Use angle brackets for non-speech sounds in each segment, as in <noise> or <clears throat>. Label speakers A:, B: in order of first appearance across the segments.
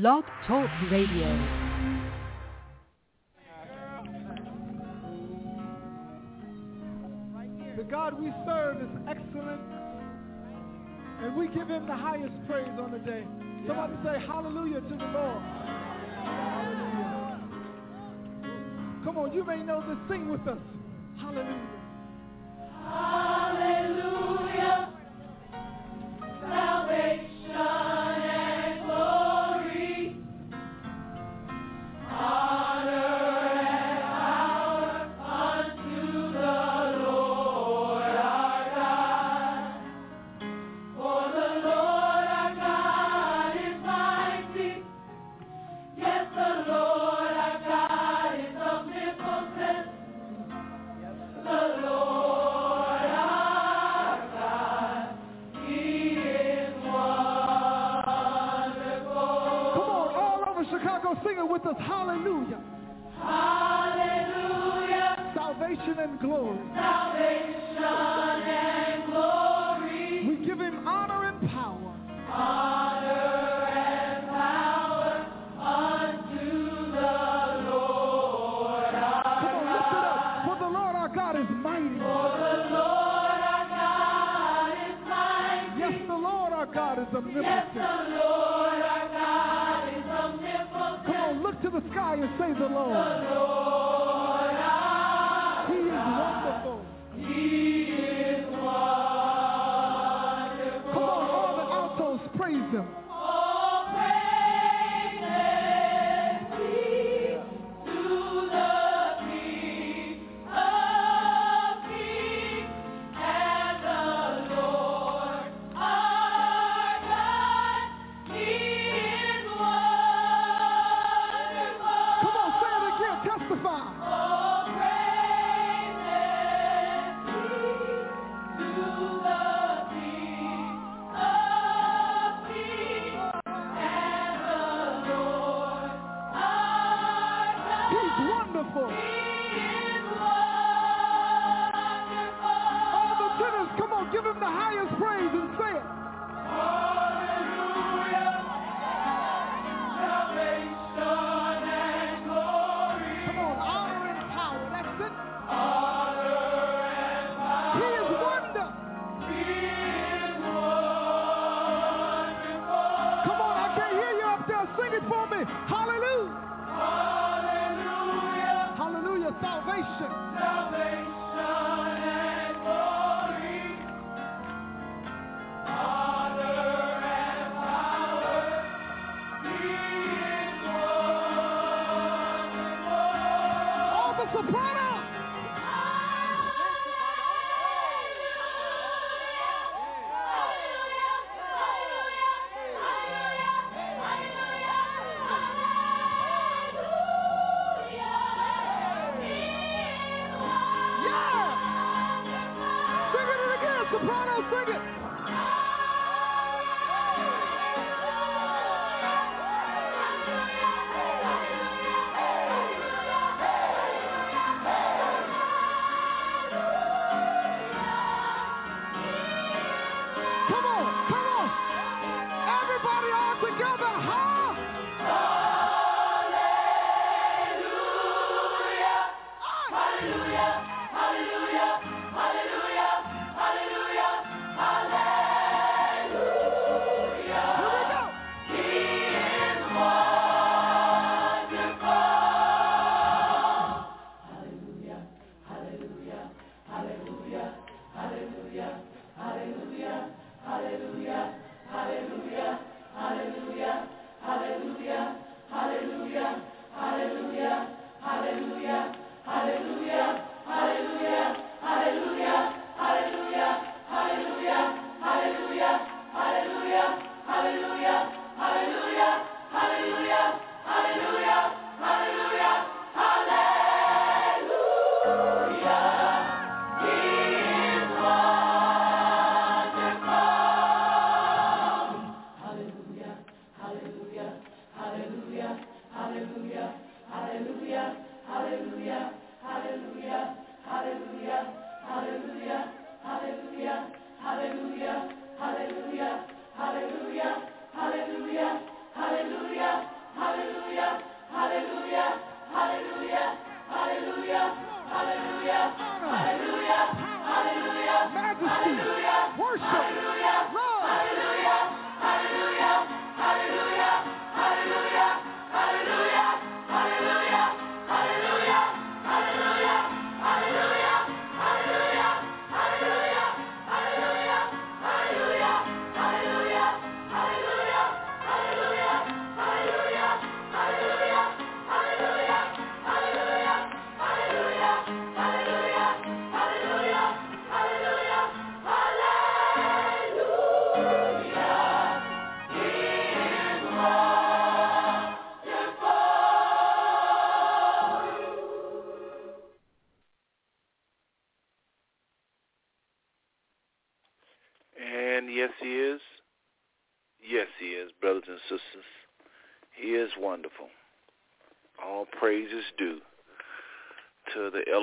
A: Blog Talk Radio.
B: The God we serve is excellent. And we give him the highest praise on the day. Somebody say hallelujah to the Lord. Hallelujah. Come on, you may know this. Sing with us. Hallelujah.
C: Hallelujah.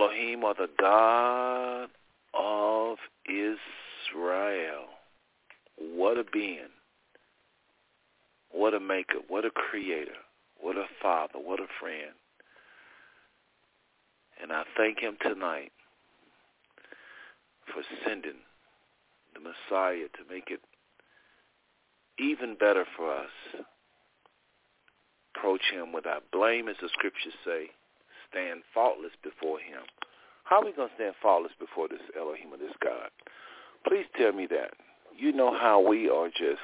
C: Elohim or the God
A: of Israel. What a being. What a maker. What a creator. What a father. What a friend.
C: And I thank him tonight for sending the Messiah to make it even better for us. Approach him without blame, as the scriptures say stand faultless before him. How are we going to stand faultless before this Elohim or this God? Please tell me
B: that. You know how we are just,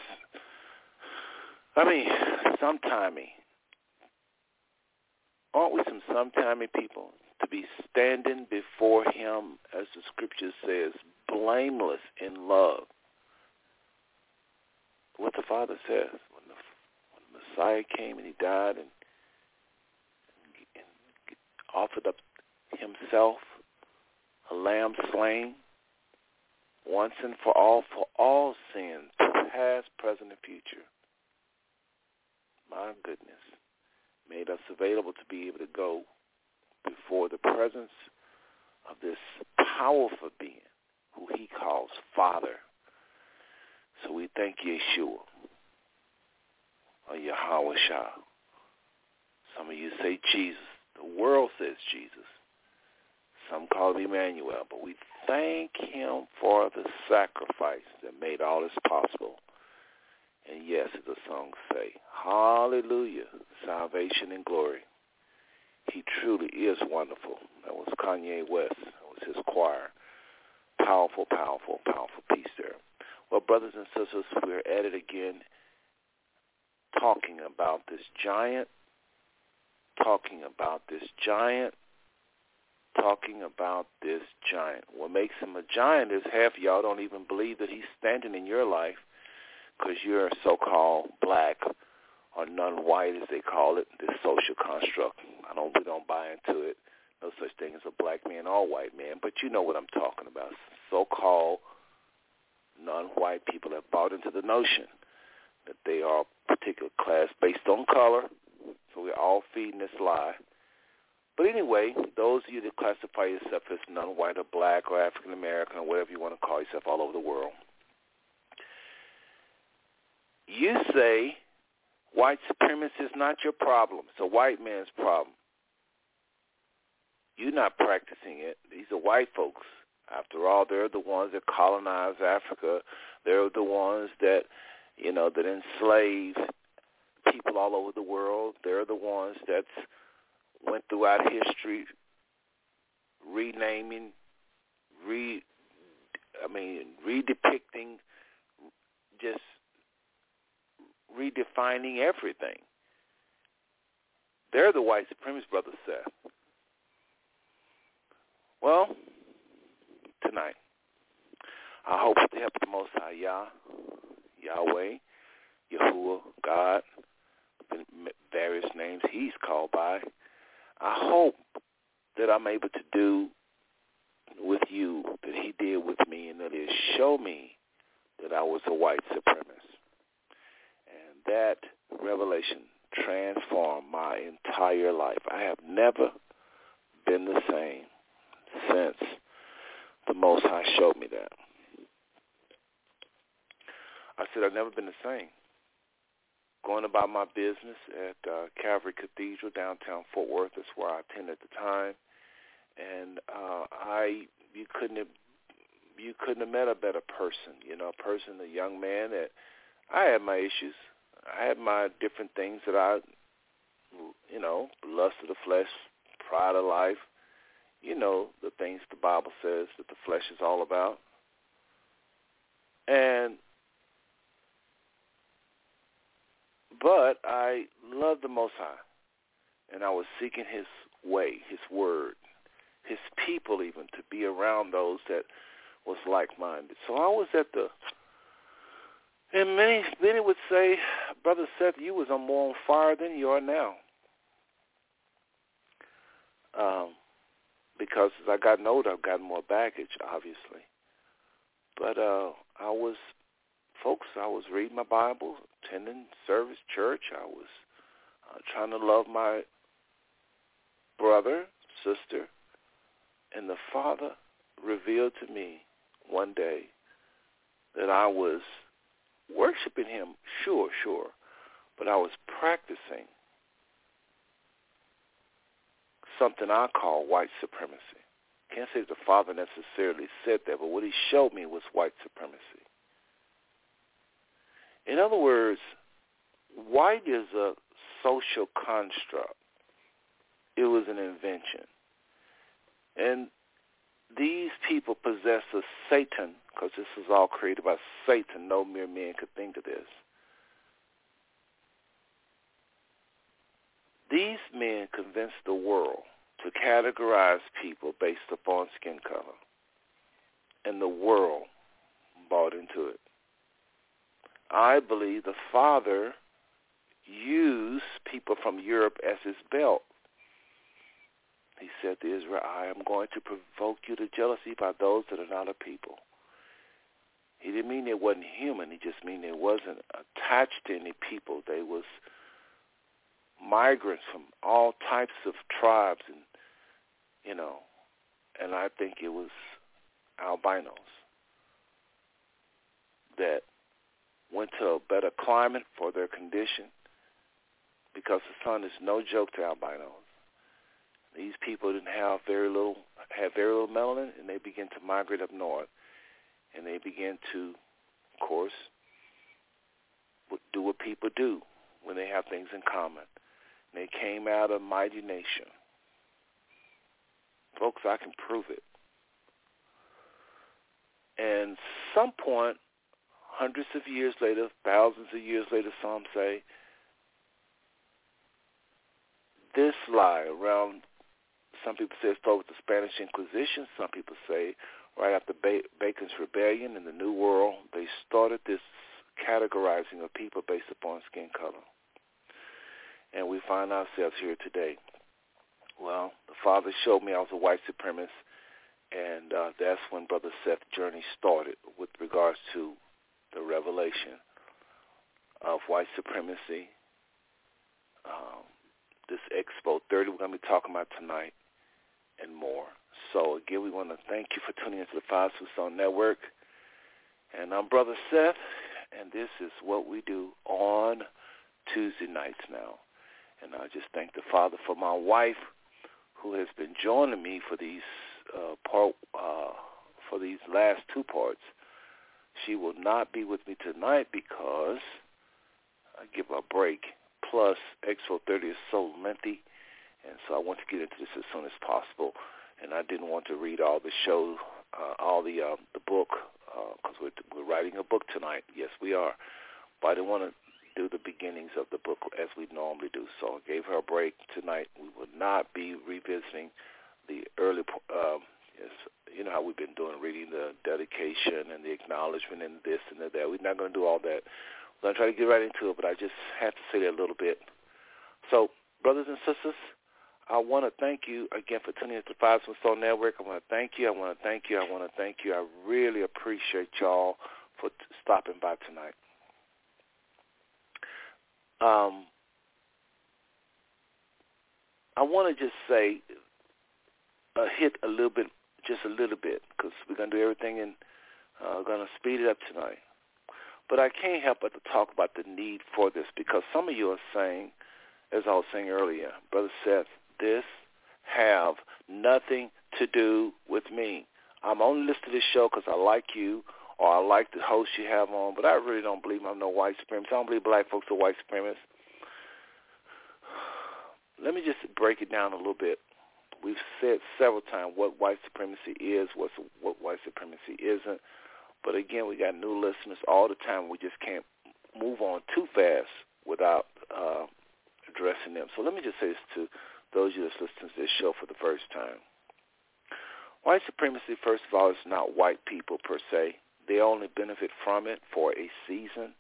B: I mean, sometimey.
C: Aren't
B: we
A: some sometimey people? To be standing before him, as the scripture says, blameless in love. What the Father says. When the, when the Messiah came
B: and he
C: died and offered
B: up himself, a lamb slain, once and for
C: all, for all sins, past, present, and future. My goodness, made us available to be able to go before the presence of
B: this powerful being who
C: he
B: calls Father.
A: So we thank Yeshua or Yahweh Shah. Some of you say Jesus.
B: The world says Jesus. Some call him Emmanuel, but we thank him
C: for the sacrifice that made all this possible.
B: And yes, as the songs say, hallelujah, salvation and glory. He truly is
C: wonderful.
B: That
C: was Kanye West. That was his
B: choir. Powerful, powerful, powerful piece there. Well, brothers and sisters, we're
C: at
B: it
C: again talking
B: about this
C: giant
B: talking
C: about
A: this giant, talking about this giant. What makes him a giant
C: is half
B: y'all don't even
A: believe that he's standing in your life because you're so-called black or non-white, as they call it, this social construct. I don't, we don't buy into it. No such thing as a black man or white man, but you know what I'm talking about. So-called non-white people have bought into
B: the notion that they are a particular class based on color, so we're
C: all feeding this lie. But anyway, those of you that
A: classify yourself as non-white or black or African American or whatever you want to call yourself all over
C: the world, you say white supremacy is not
B: your problem. It's a white man's problem. You're not practicing it. These are
C: white folks. After all, they're the ones that colonized Africa. They're the ones that,
B: you know,
C: that enslaved people
B: all over the world. They're the ones that went throughout history renaming, re, I
C: mean, redepicting, just redefining
B: everything. They're the white supremacists, Brother Seth.
C: Well, tonight, I
B: hope with the
C: help of the
B: Most High Yah, Yahweh, Yahuwah, God, the various names he's called by. I hope that I'm able to do with you that he did with me, and
C: that
B: is show
C: me that I was a white supremacist. And that revelation transformed my
B: entire life. I have never been the same since the Most High showed me that. I said, I've never been the
C: same
A: going about my business at uh, Calvary Cathedral downtown Fort Worth. That's where I attended at the time, and uh, I you couldn't have you couldn't have met a better person. You know, a person, a young man that I had my issues. I had my different things that I, you know, lust of the flesh, pride of life. You know, the things the Bible says that the flesh is all about. And but I loved the Most High, and I was seeking His way, His word, His people, even to be around those that was like-minded. So I was at the, and many many would say, Brother Seth, you was on more on fire than you are now. Um, because as I got older, I've gotten more baggage, obviously. But uh, I was, folks, I was reading my Bible, attending service, church. I was uh, trying to love my brother, sister, and the Father revealed to me one day that I was worshiping him, sure, sure, but I was practicing something I call white supremacy. Can't say the father necessarily said that, but what he showed me was white supremacy. In other words, white is a social construct. It was an invention. And these people possess a Satan, because this was all created by Satan. No mere man could think of this. These men convinced the world to categorize people based upon skin color. And the world bought into it. I believe the Father used people from Europe as his belt. He said to Israel, I am going to provoke you to jealousy by those that are not a people. He didn't mean they wasn't human. He just mean they wasn't attached to any people. They was migrants from all types of tribes and you know and I think it was albinos that went to a better climate for their condition because the sun is no joke to albinos. These people didn't have very little had very little melanin and they began to migrate up north and they began to of course do what people do when they have things in common. They came out of a mighty nation. Folks, I can prove it. And some point, hundreds of years later, thousands of years later, some say, this lie around, some people say it started with the Spanish Inquisition. Some people say right after Bacon's Rebellion in the New World, they started this categorizing of people based upon skin color and we find ourselves here today. Well, the father showed me I was a white supremacist, and uh, that's when Brother Seth's journey started with regards to the revelation of white supremacy. Um, this Expo 30 we're going to be talking about tonight and more. So again, we want to thank you for tuning into the Five Soul Network. And I'm Brother Seth, and this is what we do on Tuesday nights now. And I just thank the Father for my wife, who has been joining me for these uh, part uh, for these last two parts. She will not be with me tonight because I give her a break. Plus, Expo 30 is so lengthy, and so I want to get into this as soon as possible. And I didn't want to read all the show, uh, all the uh, the book, because uh, we're, we're writing a book tonight. Yes, we are. But I didn't want to do the beginnings of the book as we normally do. So I gave her a break tonight. We will not be revisiting the early, um, yes, you know how we've been doing, reading the dedication and the acknowledgement and this and that. We're not going to do all that. We're going to try to get right into it, but I just have to say that a little bit. So, brothers and sisters, I want to thank you again for tuning into the Five Soul Network. I want to thank you. I want to thank you. I want to thank you. I really appreciate y'all for t- stopping by tonight. Um, I want to just say, uh, hit a little bit, just a little bit, because we're going to do everything and uh, going to speed it up tonight. But I can't help but to talk about the need for this because some of you are saying, as I was saying earlier, Brother Seth, this have nothing to do with me. I'm only listening to this show because I like you or I like the host you have on, but I really don't believe I'm no white supremacist. I don't believe black folks are white supremacists. <sighs> Let me just break it down a little bit. We've said several times what white supremacy is, what's, what white supremacy isn't. But again, we got new listeners all the time. We just can't move on too fast without uh, addressing them. So let me just say this to those of you that's listening to this show for the first time. White supremacy, first of all, is not white people per se. They only benefit from it for a season.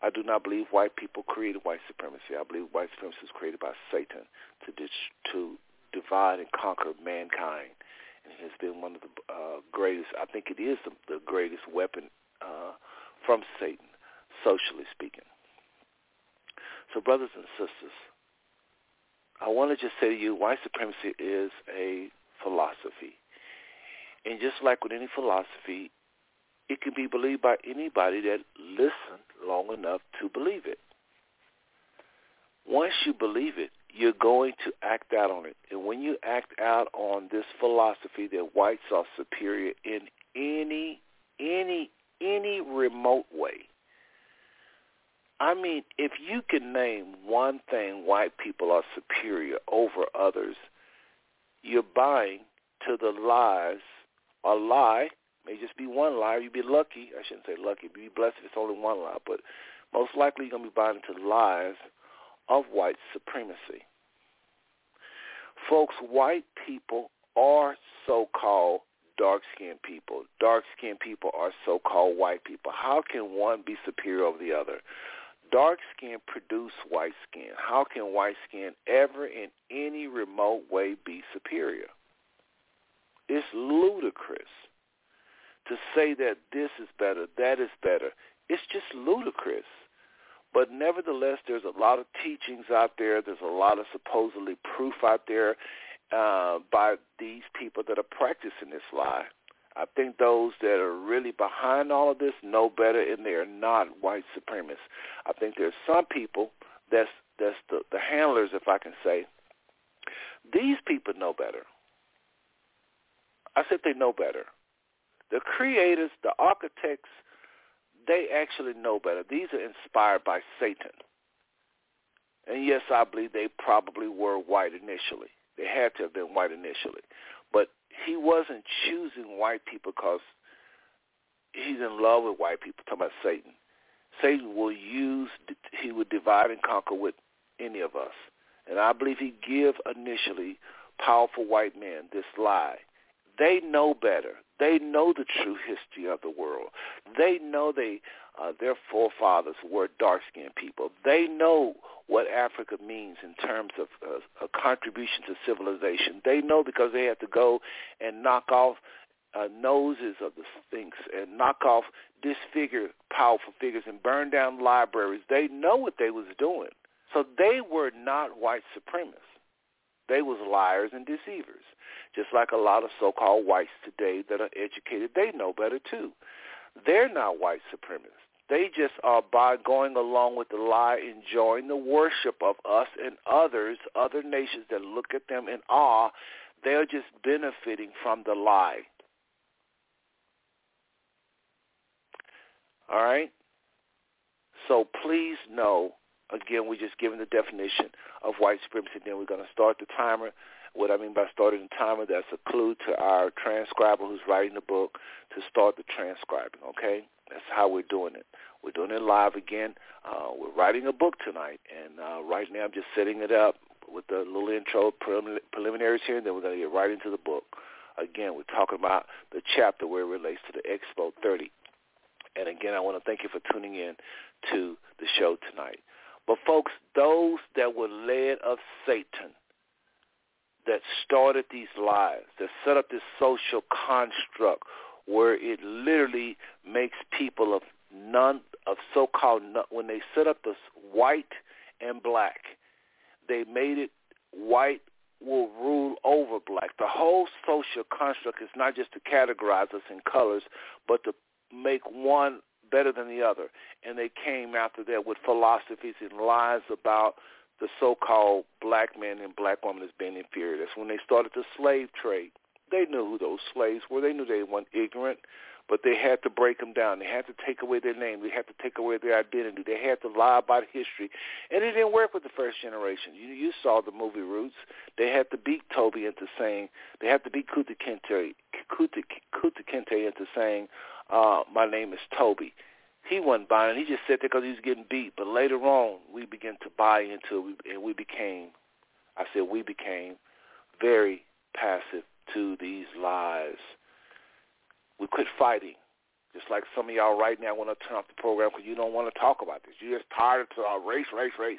A: I do not believe white people created white supremacy. I believe white supremacy was created by Satan to dis- to divide and conquer mankind, and it has been one of the uh, greatest. I think it is the, the greatest weapon uh, from Satan, socially speaking. So, brothers and sisters, I want to just say to you, white supremacy is a philosophy. And just like with any philosophy, it can be believed by anybody that listened long enough to believe it. Once you believe it, you're going to act out on it. And when you act out on this philosophy that whites are superior in any, any, any remote way, I mean, if you can name one thing white people are superior over others, you're buying to the lies, a lie, may just be one lie. You'd be lucky. I shouldn't say lucky. Be blessed if it's only one lie. But most likely you're going to be buying into the lies of white supremacy. Folks, white people are so-called dark-skinned people. Dark-skinned people are so-called white people. How can one be superior over the other? Dark skin produce white skin. How can white skin ever in any remote way be superior? It's ludicrous to say that this is better, that is better. It's just ludicrous. But nevertheless, there's a lot of teachings out there. There's a lot of supposedly proof out there uh, by these people that are practicing this lie. I think those that are really behind all of this know better, and they are not white supremacists. I think there's some people that's that's the, the handlers, if I can say. These people know better. I said they know better. The creators, the architects, they actually know better. These are inspired by Satan. And yes, I believe they probably were white initially. They had to have been white initially. But he wasn't choosing white people because he's in love with white people. Talking about Satan. Satan will use, he would divide and conquer with any of us. And I believe he give initially powerful white men this lie. They know better. They know the true history of the world. They know they uh, their forefathers were dark-skinned people. They know what Africa means in terms of uh, a contribution to civilization. They know because they had to go and knock off uh, noses of the Sphinx and knock off disfigure powerful figures and burn down libraries. They know what they was doing. So they were not white supremacists. They was liars and deceivers. Just like a lot of so-called whites today that are educated, they know better too. They're not white supremacists. They just are by going along with the lie, enjoying the worship of us and others, other nations that look at them in awe. They're just benefiting from the lie. All right? So please know, again, we're just giving the definition of white supremacy. Then we're going to start the timer. What I mean by starting the timer, that's a clue to our transcriber who's writing the book to start the transcribing, okay? That's how we're doing it. We're doing it live again. Uh, we're writing a book tonight, and uh, right now I'm just setting it up with the little intro prelim- preliminaries here, and then we're going to get right into the book. Again, we're talking about the chapter where it relates to the Expo 30. And again, I want to thank you for tuning in to the show tonight. But folks, those that were led of Satan, that started these lies, that set up this social construct where it literally makes people of none of so-called when they set up this white and black, they made it white will rule over black. The whole social construct is not just to categorize us in colors, but to make one better than the other. And they came after that with philosophies and lies about the so-called black men and black women as being inferior. That's when they started the slave trade. They knew who those slaves were. They knew they weren't ignorant, but they had to break them down. They had to take away their name. They had to take away their identity. They had to lie about history. And it didn't work with the first generation. You, you saw the movie Roots. They had to beat Toby into saying, they had to beat Kunta Kinte, Kunta Kinte into saying, uh, my name is Toby. He wasn't buying. He just said that because he was getting beat. But later on, we began to buy into it, and we became, I said we became, very passive to these lies. We quit fighting. Just like some of y'all right now want to turn off the program because you don't want to talk about this. You're just tired of uh, race, race, race.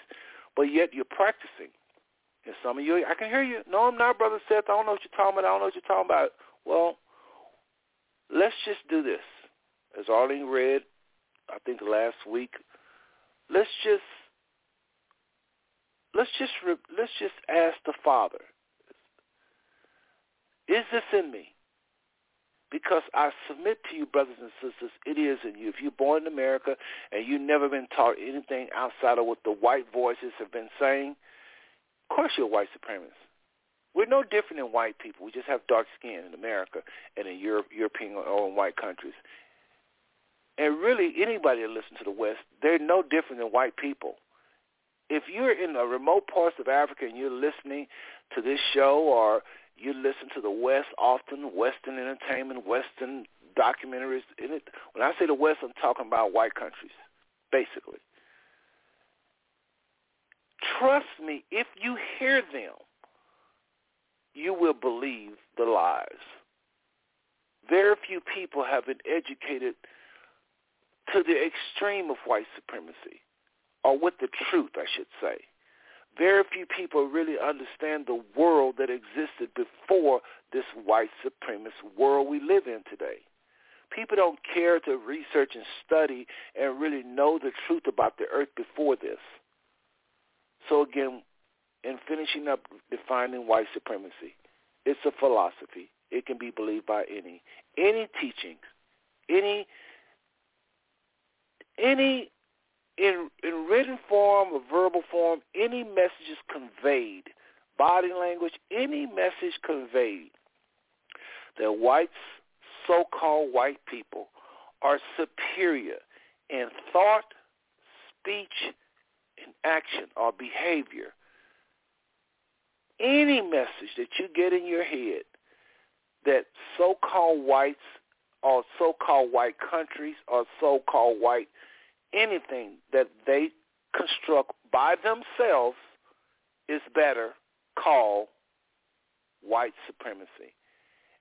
A: But yet you're practicing. And some of you, I can hear you. No, I'm not, Brother Seth. I don't know what you're talking about. I don't know what you're talking about. Well, let's just do this. As Arlene read, I think last week, let's just let's just let's just ask the Father, is this in me? Because I submit to you, brothers and sisters, it is in you. If you're born in America and you've never been taught anything outside of what the white voices have been saying, of course you're a white supremacist. We're no different than white people. We just have dark skin in America and in Europe, European or in white countries. And really, anybody that listens to the West, they're no different than white people. If you're in the remote parts of Africa and you're listening to this show or you listen to the West often, Western entertainment, Western documentaries. In it, when I say the West, I'm talking about white countries, basically. Trust me, if you hear them, you will believe the lies. Very few people have been educated to the extreme of white supremacy, or with the truth, I should say very few people really understand the world that existed before this white supremacist world we live in today. People don't care to research and study and really know the truth about the earth before this. So again, in finishing up defining white supremacy, it's a philosophy. It can be believed by any. Any teachings, any any in, in written form or verbal form, any message is conveyed, body language, any message conveyed that whites, so-called white people, are superior in thought, speech, in action or behavior. Any message that you get in your head that so-called whites or so-called white countries or so-called white anything that they construct by themselves is better called white supremacy.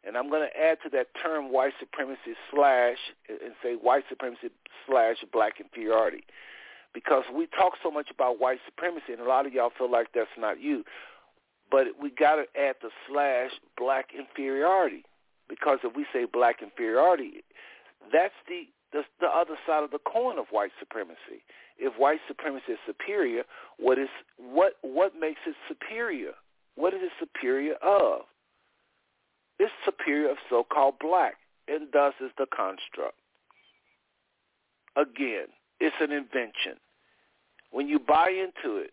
A: And I'm going to add to that term white supremacy slash and say white supremacy slash black inferiority. Because we talk so much about white supremacy and a lot of y'all feel like that's not you. But we got to add the slash black inferiority. Because if we say black inferiority, that's the the, the other side of the coin of white supremacy. If white supremacy is superior, what is what what makes it superior? What is it superior of? It's superior of so-called black, and thus is the construct. Again, it's an invention. When you buy into it,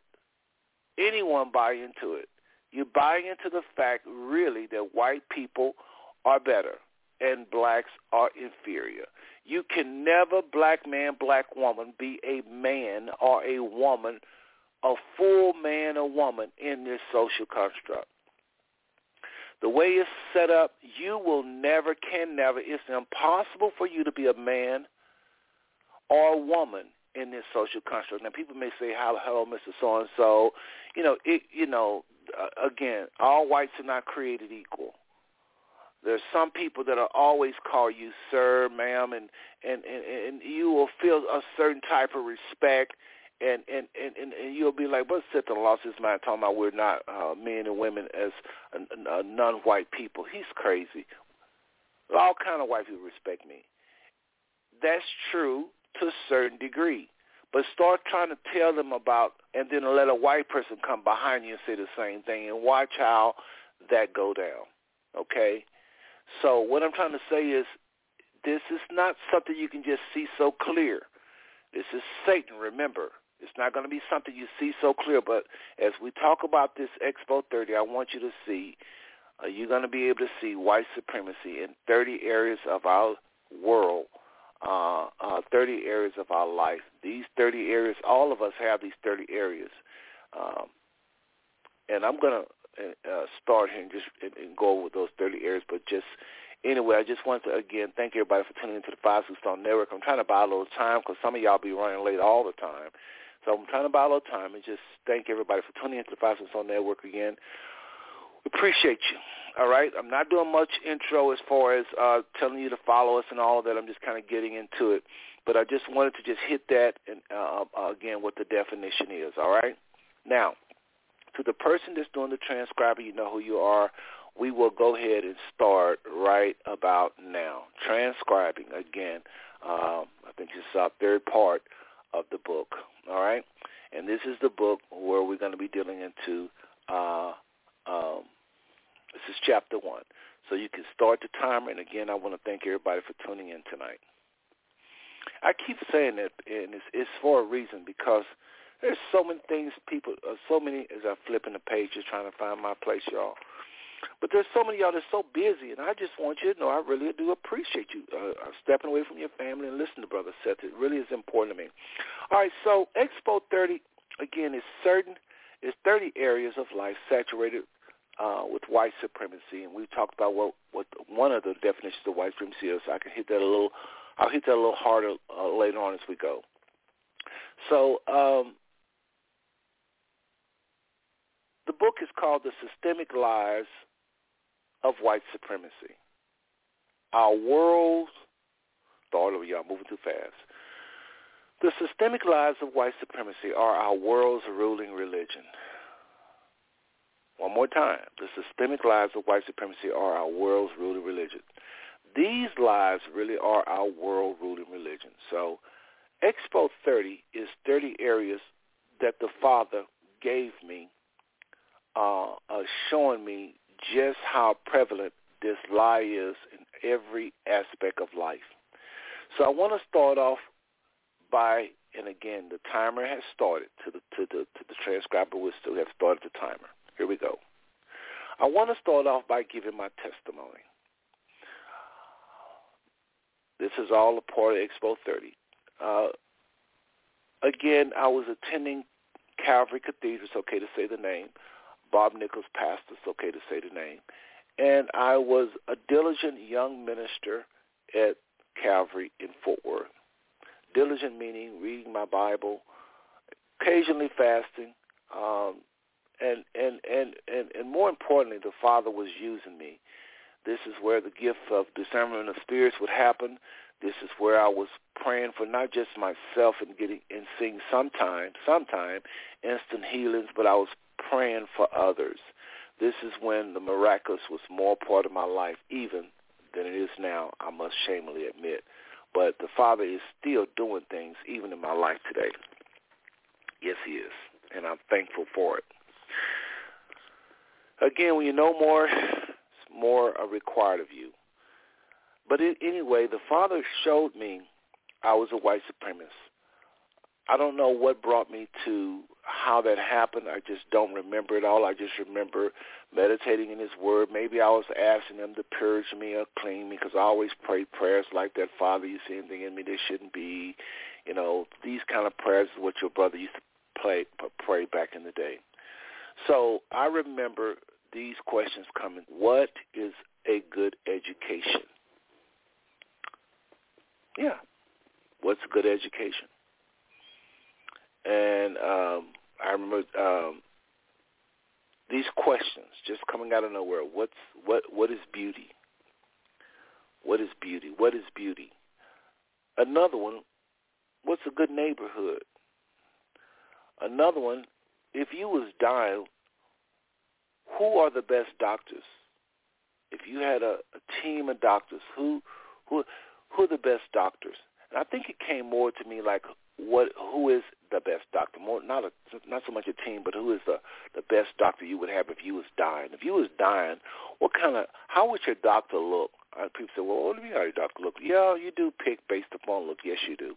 A: anyone buy into it, you buy into the fact really that white people are better and blacks are inferior. You can never, black man, black woman, be a man or a woman, a full man or woman in this social construct. The way it's set up, you will never, can never, it's impossible for you to be a man or a woman in this social construct. Now, people may say, How hello, Mr. So-and-so. You know, it, you know, uh, again, all whites are not created equal there's some people that'll always call you sir, ma'am, and and and, and you will feel a certain type of respect, and and and, and you'll be like, "But Satan lost his mind talking about we're not uh, men and women as non-white people. He's crazy." All kind of white people respect me. That's true to a certain degree. But start trying to tell them about, and then let a white person come behind you and say the same thing, and watch how that go down. Okay, so what I'm trying to say is this is not something you can just see so clear. This is Satan, remember. It's not going to be something you see so clear, but as we talk about this Expo 30, I want you to see, uh, you're going to be able to see white supremacy in 30 areas of our world, uh, uh, 30 areas of our life. These 30 areas, all of us have these 30 areas. Um, and I'm going to uh, start here and just and, and go over those 30 areas, but just anyway, I just want to again thank everybody for tuning into the Five Six Network. I'm trying to buy a little time because some of y'all be running late all the time. So I'm trying to buy a little time and just thank everybody for tuning into the Five Six Network again. We appreciate you. All right, I'm not doing much intro as far as uh, telling you to follow us and all of that. I'm just kind of getting into it, but I just wanted to just hit that and uh, uh, again what the definition is. All right, now to the person that's doing the transcribing, you know who you are. We will go ahead and start right about now. Transcribing again. Um, I think this is our third part of the book. All right, and this is the book where we're going to be dealing into. Uh, um, this is chapter one. So you can start the timer. And again, I want to thank everybody for tuning in tonight. I keep saying that, and it's, it's for a reason because there's so many things people, uh, so many, as I flip in the pages trying to find my place, y'all. But there's so many y'all that's so busy, and I just want you to know I really do appreciate you uh, stepping away from your family and listening to Brother Seth. It really is important to me. All right, so Expo 30, again, is certain, is 30 areas of life saturated uh, with white supremacy, and we talked about what, what one of the definitions of white supremacy is. I can hit that a little, I'll hit that a little harder uh, later on as we go. So um, the book is called The Systemic Lies of White Supremacy. Our world's, thought of y'all moving too fast. The systemic lies of white supremacy are our world's ruling religion. One more time. The systemic lies of white supremacy are our world's ruling religion. These lies really are our world ruling religion. So Expo 30 is 30 areas that the Father gave me uh, uh, showing me just how prevalent this lie is in every aspect of life. So I want to start off by, and again, the timer has started. To the to the to the transcriber, we still have started the timer. Here we go. I want to start off by giving my testimony. This is all a part of Expo 30. Uh, again, I was attending Calvary Cathedral, it's okay to say the name, Bob Nichols pastor, it's okay to say the name. And I was a diligent young minister at Calvary in Fort Worth. Diligent meaning reading my Bible, occasionally fasting, um, and, and, and, and, and more importantly, the Father was using me. This is where the gift of discernment of spirits would happen. This is where I was praying for not just myself and getting and seeing sometime, sometime instant healings, but I was praying for others. This is when the miraculous was more part of my life even than it is now, I must shamefully admit. But the Father is still doing things even in my life today. Yes, he is. And I'm thankful for it. Again, when you know more, it's more required of you. But anyway, the Father showed me I was a white supremacist. I don't know what brought me to how that happened. I just don't remember it all. I just remember meditating in his word. Maybe I was asking him to purge me or clean me because I always pray prayers like that. Father, you see anything in me that shouldn't be? You know, these kind of prayers is what your brother used to play, pray back in the day. So I remember these questions coming. What is a good education? Yeah. What's a good education? And um, I remember um, these questions just coming out of nowhere. What's what? What is beauty? What is beauty? What is beauty? Another one. What's a good neighborhood? Another one. If you was dying, who are the best doctors? If you had a, a team of doctors, who who who are the best doctors? And I think it came more to me like what who is the best doctor? More not a not so much a team, but who is the the best doctor you would have if you was dying? If you was dying, what kind of how would your doctor look? Uh, people say, well, what do you mean how your doctor look? Yeah, you do pick based upon look. Yes, you do.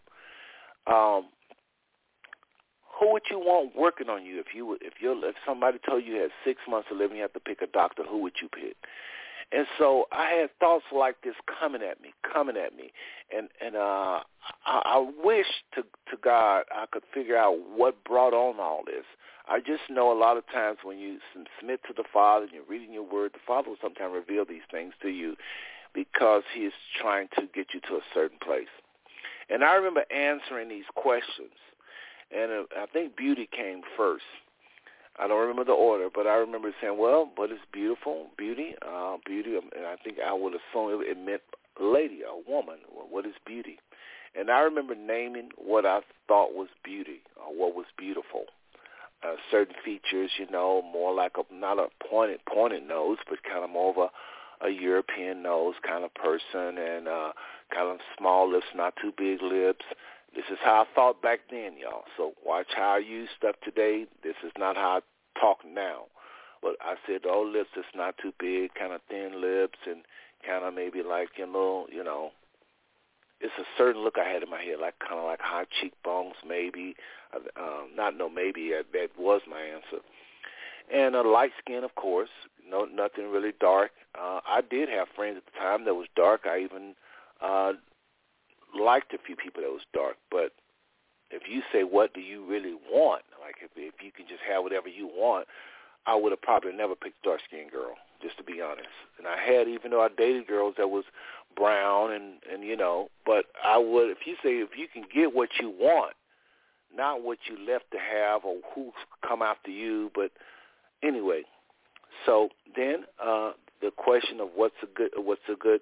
A: Um, who would you want working on you if you if you if somebody told you you had six months to live and you have to pick a doctor? Who would you pick? And so I had thoughts like this coming at me, coming at me, and and uh, I, I wish to to God I could figure out what brought on all this. I just know a lot of times when you submit to the Father and you're reading your Word, the Father will sometimes reveal these things to you because He is trying to get you to a certain place. And I remember answering these questions, and uh, I think beauty came first. I don't remember the order, but I remember saying, "Well, what is beautiful? Beauty, uh, beauty." Um, and I think I would assume it meant lady, a woman. What is beauty? And I remember naming what I thought was beauty, or what was beautiful. Uh, certain features, you know, more like a not a pointed pointed nose, but kind of more of a, a European nose kind of person, and uh, kind of small lips, not too big lips, this is how I thought back then, y'all. So watch how I use stuff today. This is not how I talk now. But I said, oh, lips is not too big, kind of thin lips, and kind of maybe like you know, you know, it's a certain look I had in my head, like kind of like high cheekbones, maybe. Um, not no, maybe uh, that was my answer. And a light skin, of course. No, nothing really dark. Uh, I did have friends at the time that was dark. I even uh, liked a few people that was dark, but if you say what do you really want, like if if you can just have whatever you want, I would have probably never picked dark skinned girl, just to be honest. And I had even though I dated girls that was brown and and you know, but I would if you say if you can get what you want, not what you left to have or who's come after you, but anyway. So then uh the question of what's a good what's a good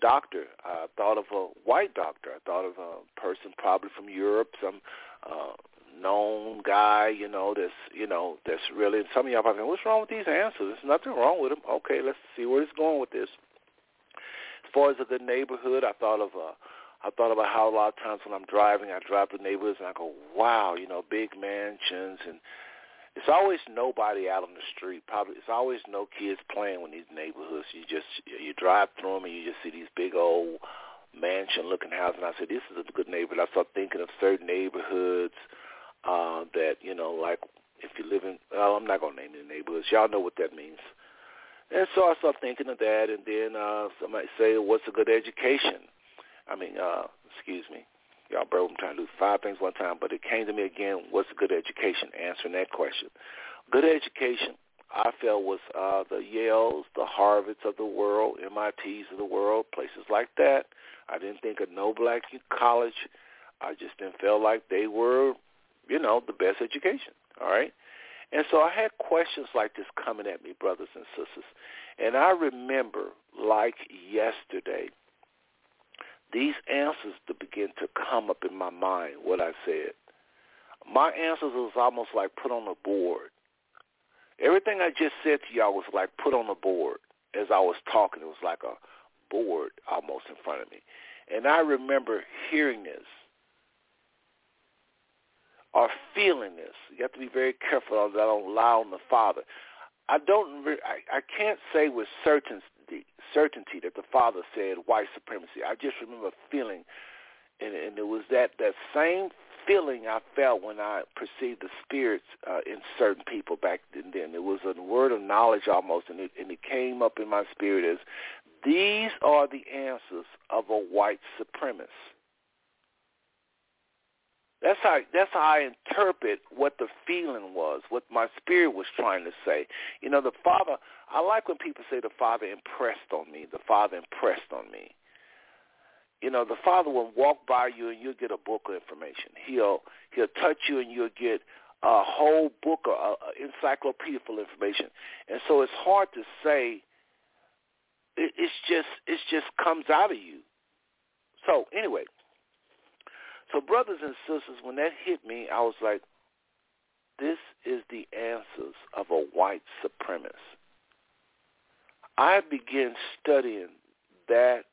A: doctor. I thought of a white doctor. I thought of a person probably from Europe, some uh, known guy, you know, that's you know that's really. Some of y'all probably, what's wrong with these answers? There's nothing wrong with them. Okay, let's see where it's going with this. As far as a good neighborhood, I thought of a. I thought about how a lot of times when I'm driving, I drive through neighborhoods and I go, wow, you know, big mansions and it's always nobody out on the street. Probably it's always no kids playing in these neighborhoods. You just you drive through them and you just see these big old mansion-looking houses. And I said, this is a good neighborhood. I start thinking of certain neighborhoods uh, that you know, like if you live in. Well, I'm not gonna name any neighborhoods. Y'all know what that means. And so I start thinking of that, and then uh, somebody say, what's a good education? I mean, uh, excuse me, Y'all, bro, I'm trying to do five things one time, but it came to me again, what's a good education? Answering that question. Good education, I felt, was uh, the Yales, the Harvards of the world, MITs of the world, places like that. I didn't think of no black college. I just didn't feel like they were, you know, the best education, all right? And so I had questions like this coming at me, brothers and sisters. And I remember, like yesterday, these answers to begin to come up in my mind, what I said. My answers was almost like put on a board. Everything I just said to y'all was like put on a board. As I was talking, it was like a board almost in front of me. And I remember hearing this or feeling this. You have to be very careful that I don't lie on the Father. I don't. I, I can't say with certainty certainty that the father said white supremacy. I just remember feeling, and, and it was that that same feeling I felt when I perceived the spirits uh, in certain people back then. It was a word of knowledge almost, and it, and it came up in my spirit as these are the answers of a white supremacist. That's how that's how I interpret what the feeling was, what my spirit was trying to say. You know, the Father. I like when people say the Father impressed on me. The Father impressed on me. You know, the Father will walk by you and you'll get a book of information. He'll he'll touch you and you'll get a whole book of uh, encyclopedia full information. And so it's hard to say. It, it's just it's just comes out of you. So anyway, so brothers and sisters, when that hit me, I was like, this is the answers of a white supremacist. I began studying that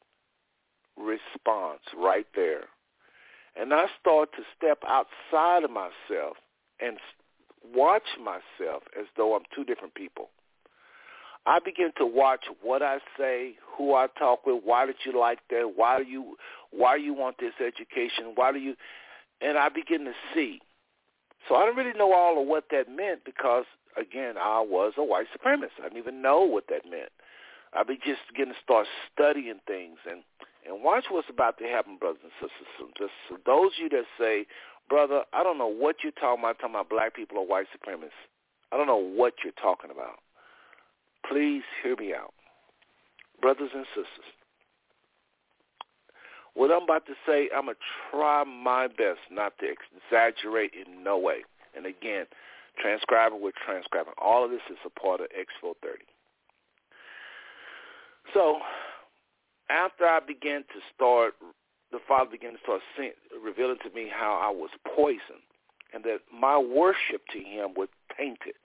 A: response right there. And I started to step outside of myself and watch myself as though I'm two different people. I begin to watch what I say, who I talk with, why did you like that, why do you why you want this education, why do you and I begin to see. So I didn't really know all of what that meant because again, I was a white supremacist. I didn't even know what that meant. I be just getting to start studying things and and watch what's about to happen, brothers and sisters. So just so those of you that say, brother, I don't know what you're talking about, talking about black people or white supremacists. I don't know what you're talking about. Please hear me out. Brothers and sisters, what I'm about to say, I'm going to try my best not to exaggerate in no way. And again, transcribing we're transcribing. All of this is a part of Expo 30. So after I began to start, the Father began to start seeing, revealing to me how I was poisoned and that my worship to him was tainted.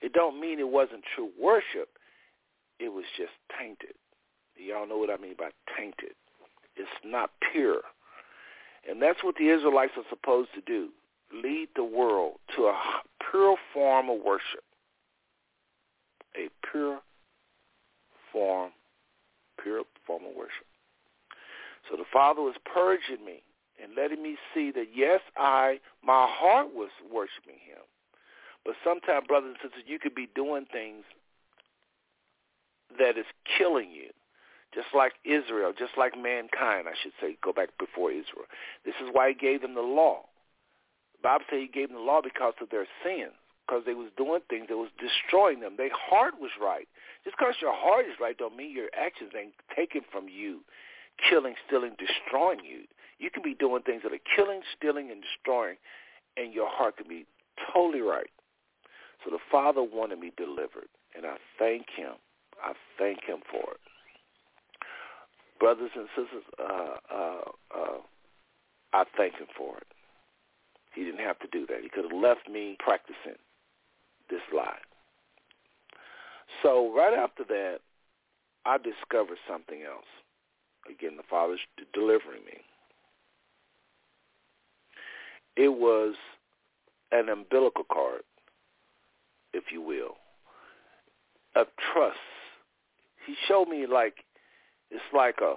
A: It don't mean it wasn't true worship. It was just tainted. Y'all know what I mean by tainted. It's not pure. And that's what the Israelites are supposed to do. Lead the world to a pure form of worship. A pure form, pure form of worship. So the Father was purging me and letting me see that yes, I my heart was worshiping him. But sometimes, brothers and sisters, you could be doing things that is killing you. Just like Israel, just like mankind, I should say, go back before Israel. This is why he gave them the law. The Bible says he gave them the law because of their sins, because they was doing things that was destroying them. Their heart was right. Just because your heart is right don't mean your actions ain't taken from you, killing, stealing, destroying you. You can be doing things that are killing, stealing, and destroying, and your heart can be totally right. So the Father wanted me delivered, and I thank him. I thank him for it. Brothers and sisters, uh, uh, uh, I thank him for it. He didn't have to do that. He could have left me practicing this lie. So right after that, I discovered something else. Again, the Father's delivering me. It was an umbilical cord if you will, of trust. He showed me like it's like a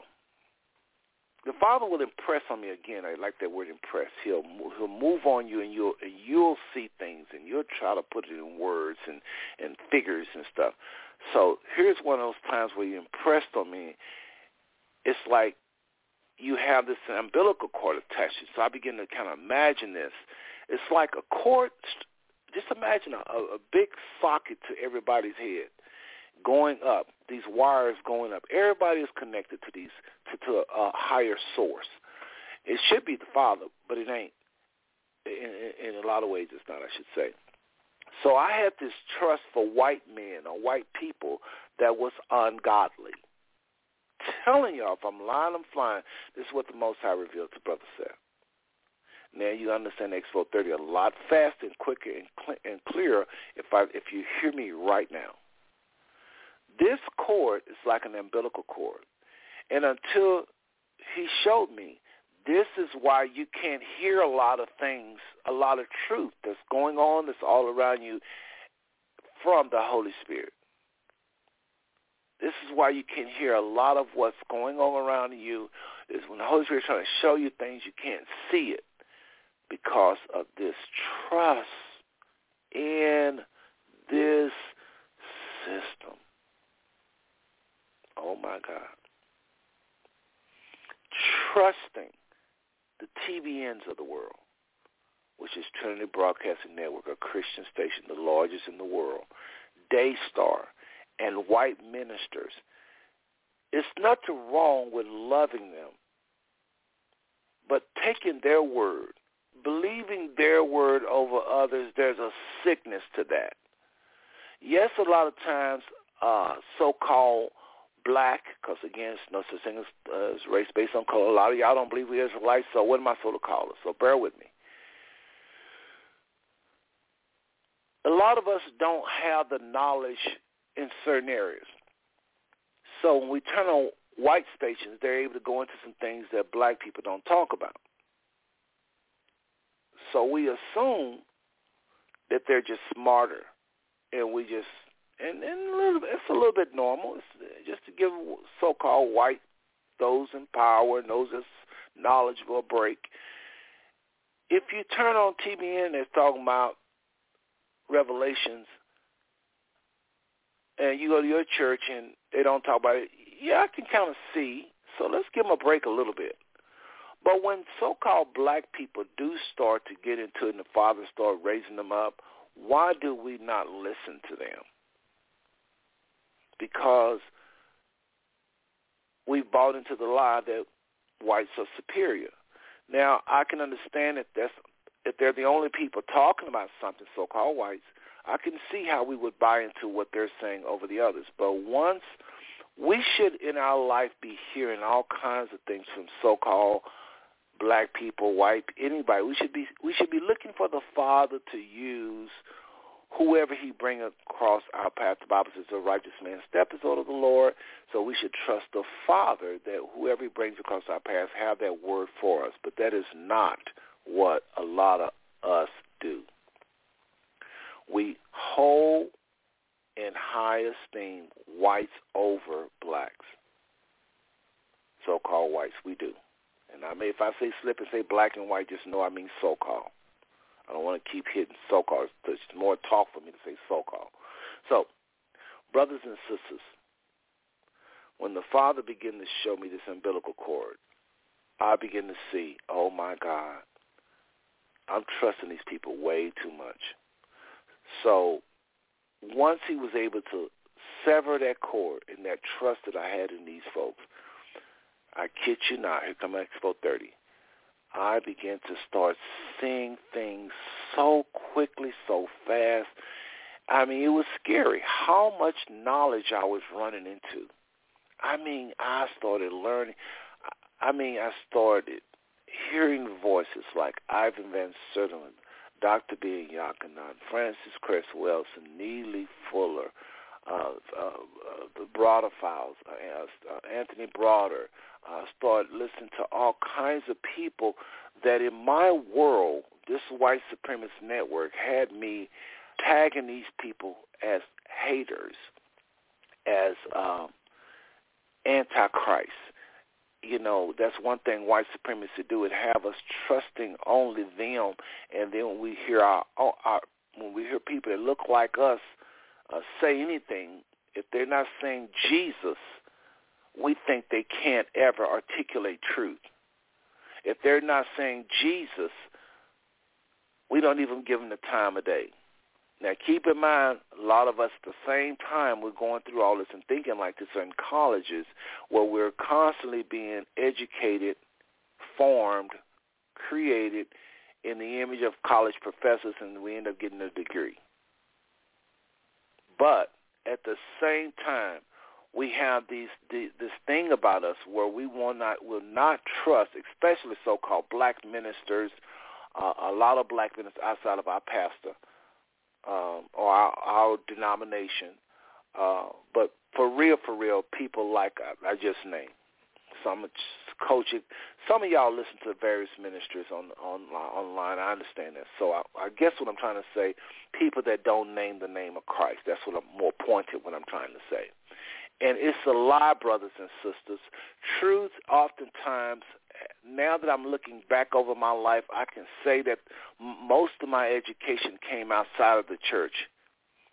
A: the Father will impress on me again. I like that word impress. He'll he'll move on you, and you'll and you'll see things, and you'll try to put it in words and and figures and stuff. So here's one of those times where you impressed on me. It's like you have this umbilical cord attached. So I begin to kind of imagine this. It's like a cord just imagine a, a big socket to everybody's head going up, these wires going up. Everybody is connected to these to, to a, higher source. It should be the Father, but it ain't. In, in, in a lot of ways, it's not. I should say. So I had this trust for white men or white people that was ungodly. Telling y'all, if I'm lying, I'm flying. This is what the Most High revealed to Brother Seth. Now you understand Expo 30 a lot faster and quicker and, cl- and clearer if I if you hear me right now. This cord is like an umbilical cord, and until he showed me, this is why you can't hear a lot of things, a lot of truth that's going on, that's all around you from the Holy Spirit. This is why you can hear a lot of what's going on around you. Is when the Holy Spirit is trying to show you things you can't see it because of this trust in this system. Oh my God. Trusting the TBNs of the world, which is Trinity Broadcasting Network, a Christian station, the largest in the world, Daystar, and white ministers. It's nothing wrong with loving them, but taking their word believing their word over others, there's a sickness to that. Yes, a lot of times uh, so-called black, because again, it's no such thing as, uh, as race based on color. A lot of y'all don't believe we Israelites, so what am I supposed to call it? So bear with me. A lot of us don't have the knowledge in certain areas. So when we turn on white stations, they're able to go into some things that black people don't talk about. So we assume that they're just smarter, and we just and and a little, it's a little bit normal. It's just to give so-called white those in power and those that's knowledgeable a break. If you turn on TBN, they're talking about Revelations, and you go to your church and they don't talk about it. Yeah, I can kind of see. So let's give them a break a little bit. But when so-called black people do start to get into it and the fathers start raising them up, why do we not listen to them? Because we've bought into the lie that whites are superior. Now, I can understand that that's, if they're the only people talking about something, so-called whites, I can see how we would buy into what they're saying over the others. But once we should in our life be hearing all kinds of things from so-called black people, white, anybody. We should be we should be looking for the Father to use whoever he bring across our path. The Bible says, "A righteous man step is order of the Lord." So we should trust the Father that whoever he brings across our path have that word for us. But that is not what a lot of us do. We hold in high esteem whites over blacks, so-called whites. We do. And I may, if I say slip and say black and white, just know I mean so-called. I don't want to keep hitting so-called. It's more talk for me to say so-called. So, brothers and sisters, when the Father began to show me this umbilical cord, I begin to see, oh my God, I'm trusting these people way too much. So once he was able to sever that cord and that trust that I had in these folks, I kid you not, here come Expo 30. I began to start seeing things so quickly, so fast. I mean, it was scary how much knowledge I was running into. I mean, I started learning. I mean, I started hearing voices like Ivan Van Sertima, Dr. Ben-Jochannan, Frances Cress Welsing, Neely Fuller, uh, uh, uh, the Browder Files, uh, uh, Anthony Browder, uh, started listening to all kinds of people that in my world, this white supremacist network had me tagging these people as haters, as um, antichrist. You know, that's one thing white supremacy do. It have us trusting only them, and then when we hear our, our when we hear people that look like us uh, say anything, if they're not saying Jesus, we think they can't ever articulate truth. If they're not saying Jesus, we don't even give them the time of day. Now, keep in mind, a lot of us at the same time we're going through all this and thinking like this are in colleges where we're constantly being educated, formed, created in the image of college professors, and we end up getting a degree. But at the same time, we have these the, this thing about us where we will not will not trust, especially so-called black ministers, uh, a lot of black ministers outside of our pastor um, or our, our denomination, uh, but for real, for real, people like I, I just named. Some coaching. Some of y'all listen to various ministers on on online. I understand that. So I, I guess what I'm trying to say, people that don't name the name of Christ. That's what I'm more pointed. What I'm trying to say. And it's a lie, brothers and sisters. Truth oftentimes, now that I'm looking back over my life, I can say that most of my education came outside of the church.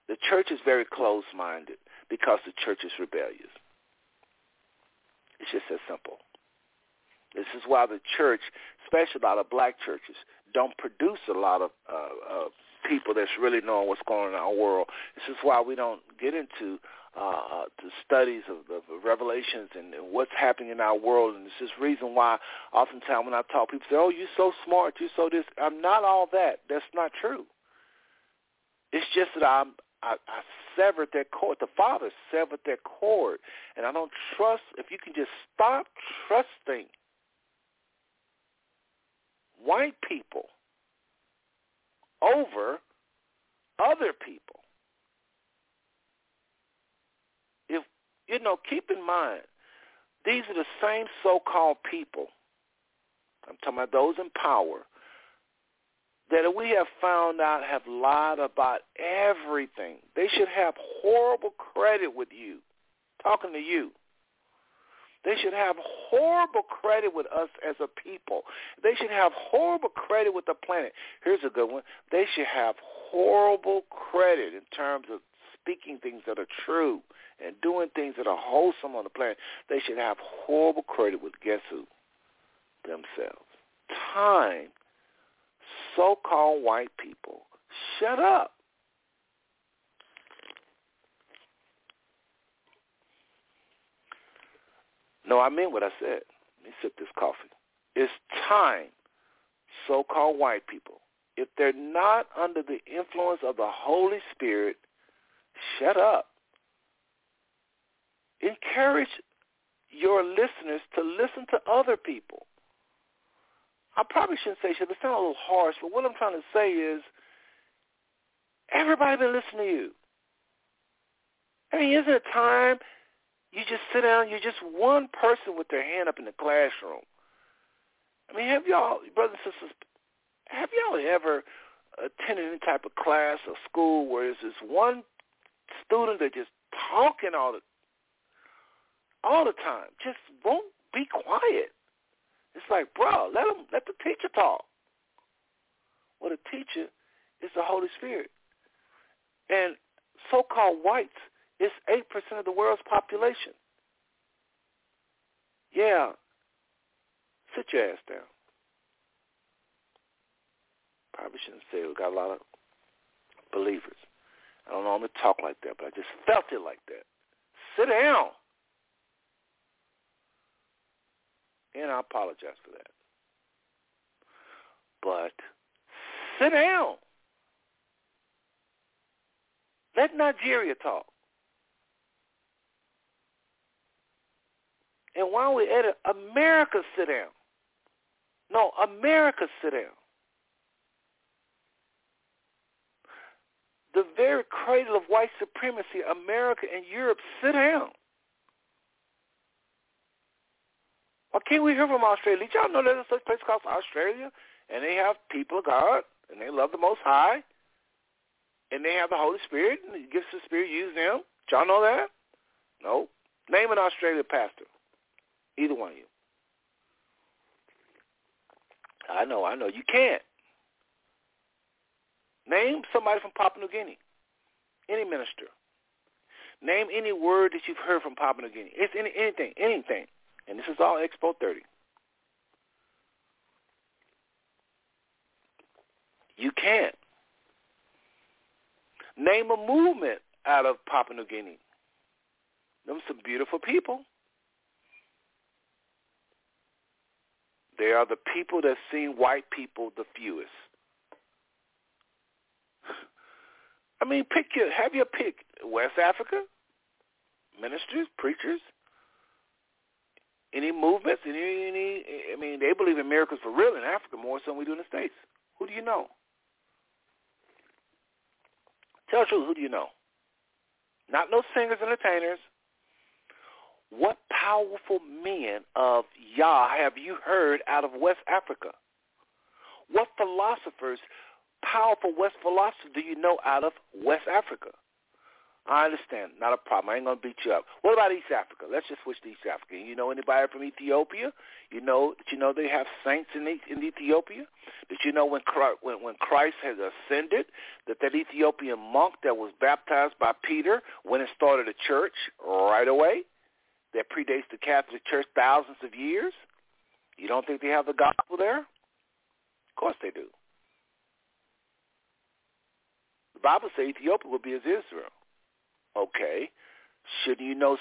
A: The church is very closed-minded because the church is rebellious. It's just that simple. This is why the church, especially a lot of black churches, don't produce a lot of uh, uh, people that's really knowing what's going on in our world. This is why we don't get into uh, the studies of the revelations and, and what's happening in our world. And it's this reason why oftentimes when I talk, people say, oh, you're so smart, you're so this. I'm not all that. That's not true. It's just that I'm, I, I severed that cord. The Father severed that cord. And I don't trust, if you can just stop trusting white people over other people You know, keep in mind, these are the same so-called people. I'm talking about those in power that we have found out have lied about everything. They should have horrible credit with you, talking to you. They should have horrible credit with us as a people. They should have horrible credit with the planet. Here's a good one. They should have horrible credit in terms of speaking things that are true and doing things that are wholesome on the planet. They should have horrible credit with guess who? Themselves. Time, so-called white people, shut up. No, I mean what I said. Let me sip this coffee. It's time, so-called white people, if they're not under the influence of the Holy Spirit, shut up. Encourage your listeners to listen to other people. I probably shouldn't say should. It sounds a little harsh, but what I'm trying to say is everybody been listening to you. I mean, isn't it time you just sit down, you're just one person with their hand up in the classroom. I mean, have y'all, brothers and sisters, have y'all ever attended any type of class or school where there's this one student that just talking all the all the time, just won't be quiet. It's like, bro, let them let the teacher talk. Well, the teacher is the Holy Spirit, and so-called whites it's 8% of the world's population. Yeah. Sit your ass down. Probably shouldn't say we got a lot of believers. I don't normally talk like that, but I just felt it like that. Sit down. And I apologize for that. But sit down. Let Nigeria talk. And while we're at it, America sit down. No, America sit down. The very cradle of white supremacy, America and Europe, sit down. Why can't we hear from Australia? Did y'all know there's a place called Australia? And they have people of God, and they love the Most High, and they have the Holy Spirit, and the gifts of the Spirit use them. Did y'all know that? No. Name an Australian pastor. Either one of you. I know, I know. You can't. Name somebody from Papua New Guinea. Any minister. Name any word that you've heard from Papua New Guinea. It's any, anything, anything. And this is all Expo 30. You can't. Name a movement out of Papua New Guinea. Them some beautiful people. They are the people that seen white people the fewest. I mean, pick your have your pick. West Africa, ministers, preachers, any movements, any, any. I mean, they believe in miracles for real in Africa more so than we do in the states. Who do you know? Tell the truth. Who do you know? Not no singers, and entertainers, what powerful men of Yah have you heard out of West Africa? What philosophers, powerful West philosophers do you know out of West Africa? I understand. Not a problem. I ain't going to beat you up. What about East Africa? Let's just switch to East Africa. You know anybody from Ethiopia? You know you know they have saints in, in Ethiopia? Did you know when Christ, when, when Christ has ascended that that Ethiopian monk that was baptized by Peter went and started a church right away? that predates the Catholic Church thousands of years? You don't think they have the gospel there? Of course they do. The Bible says Ethiopia will be as Israel. Okay. Shouldn't you know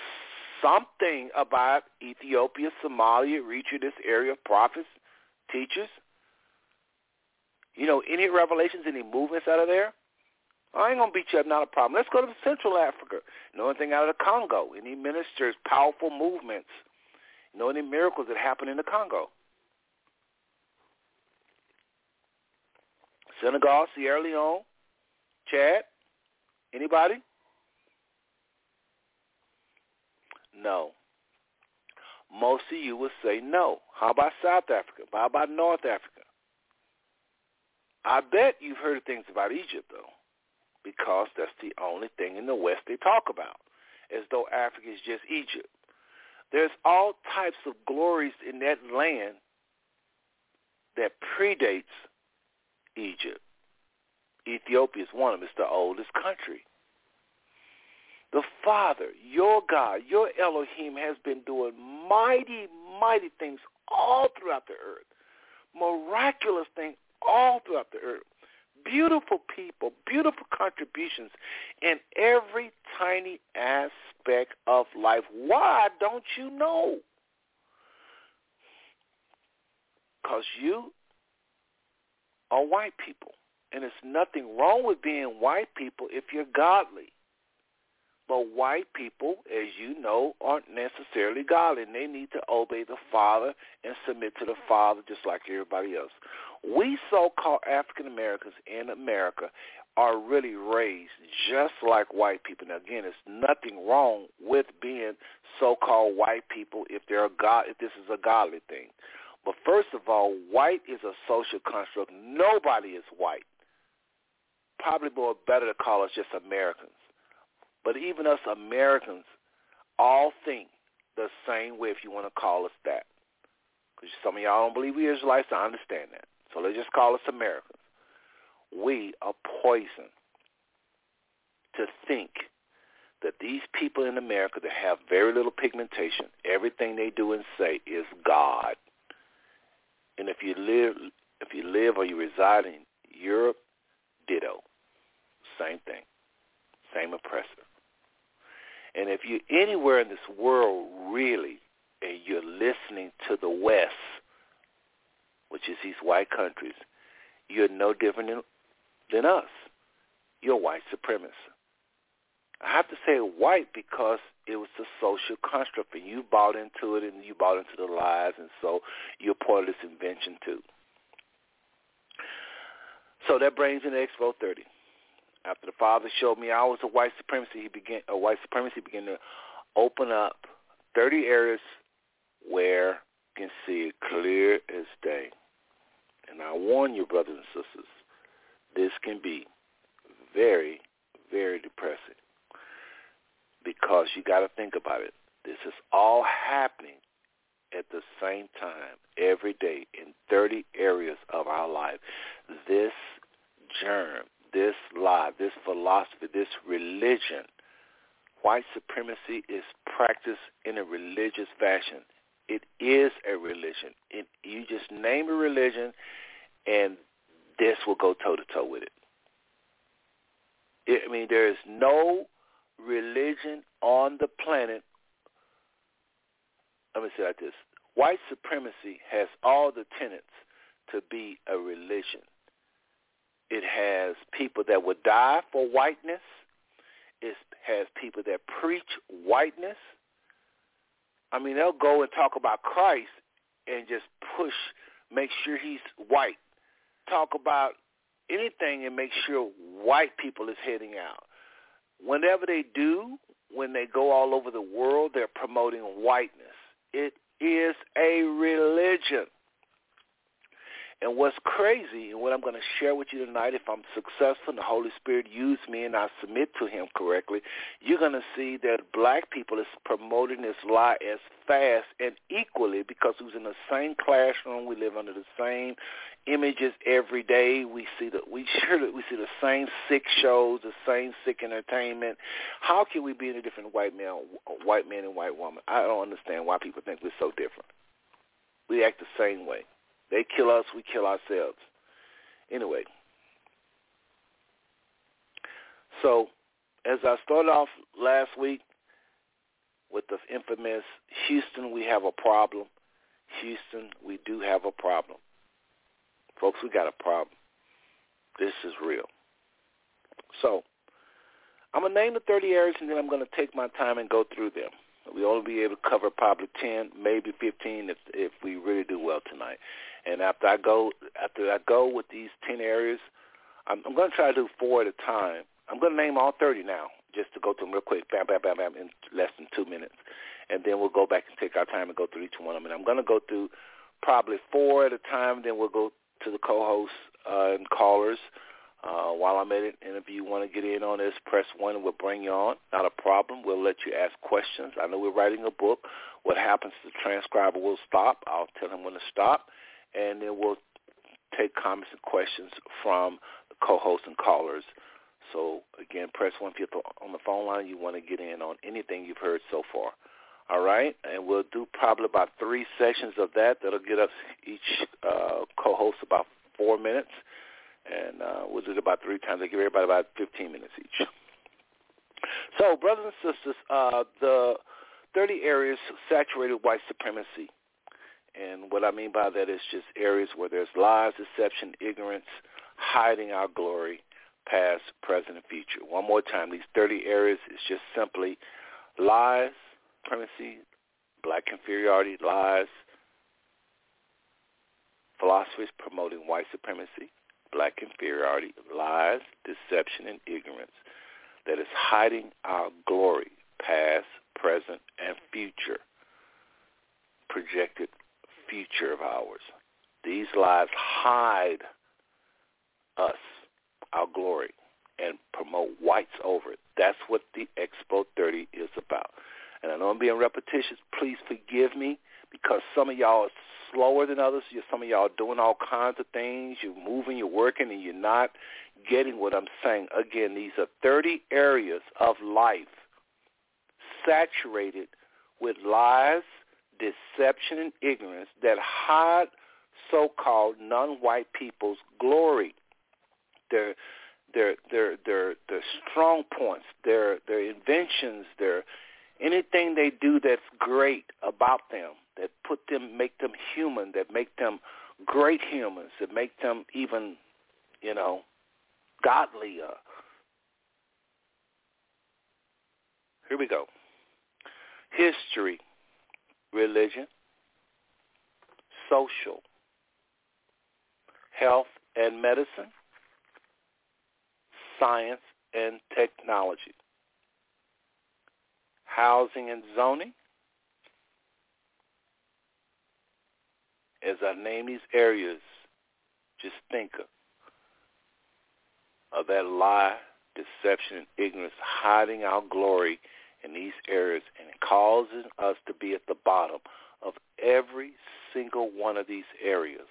A: something about Ethiopia, Somalia, Eritrea, this area of prophets, teachers? You know, any revelations, any movements out of there? I ain't gonna beat you up, not a problem. Let's go to Central Africa. Know anything out of the Congo? Any ministers, powerful movements? Know any miracles that happen in the Congo? Senegal, Sierra Leone, Chad? Anybody? No. Most of you would say no. How about South Africa? How about North Africa? I bet you've heard things about Egypt, though, because that's the only thing in the West they talk about, as though Africa is just Egypt. There's all types of glories in that land that predates Egypt. Ethiopia is one of them. It's the oldest country. The Father, your God, your Elohim has been doing mighty, mighty things all throughout the earth. Miraculous things all throughout the earth. Beautiful people, beautiful contributions in every tiny aspect of life. Why don't you know? Because you are white people. And there's nothing wrong with being white people if you're godly. But white people, as you know, aren't necessarily godly, and they need to obey the Father and submit to the Father just like everybody else. We so-called African Americans in America are really raised just like white people. Now, again, there's nothing wrong with being so-called white people if they're god, if this is a godly thing. But first of all, white is a social construct. Nobody is white. Probably more better to call us just Americans. But even us Americans all think the same way if you want to call us that. Because some of y'all don't believe we Israelites, I understand that. So let's just call us Americans. We are poison to think that these people in America that have very little pigmentation, everything they do and say is God. And if you live if you live or you reside in Europe, ditto. Same thing. Same oppressor. And if you're anywhere in this world really and you're listening to the West, which is these white countries, you're no different than, us. You're white supremacist. I have to say white because it was a social construct and you bought into it and you bought into the lies and so you're part of this invention too. So that brings in Expo 30. After the father showed me I was a white supremacy, he began a white supremacy began to open up 30 areas where you can see it clear as day. And I warn you, brothers and sisters, this can be very, very depressing because you got to think about it. This is all happening at the same time every day in 30 areas of our life. This germ, this lie, this philosophy, this religion, white supremacy is practiced in a religious fashion. It is a religion. It, you just name a religion, and this will go toe to toe with it. it. I mean, there is no religion on the planet. Let me say like this: White supremacy has all the tenets to be a religion. It has people that would die for whiteness. It has people that preach whiteness. I mean, they'll go and talk about Christ and just push, make sure he's white. Talk about anything and make sure white people is heading out. Whenever they do, when they go all over the world, they're promoting whiteness. It is a religion. And what's crazy, and what I'm going to share with you tonight, if I'm successful and the Holy Spirit use me and I submit to him correctly, you're going to see that black people is promoting this lie as fast and equally because who's in the same classroom, we live under the same images every day. We see the we <laughs> surely we see the same sick shows, the same sick entertainment. How can we be in a different white man, white man and white woman? I don't understand why people think we're so different. We act the same way. They kill us, we kill ourselves. Anyway, so as I started off last week with the infamous Houston, we have a problem. Houston, we do have a problem. Folks, we got a problem. This is real. So I'm going to name the 30 areas and then I'm going to take my time and go through them. We only be able to cover probably 10, maybe 15 if if we really do well tonight. And after I go after I go with these 10 areas, I'm, I'm going to try to do four at a time. I'm going to name all 30 now, just to go through them real quick, bam, bam, bam, bam, in less than two minutes. And then we'll go back and take our time and go through each one of them. And I'm going to go through probably four at a time. Then we'll go to the co-host uh, and callers. Uh, while I'm at it, and if you want to get in on this, press one we'll bring you on. Not a problem. We'll let you ask questions. I know we're writing a book. What happens to the transcriber will stop. I'll tell him when to stop, and then we'll take comments and questions from the co-hosts and callers. So again, press one if you're on the phone line. You want to get in on anything you've heard so far. All right, and we'll do probably about three sessions of that. That'll get us each uh, co-host about four minutes, and uh, we'll do it about three times. I give everybody about 15 minutes each. So, brothers and sisters, uh, the 30 areas saturated white supremacy. And what I mean by that is just areas where there's lies, deception, ignorance, hiding our glory, past, present, and future. One more time, these 30 areas is just simply lies, supremacy, black inferiority, lies, philosophies promoting white supremacy, black inferiority, lies, deception, and ignorance that is hiding our glory, past, present, and future, projected future of ours. These lies hide us, our glory, and promote whites over it. That's what the Expo 30 is about. And I know I'm being repetitious. Please forgive me because some of y'all are slower than others. You some of y'all are doing all kinds of things. You're moving, you're working, and you're not getting what I'm saying. Again, these are 30 areas of life saturated with lies, deception, and ignorance that hide so-called non-white people's glory. Their their their their their strong points, their their inventions, their anything they do that's great about them, that put them make them human, that make them great humans, that make them even, you know, godly. Uh, here we go. History, religion, social, health and medicine, science and technology, housing and zoning. As I name these areas, just think of, of that lie, deception, and ignorance hiding our glory in these areas and causing us to be at the bottom of every single one of these areas.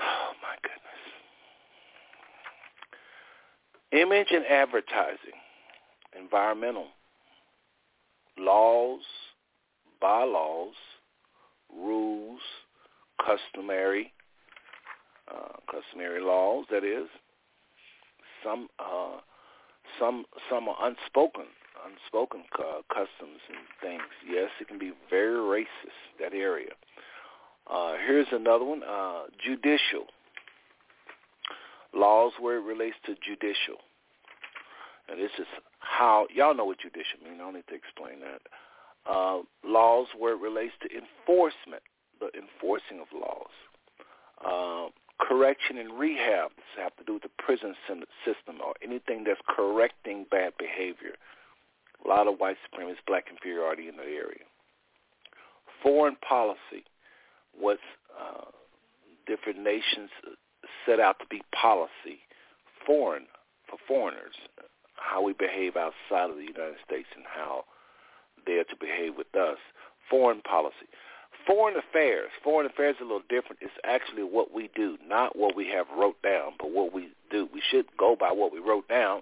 A: Oh my goodness. Image and advertising, environmental, laws, bylaws, rules, customary, uh, customary laws, that is, some uh, some some are unspoken unspoken uh, customs and things. Yes, it can be very racist that area. Uh, here's another one: uh, judicial laws where it relates to judicial. And this is how y'all know what judicial means. I don't need to explain that. Uh, laws where it relates to enforcement, the enforcing of laws. Uh, correction and rehab this have to do with the prison system or anything that's correcting bad behavior. A lot of white supremacists, black inferiority in the area. Foreign policy, what uh, different nations set out to be policy, foreign for foreigners, how we behave outside of the United States and how they are to behave with us. Foreign policy. Foreign affairs. Foreign affairs is a little different. It's actually what we do, not what we have wrote down, but what we do. We should go by what we wrote down,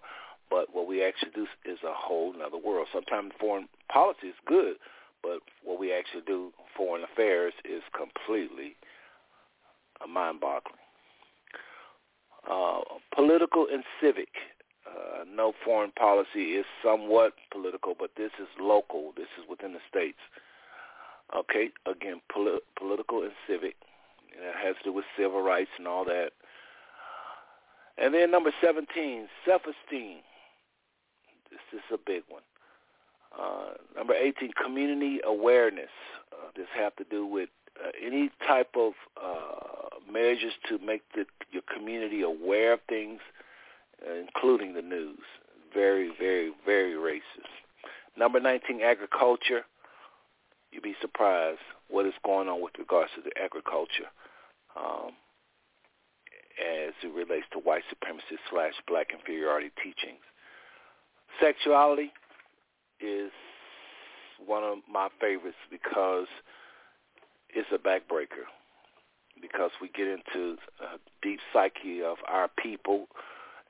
A: but what we actually do is a whole other world. Sometimes foreign policy is good, but what we actually do, foreign affairs, is completely mind-boggling. Uh, political and civic. Uh, no foreign policy is somewhat political, but this is local. This is within the states. Okay, again, poli- political and civic. It has to do with civil rights and all that. And then number 17, self-esteem. This is a big one. Uh, number 18, community awareness. Uh, this have to do with uh, any type of uh, measures to make the, your community aware of things, including the news. Very, very, very racist. Number 19, agriculture you'd be surprised what is going on with regards to the agriculture um, as it relates to white supremacy slash black inferiority teachings. Sexuality is one of my favorites because it's a backbreaker. Because we get into a deep psyche of our people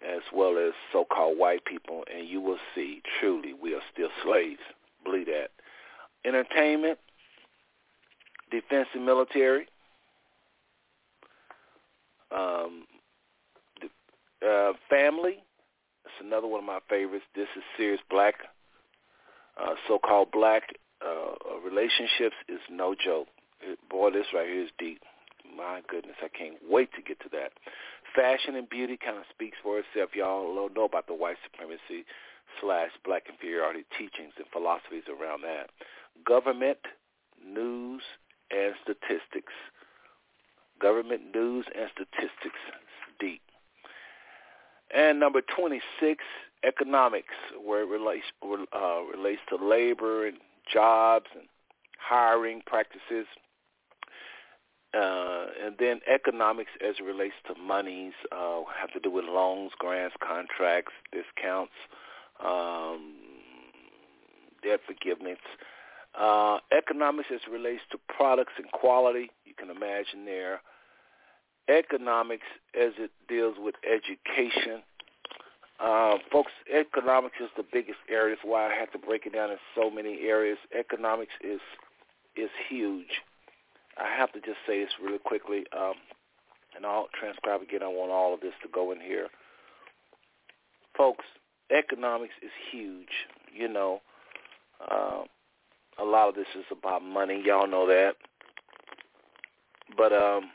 A: as well as so-called white people, and you will see truly we are still <laughs> slaves. Believe that. Entertainment, defense and military, um, uh, family. It's another one of my favorites. This is serious black, uh, so-called black uh, relationships is no joke. It, boy, this right here is deep. My goodness, I can't wait to get to that. Fashion and beauty kind of speaks for itself. Y'all don't know about the white supremacy slash black inferiority teachings and philosophies around that. Government, news, and statistics. Government news and statistics. Deep. And number 26, economics, where it relates, uh, relates to labor and jobs and hiring practices. Uh, and then economics as it relates to monies uh, have to do with loans, grants, contracts, discounts, um, debt forgiveness. Uh, economics as it relates to products and quality, you can imagine there. Economics as it deals with education. Uh, folks, economics is the biggest area. That's why I have to break it down in so many areas. Economics is is huge. I have to just say this really quickly, um, and I'll transcribe again. I want all of this to go in here. Folks, economics is huge. You know, uh, a lot of this is about money. Y'all know that. But, um,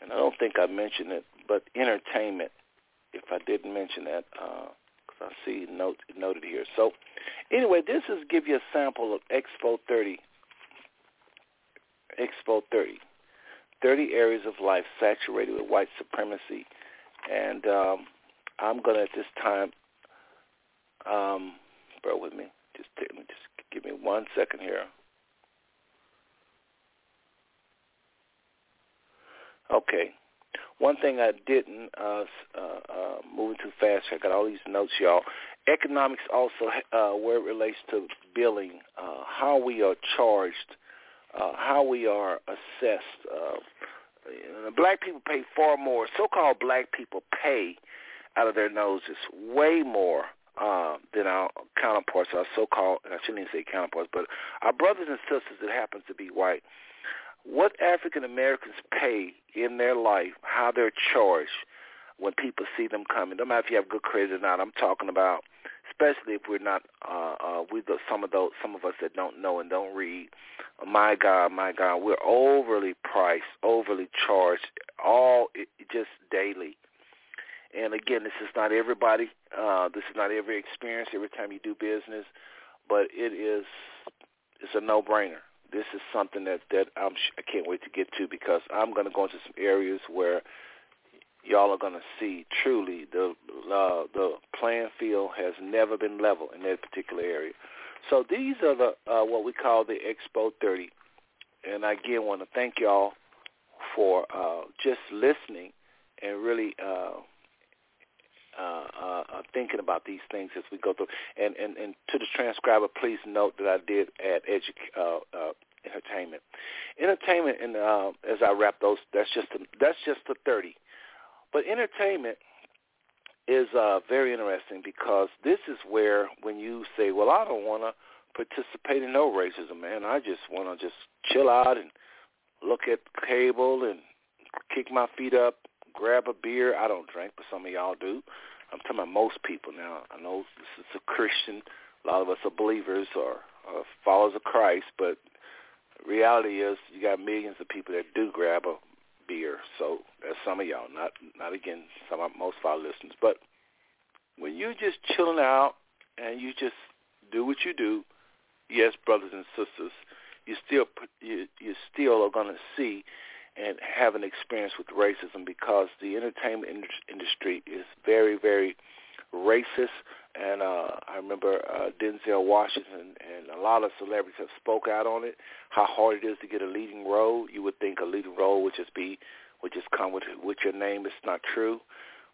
A: and I don't think I mentioned it, but entertainment, if I didn't mention that, because uh, I see note, noted here. So anyway, this is give you a sample of Expo 30. Expo 30. 30 areas of life saturated with white supremacy. And um, I'm going to, at this time, um, bear with me. Just, take, just give me one second here. Okay. One thing I didn't, uh, uh, uh, moving too fast, I got all these notes, y'all. Economics also, uh, where it relates to billing, uh, how we are charged, uh, how we are assessed. Uh, black people pay far more. So-called black people pay out of their noses way more uh, than our counterparts, our so-called, I shouldn't even say counterparts, but our brothers and sisters that happen to be white what African Americans pay in their life, how they're charged when people see them coming. No matter if you have good credit or not. I'm talking about, especially if we're not, uh, uh, we the some of those, some of us that don't know and don't read. My God, my God, we're overly priced, overly charged, all it, just daily. And again, this is not everybody. Uh, this is not every experience every time you do business, but it is. It's a no-brainer this is something that that I'm I can't wait to get to because I'm going to go into some areas where y'all are going to see truly the uh, the playing field has never been level in that particular area. So these are the uh, what we call the Expo 30, and I again want to thank y'all for uh, just listening and really uh, uh, uh, thinking about these things as we go through. And, and, and to the transcriber, please note that I did add edu- entertainment. Entertainment, and as I wrap those, that's just that's just the thirty. But entertainment is uh, very interesting because this is where when you say, "Well, I don't want to participate in no racism, man. I just want to just chill out and look at cable and kick my feet up, grab a beer. I don't drink, but some of y'all do. I'm talking about most people now. I know this is a Christian. A lot of us are believers or, or followers of Christ, but reality is you got millions of people that do grab a beer. So that's some of y'all, not not again some of most of our listeners. But when you just chilling out and you just do what you do, yes, brothers and sisters, you still you you still are going to see and have an experience with racism because the entertainment industry is very very racist and uh, I remember uh, Denzel Washington and a lot of celebrities have spoke out on it. How hard it is to get a leading role. You would think a leading role would just be would just come with with your name. It's not true.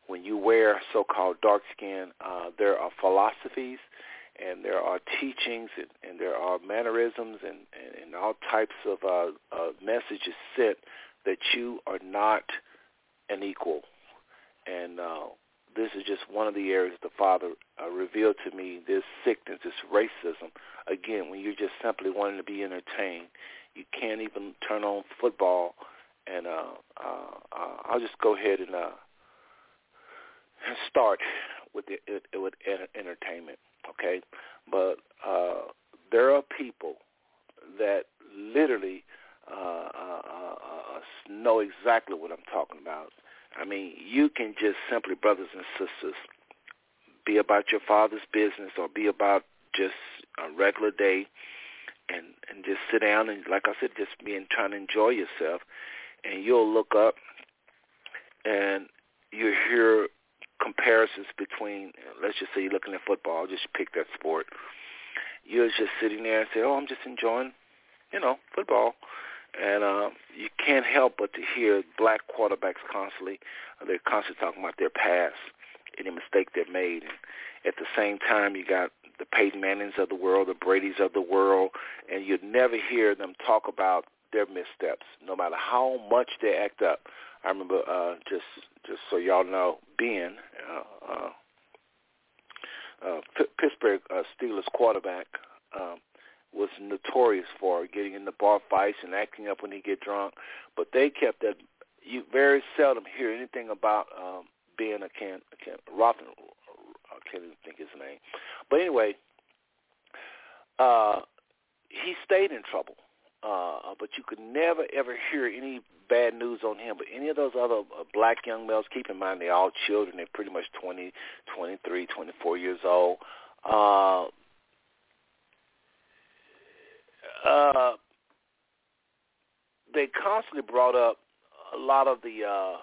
A: When you wear so-called dark skin, uh, there are philosophies and there are teachings and, and there are mannerisms and, and, and all types of uh, uh, messages sent that you are not an equal. And uh, this is just one of the areas the Father uh, revealed to me, this sickness, this racism. Again, when you're just simply wanting to be entertained, you can't even turn on football. And uh, uh, uh, I'll just go ahead and uh, start with the, it, with entertainment, okay? But uh, there are people that literally uh, uh, uh, uh know exactly what I'm talking about I mean, you can just simply, brothers and sisters, be about your father's business or be about just a regular day and and just sit down and like I said, just being trying to enjoy yourself and you'll look up and you hear comparisons between let's just say you're looking at football, just pick that sport. You're just sitting there and say, Oh, I'm just enjoying, you know, football and uh, you can't help but to hear black quarterbacks constantly. Uh, they're constantly talking about their past, any mistake they've made. And at the same time, you got the Peyton Mannings of the world, the Brady's of the world, and you'd never hear them talk about their missteps, no matter how much they act up. I remember uh, just just so y'all know, Ben, uh, uh, uh, Pittsburgh uh, Steelers quarterback. Um, was notorious for getting in the bar fights and acting up when he get drunk. But they kept that. You very seldom hear anything about um, being a can, a can Rothen. I can't even think his name. But anyway, uh, he stayed in trouble. Uh, but you could never ever hear any bad news on him. But any of those other uh, black young males, keep in mind they're all children. They're pretty much twenty, twenty-three, twenty-four years old. Uh, uh, they constantly brought up a lot of the, uh,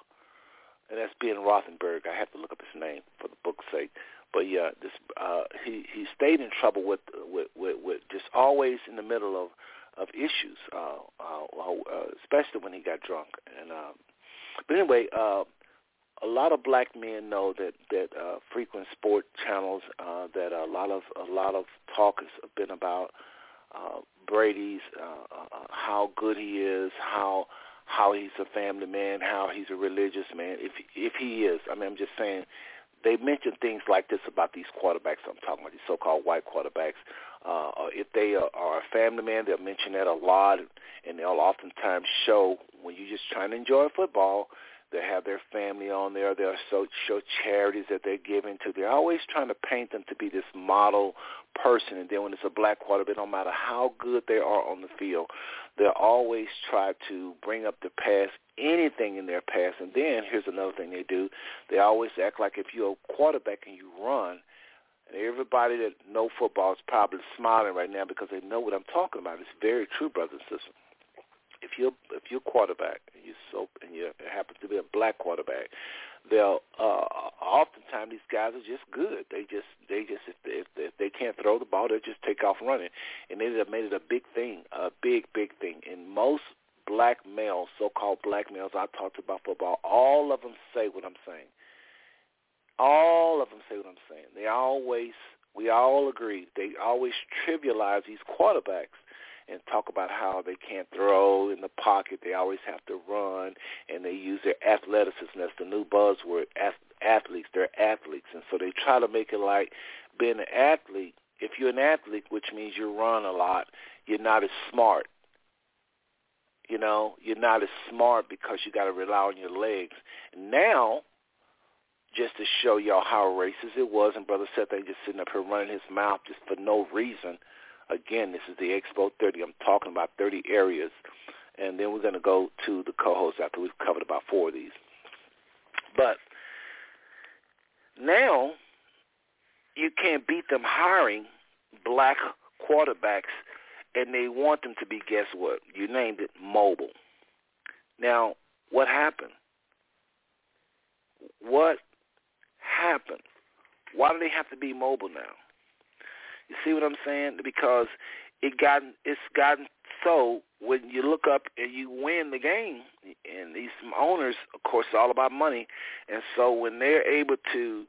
A: and that's Ben Rothenberg. I have to look up his name for the book's sake. But yeah, this uh, he he stayed in trouble with with with, with just always in the middle of of issues, uh, uh, uh, especially when he got drunk. And uh, but anyway, uh, a lot of black men know that that uh, frequent sport channels uh, that a lot of a lot of talk has been about uh, Brady's uh, uh, how good he is, how how he's a family man, how he's a religious man. If if he is, I mean, I'm just saying. They mention things like this about these quarterbacks. I'm talking about these so-called white quarterbacks. Uh, if they are, are a family man, they'll mention that a lot, and they'll oftentimes show when you're just trying to enjoy football they have their family on there. They'll show, show charities that they're giving to. They're always trying to paint them to be this model person. And then when it's a black quarterback, no matter how good they are on the field, they'll always try to bring up the past, anything in their past. And then here's another thing they do. They always act like if you're a quarterback and you run, and everybody that know football is probably smiling right now because they know what I'm talking about. It's very true, brothers and sisters if you're if you're quarterback and you so and you happen to be a black quarterback, they'll uh, oftentimes these guys are just good. They just they just if they, if, if they can't throw the ball, they just take off running, and they have made it a big thing, a big big thing. And most black males, so-called black males, I talked about football. All of them say what I'm saying. All of them say what I'm saying. They always we all agree. They always trivialize these quarterbacks and talk about how they can't throw in the pocket. They always have to run, and they use their athleticism. That's the new buzzword. Athletes, they're athletes, and so they try to make it like being an athlete. If you're an athlete, which means you run a lot, you're not as smart. You know, you're not as smart because you got to rely on your legs. Now, just to show y'all how racist it was, and Brother Seth ain't just sitting up here running his mouth just for no reason. Again, this is the Expo 30. I'm talking about 30 areas. And then we're going to go to the co-hosts after we've covered about four of these. But now you can't beat them hiring black quarterbacks, and they want them to be, guess what? You named it, mobile. Now, what happened? What happened? Why do they have to be mobile now? You see what I'm saying? Because it gotten it's gotten so when you look up and you win the game, and these owners, of course, it's all about money, and so when they're able to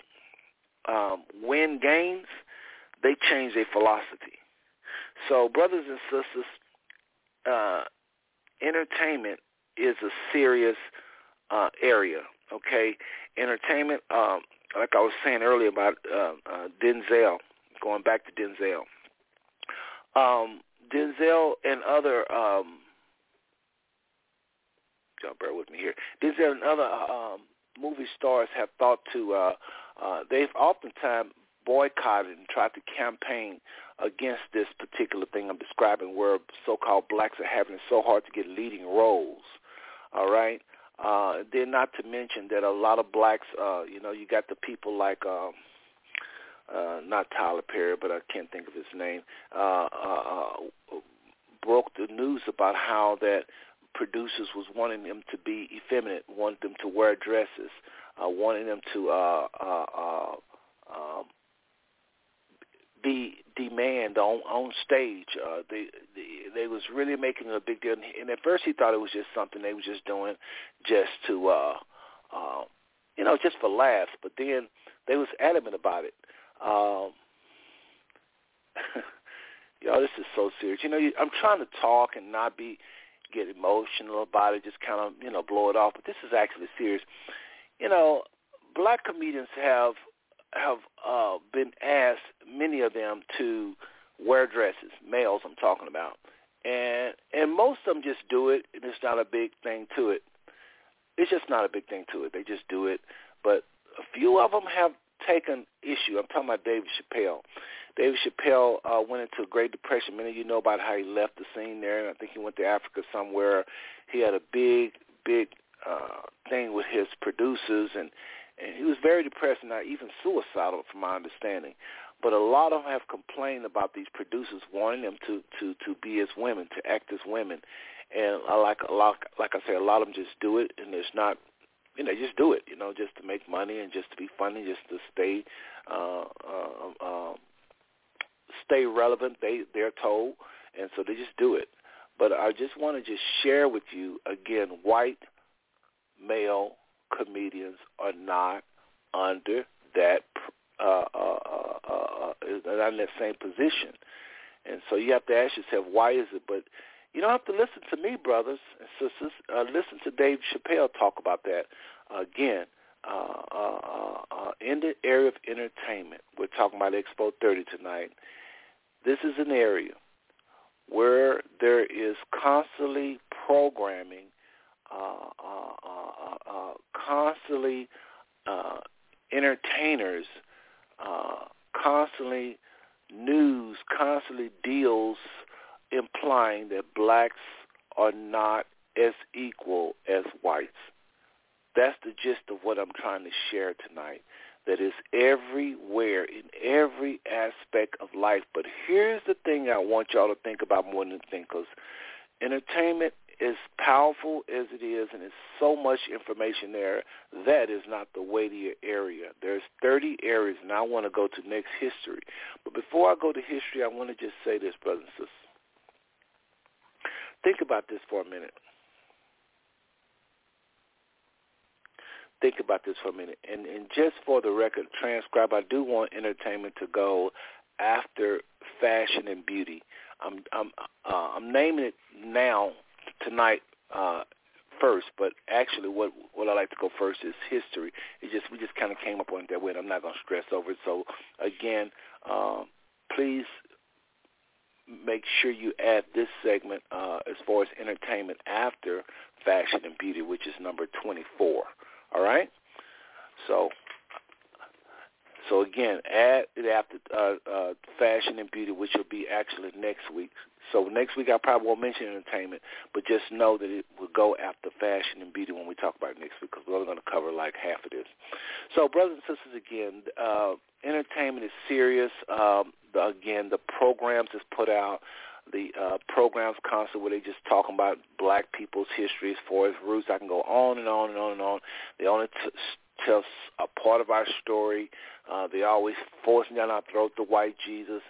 A: um, win games, they change their philosophy. So, brothers and sisters, uh, entertainment is a serious uh, area. Okay, entertainment. Um, like I was saying earlier about uh, uh, Denzel, going back to Denzel. Um, Denzel and other um, y'all bear with me here. Denzel and other um, movie stars have thought to. Uh, uh, they've oftentimes boycotted and tried to campaign against this particular thing I'm describing, where so-called blacks are having it so hard to get leading roles. All right. Uh, then not to mention that a lot of blacks, uh, you know, you got the people like, um, uh, not Tyler Perry, but I can't think of his name, uh, uh, uh, broke the news about how that producers was wanting them to be effeminate, wanted them to wear dresses, uh, wanting them to uh, uh, uh, um, be demand on on stage. Uh, they, they they was really making a big deal, and at first he thought it was just something they was just doing, just to uh, uh, you know, just for laughs. But then they was adamant about it. Um, <laughs> y'all, this is so serious. You know, you, I'm trying to talk and not be get emotional about it, just kind of you know blow it off. But this is actually serious. You know, black comedians have have uh, been asked, many of them, to wear dresses, males I'm talking about. And and most of them just do it, and it's not a big thing to it. It's just not a big thing to it. They just do it. But a few of them have taken issue. I'm talking about David Chappelle. David Chappelle uh, went into a Great Depression. Many of you know about how he left the scene there, and I think he went to Africa somewhere. He had a big, big uh, thing with his producers, and and he was very depressed and not even suicidal, from my understanding. But a lot of them have complained about these producers wanting them to to to be as women, to act as women, and I like a lot, like I say, a lot of them just do it, and there's not, you know, just do it, you know, just to make money and just to be funny, just to stay, uh, uh, uh, stay relevant. They they're told, and so they just do it. But I just want to just share with you again, white male comedians are not under that uh, uh, uh, uh, not in that same position. And so you have to ask yourself, why is it? But you don't have to listen to me, brothers and sisters. Uh, listen to Dave Chappelle talk about that again. Uh, uh, uh, uh, in the area of entertainment, we're talking about Expo 30 tonight. This is an area where there is constantly programming uh, uh, uh, constantly entertainers, constantly news, constantly deals implying that blacks are not as equal as whites. That's the gist of what I'm trying to share tonight. That is everywhere in every aspect of life. But here's the thing I want y'all to think about more than think, because entertainment as powerful as it is, and there's so much information there, that is not the weightier area. There's 30 areas, and I want to go to next history. But before I go to history, I want to just say this, brothers and sisters. Think about this for a minute. Think about this for a minute. And, and just for the record, transcribe, I do want entertainment to go after fashion and beauty. I'm I'm uh, I'm naming it now tonight uh, first, but actually what what I like to go first is history. It just we just kind of came up on it that way, and I'm not going to stress over it. So again, um, please make sure you add this segment uh, as far as entertainment after fashion and beauty, which is number 24. All right. So so again, add it after uh, uh, fashion and beauty, which will be actually next week. So next week I probably won't mention entertainment, but just know that it will go after fashion and beauty when we talk about next week because we're only going to cover like half of this. So brothers and sisters, again, uh, entertainment is serious. Um, the, again, the programs is put out the uh, programs constantly where they just talking about black people's history as far as roots. I can go on and on and on and on. They only t- tell a part of our story. Uh, they always forcing down our throat the white Jesus.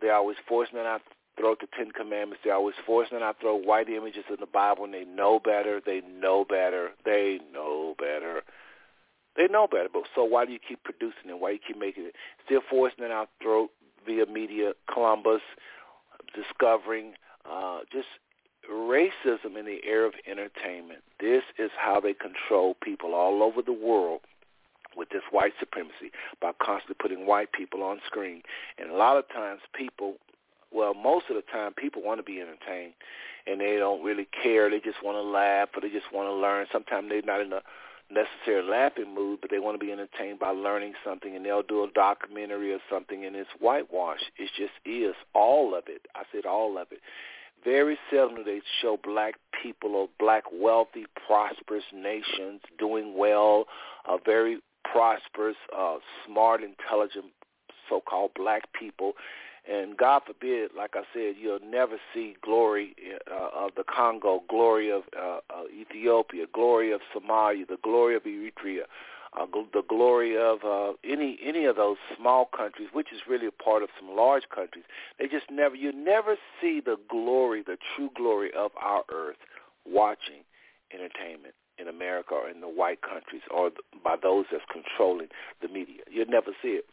A: They always forcing down our throat the Ten Commandments. They always forcing down our throat white images in the Bible, and they know better. They know better. They know better. They know better. But so why do you keep producing it? Why do you keep making it? Still forcing down our throat via media, Columbus, discovering, uh, just racism in the area of entertainment. This is how they control people all over the world with this white supremacy by constantly putting white people on screen. And a lot of times people, well, most of the time people want to be entertained and they don't really care. They just want to laugh or they just want to learn. Sometimes they're not in a necessary laughing mood, but they want to be entertained by learning something, and they'll do a documentary or something, and it's whitewash. It just is all of it. I said all of it. Very seldom do they show black people or black wealthy, prosperous nations doing well, uh, very prosperous, uh, smart, intelligent so-called black people. And God forbid, like I said, you'll never see glory uh, of the Congo, glory of uh, uh, Ethiopia, glory of Somalia, the glory of Eritrea, uh, the glory of uh, any any of those small countries, which is really a part of some large countries. They just never you never see the glory, the true glory of our earth watching entertainment in America or in the white countries or by those that's controlling the media. You'll never see it.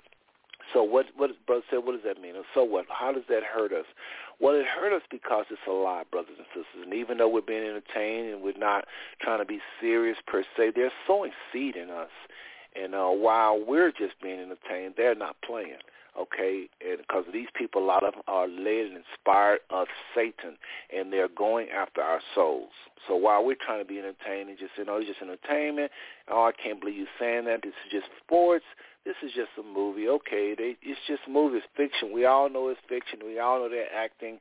A: So what what brother said, what does that mean? so what? How does that hurt us? Well, it hurt us because it's a lie, brothers and sisters. And even though we're being entertained and we're not trying to be serious per se, they're sowing seed in us. And uh, while we're just being entertained, they're not playing. Okay, and because these people, a lot of them are led and inspired of Satan, and they're going after our souls. So while we're trying to be entertained and just, you know, it's just entertainment, oh, I can't believe you saying that. This is just sports this is just a movie. Okay, they, it's just movies, fiction. We all know it's fiction. We all know they're acting.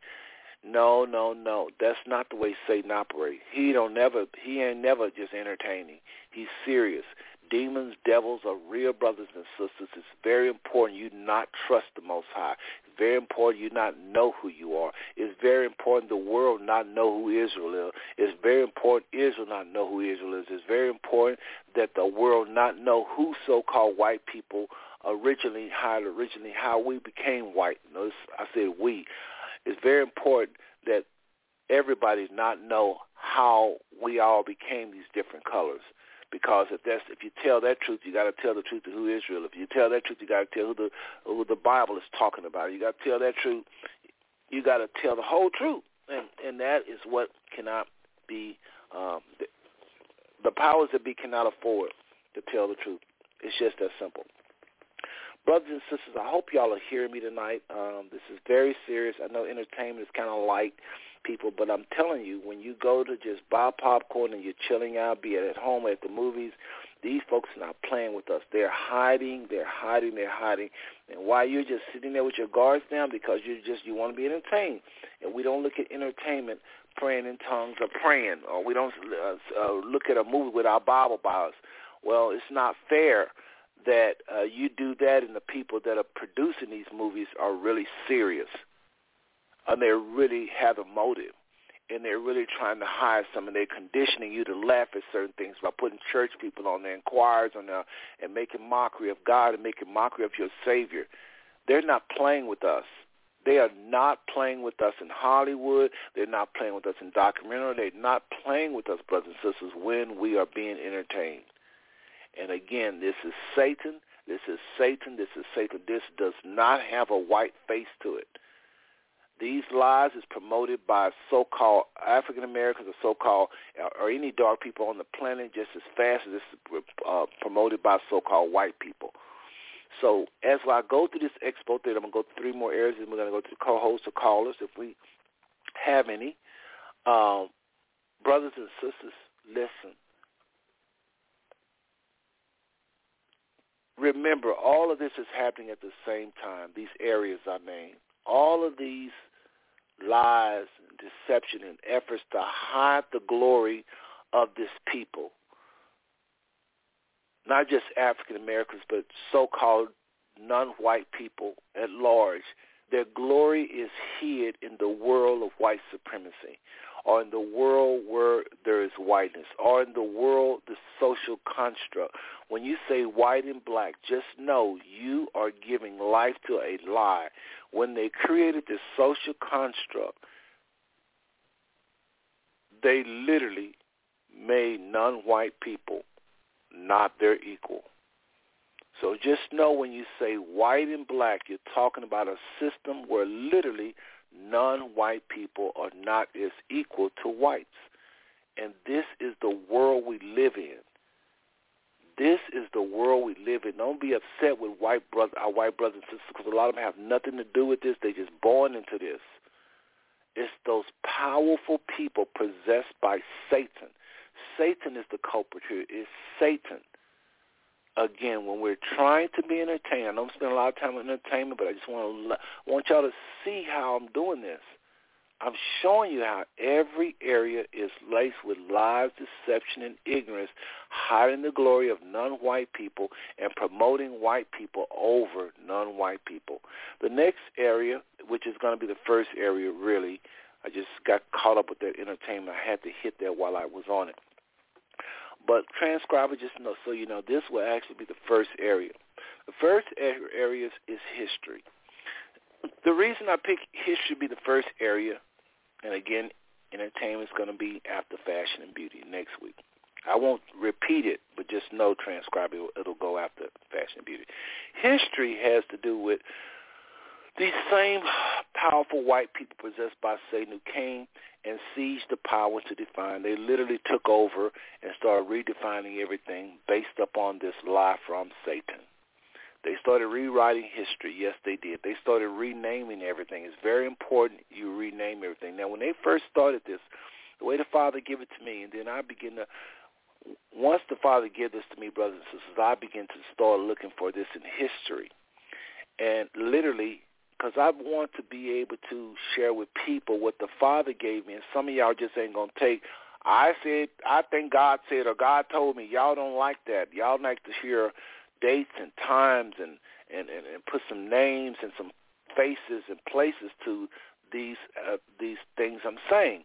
A: No, no, no. That's not the way Satan operates. He don't never. He ain't never just entertaining. He's serious demons, devils are real brothers and sisters. It's very important you not trust the Most High. It's very important you not know who you are. It's very important the world not know who Israel is. It's very important Israel not know who Israel is. It's very important that the world not know who so-called white people originally, how originally how we became white. Notice I said we. It's very important that everybody not know how we all became these different colors because if that's if you tell that truth, you got to tell the truth to who Israel. If you tell that truth, you got to tell who the who the Bible is talking about. You got to tell that truth. You got to tell the whole truth, and and that is what cannot be. Um, the, the powers that be cannot afford to tell the truth. It's just that simple. Brothers and sisters, I hope y'all are hearing me tonight. Um, this is very serious. I know entertainment is kind of light people. But I'm telling you, when you go to just buy popcorn and you're chilling out, be it at home or at the movies, these folks are not playing with us. They're hiding, they're hiding, they're hiding. And while you're just sitting there with your guards down because you just you want to be entertained, and we don't look at entertainment praying in tongues or praying, or we don't uh, uh, look at a movie with our Bible by us. Well, it's not fair that uh, you do that, and the people that are producing these movies are really serious and they really have a motive and they're really trying to hide some and they're conditioning you to laugh at certain things by putting church people on and choirs on and making mockery of God and making mockery of your Savior. They're not playing with us. They are not playing with us in Hollywood. They're not playing with us in documentary. They're not playing with us, brothers and sisters, when we are being entertained. And again, this is Satan. This is Satan. This is Satan. This does not have a white face to it. These lies is promoted by so-called African Americans or so-called or any dark people on the planet just as fast as it's uh, promoted by so-called white people. So as I go through this expo thing, I'm going to go through three more areas, and we're going to go to the co-hosts or callers if we have any. Um, brothers and sisters, listen. Remember, all of this is happening at the same time, these areas I named. All of these lies and deception and efforts to hide the glory of this people. Not just African Americans, but so-called non-white people at large. Their glory is hid in the world of white supremacy. Or in the world where there is whiteness, or in the world, the social construct. When you say white and black, just know you are giving life to a lie. When they created this social construct, they literally made non-white people not their equal. So just know when you say white and black, you're talking about a system where literally non-white people are not as equal to whites. And this is the world we live in. This is the world we live in. Don't be upset with white brother, our white brothers and sisters because a lot of them have nothing to do with this. They're just born into this. It's those powerful people possessed by Satan. Satan is the culprit here. It's Satan again, when we're trying to be entertained, I don't spend a lot of time on entertainment, but I just want to want y'all to see how I'm doing this. I'm showing you how every area is laced with lies, deception, and ignorance, hiding the glory of non-white people and promoting white people over non-white people. The next area, which is going to be the first area really, I just got caught up with that entertainment. I had to hit that while I was on it. But transcriber, just know, so you know, this will actually be the first area. The first area is history. The reason I pick history to be the first area, and again, entertainment is going to be after fashion and beauty next week. I won't repeat it, but just know transcribe it, it'll go after fashion and beauty. History has to do with these same powerful white people possessed by Satan who came and seized the power to define. They literally took over and started redefining everything based upon this lie from Satan. They started rewriting history. Yes, they did. They started renaming everything. It's very important you rename everything. Now, when they first started this, the way the Father gave it to me, and then I begin to, once the Father gave this to me, brothers and sisters, I begin to start looking for this in history. And literally, because I want to be able to share with people what the Father gave me, and some of y'all just ain't gonna take. I said, I think God said, or God told me. Y'all don't like that. Y'all like to hear dates and times and and and, and put some names and some faces and places to these uh, these things I'm saying.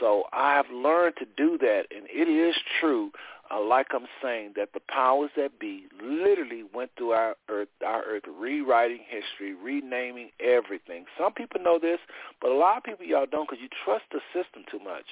A: So I have learned to do that, and it is true uh, like I'm saying, that the powers that be literally went through our earth, our earth, rewriting history, renaming everything. Some people know this, but a lot of people y'all don't because you trust the system too much.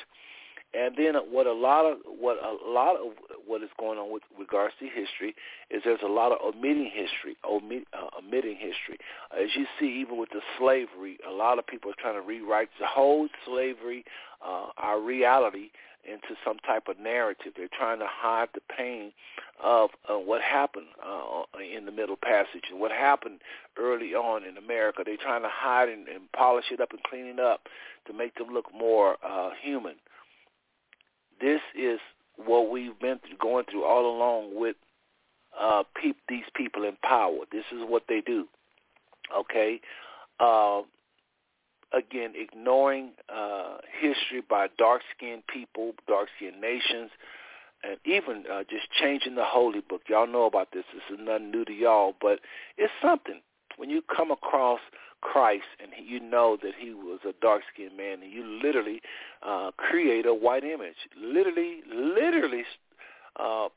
A: And then what a lot of what a lot of what is going on with regards to history is there's a lot of omitting history, omit, uh, omitting history. As you see, even with the slavery, a lot of people are trying to rewrite the whole slavery, uh, our reality, into some type of narrative. They're trying to hide the pain of uh, what happened uh, in the Middle Passage and what happened early on in America. They're trying to hide and, and polish it up and clean it up to make them look more uh, human. This is what we've been through, going through all along with uh, these people in power. This is what they do. Okay, uh, again, ignoring uh, history by dark-skinned people, dark-skinned nations, and even uh, just changing the holy book. Y'all know about this. This is nothing new to y'all, but it's something. When you come across Christ and you know that he was a dark-skinned man and you literally uh, create a white image. Literally, literally, uh, uh,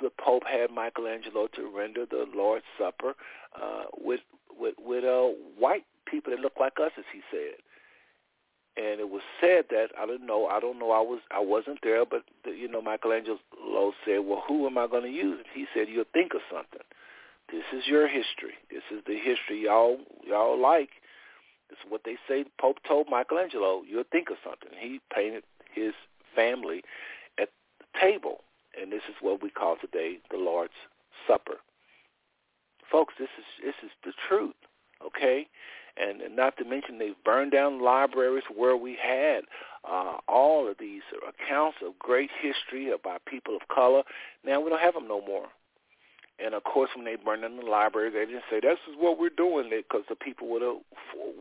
A: the Pope had Michelangelo to render the Lord's Supper uh, with with with uh, white people that look like us, as he said. And it was said that I don't know. I don't know. I was I wasn't there, but the, you know, Michelangelo said, "Well, who am I going to use?" He said, "You'll think of something. This is your history. This is the history y'all y'all like. This is what they say." Pope told Michelangelo, "You'll think of something." He painted his family at the table, and this is what we call today the Lord's Supper. Folks, this is this is the truth. Okay, and, not to mention they've burned down libraries where we had uh, all of these accounts of great history about people of color. Now we don't have them no more. And of course, when they burned down the library, they didn't say this is what we're doing because the people would have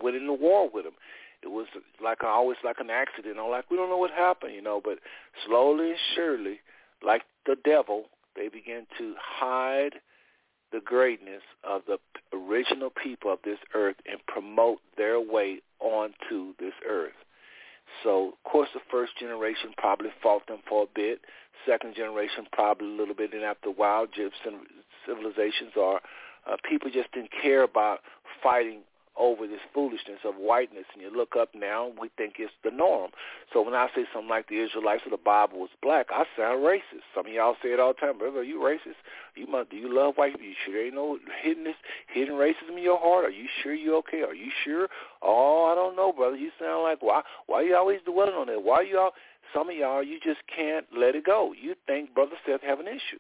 A: went in the war with them. It was like always like an accident. I'm like we don't know what happened, you know. But slowly and surely, like the devil, they began to hide the greatness of the original people of this earth and promote their way onto this earth. So, of course, the first generation probably fought them for a bit. Second generation probably a little bit. And after a while, Egyptian civilizations or uh, people just didn't care about fighting over this foolishness of whiteness and you look up now we think it's the norm. So when I say something like the Israelites of the Bible was black, I sound racist. Some of y'all say it all the time, brother, are you racist? You must do you love white people? You sure ain't no hidden hidden racism in your heart? Are you sure you okay? Are you sure? Oh, I don't know, brother. You sound like why why you always dwelling on that? Why you all some of y'all you just can't let it go. You think Brother Seth have an issue.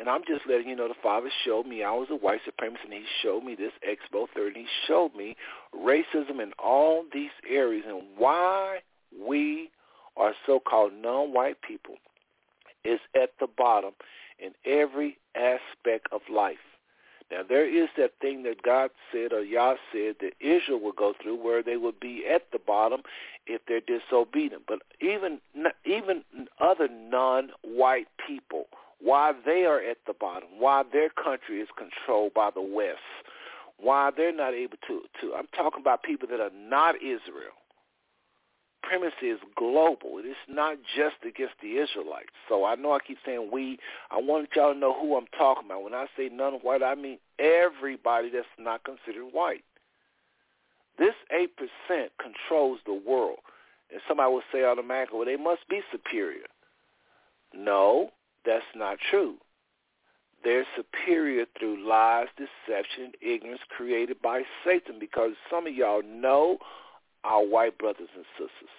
A: And I'm just letting you know the Father showed me I was a white supremacist, and he showed me this Expo 30. He showed me racism in all these areas and why we are so-called non-white people is at the bottom in every aspect of life. Now, there is that thing that God said or Yah said that Israel would go through where they would be at the bottom if they're disobedient. But even even other non-white people why they are at the bottom, why their country is controlled by the West, why they're not able to, to I'm talking about people that are not Israel. Primacy is global. It is not just against the Israelites. So I know I keep saying we. I want y'all to know who I'm talking about. When I say none white, I mean everybody that's not considered white. This 8% controls the world. And somebody will say automatically, well, they must be superior. No, that's not true. They're superior through lies, deception, ignorance created by Satan because some of y'all know our white brothers and sisters.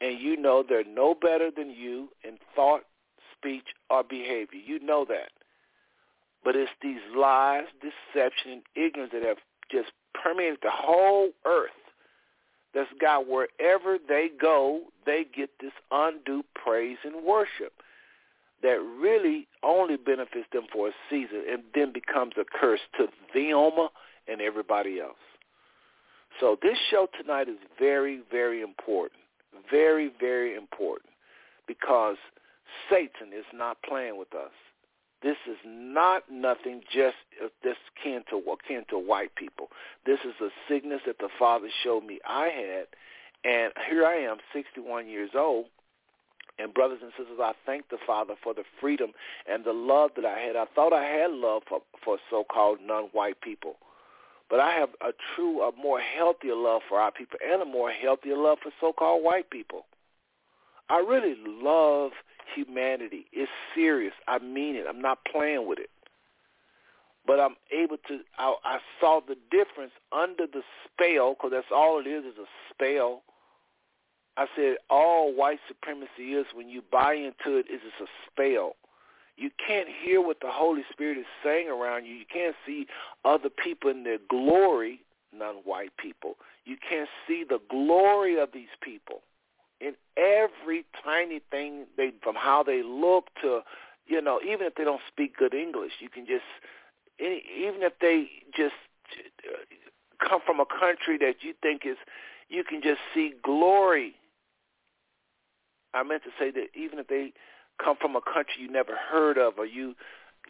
A: And you know they're no better than you in thought, speech, or behavior. You know that. But it's these lies, deception, and ignorance that have just permeated the whole earth that's got wherever they go, they get this undue praise and worship that really only benefits them for a season and then becomes a curse to them and everybody else. So this show tonight is very, very important. Very, very important because Satan is not playing with us. This is not nothing just this kin to akin to white people. This is a sickness that the Father showed me I had, and here I am, 61 years old, and brothers and sisters, I thank the Father for the freedom and the love that I had. I thought I had love for, for so-called non-white people. But I have a true, a more healthier love for our people and a more healthier love for so-called white people. I really love humanity. It's serious. I mean it. I'm not playing with it. But I'm able to, I, I saw the difference under the spell, because that's all it is, is a spell I said all white supremacy is when you buy into it is it's a spell. You can't hear what the Holy Spirit is saying around you. You can't see other people in their glory, non-white people. You can't see the glory of these people in every tiny thing they from how they look to, you know, even if they don't speak good English, you can just any, even if they just uh, come from a country that you think is you can just see glory I meant to say that even if they come from a country you never heard of or you,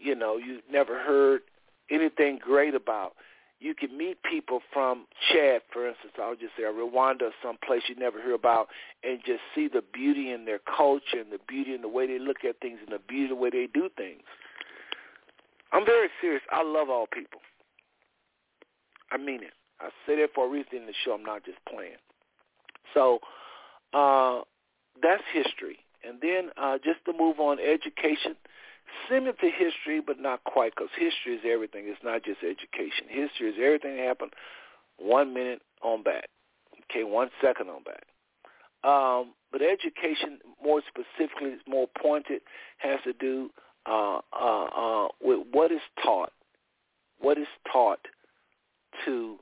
A: you know, you never heard anything great about, you can meet people from Chad, for instance, I'll just say, or Rwanda, some place you never hear about, and just see the beauty in their culture and the beauty in the way they look at things and the beauty in the way they do things. I'm very serious. I love all people. I mean it. I say that for a reason in the show. I'm not just playing. So uh, that's history. And then uh, just to move on, education, similar to history, but not quite, because history is everything. It's not just education. History is everything that happened one minute on back, okay, one second on back. Um, but education, more specifically, more pointed, has to do uh, uh, uh, with what is taught, what is taught to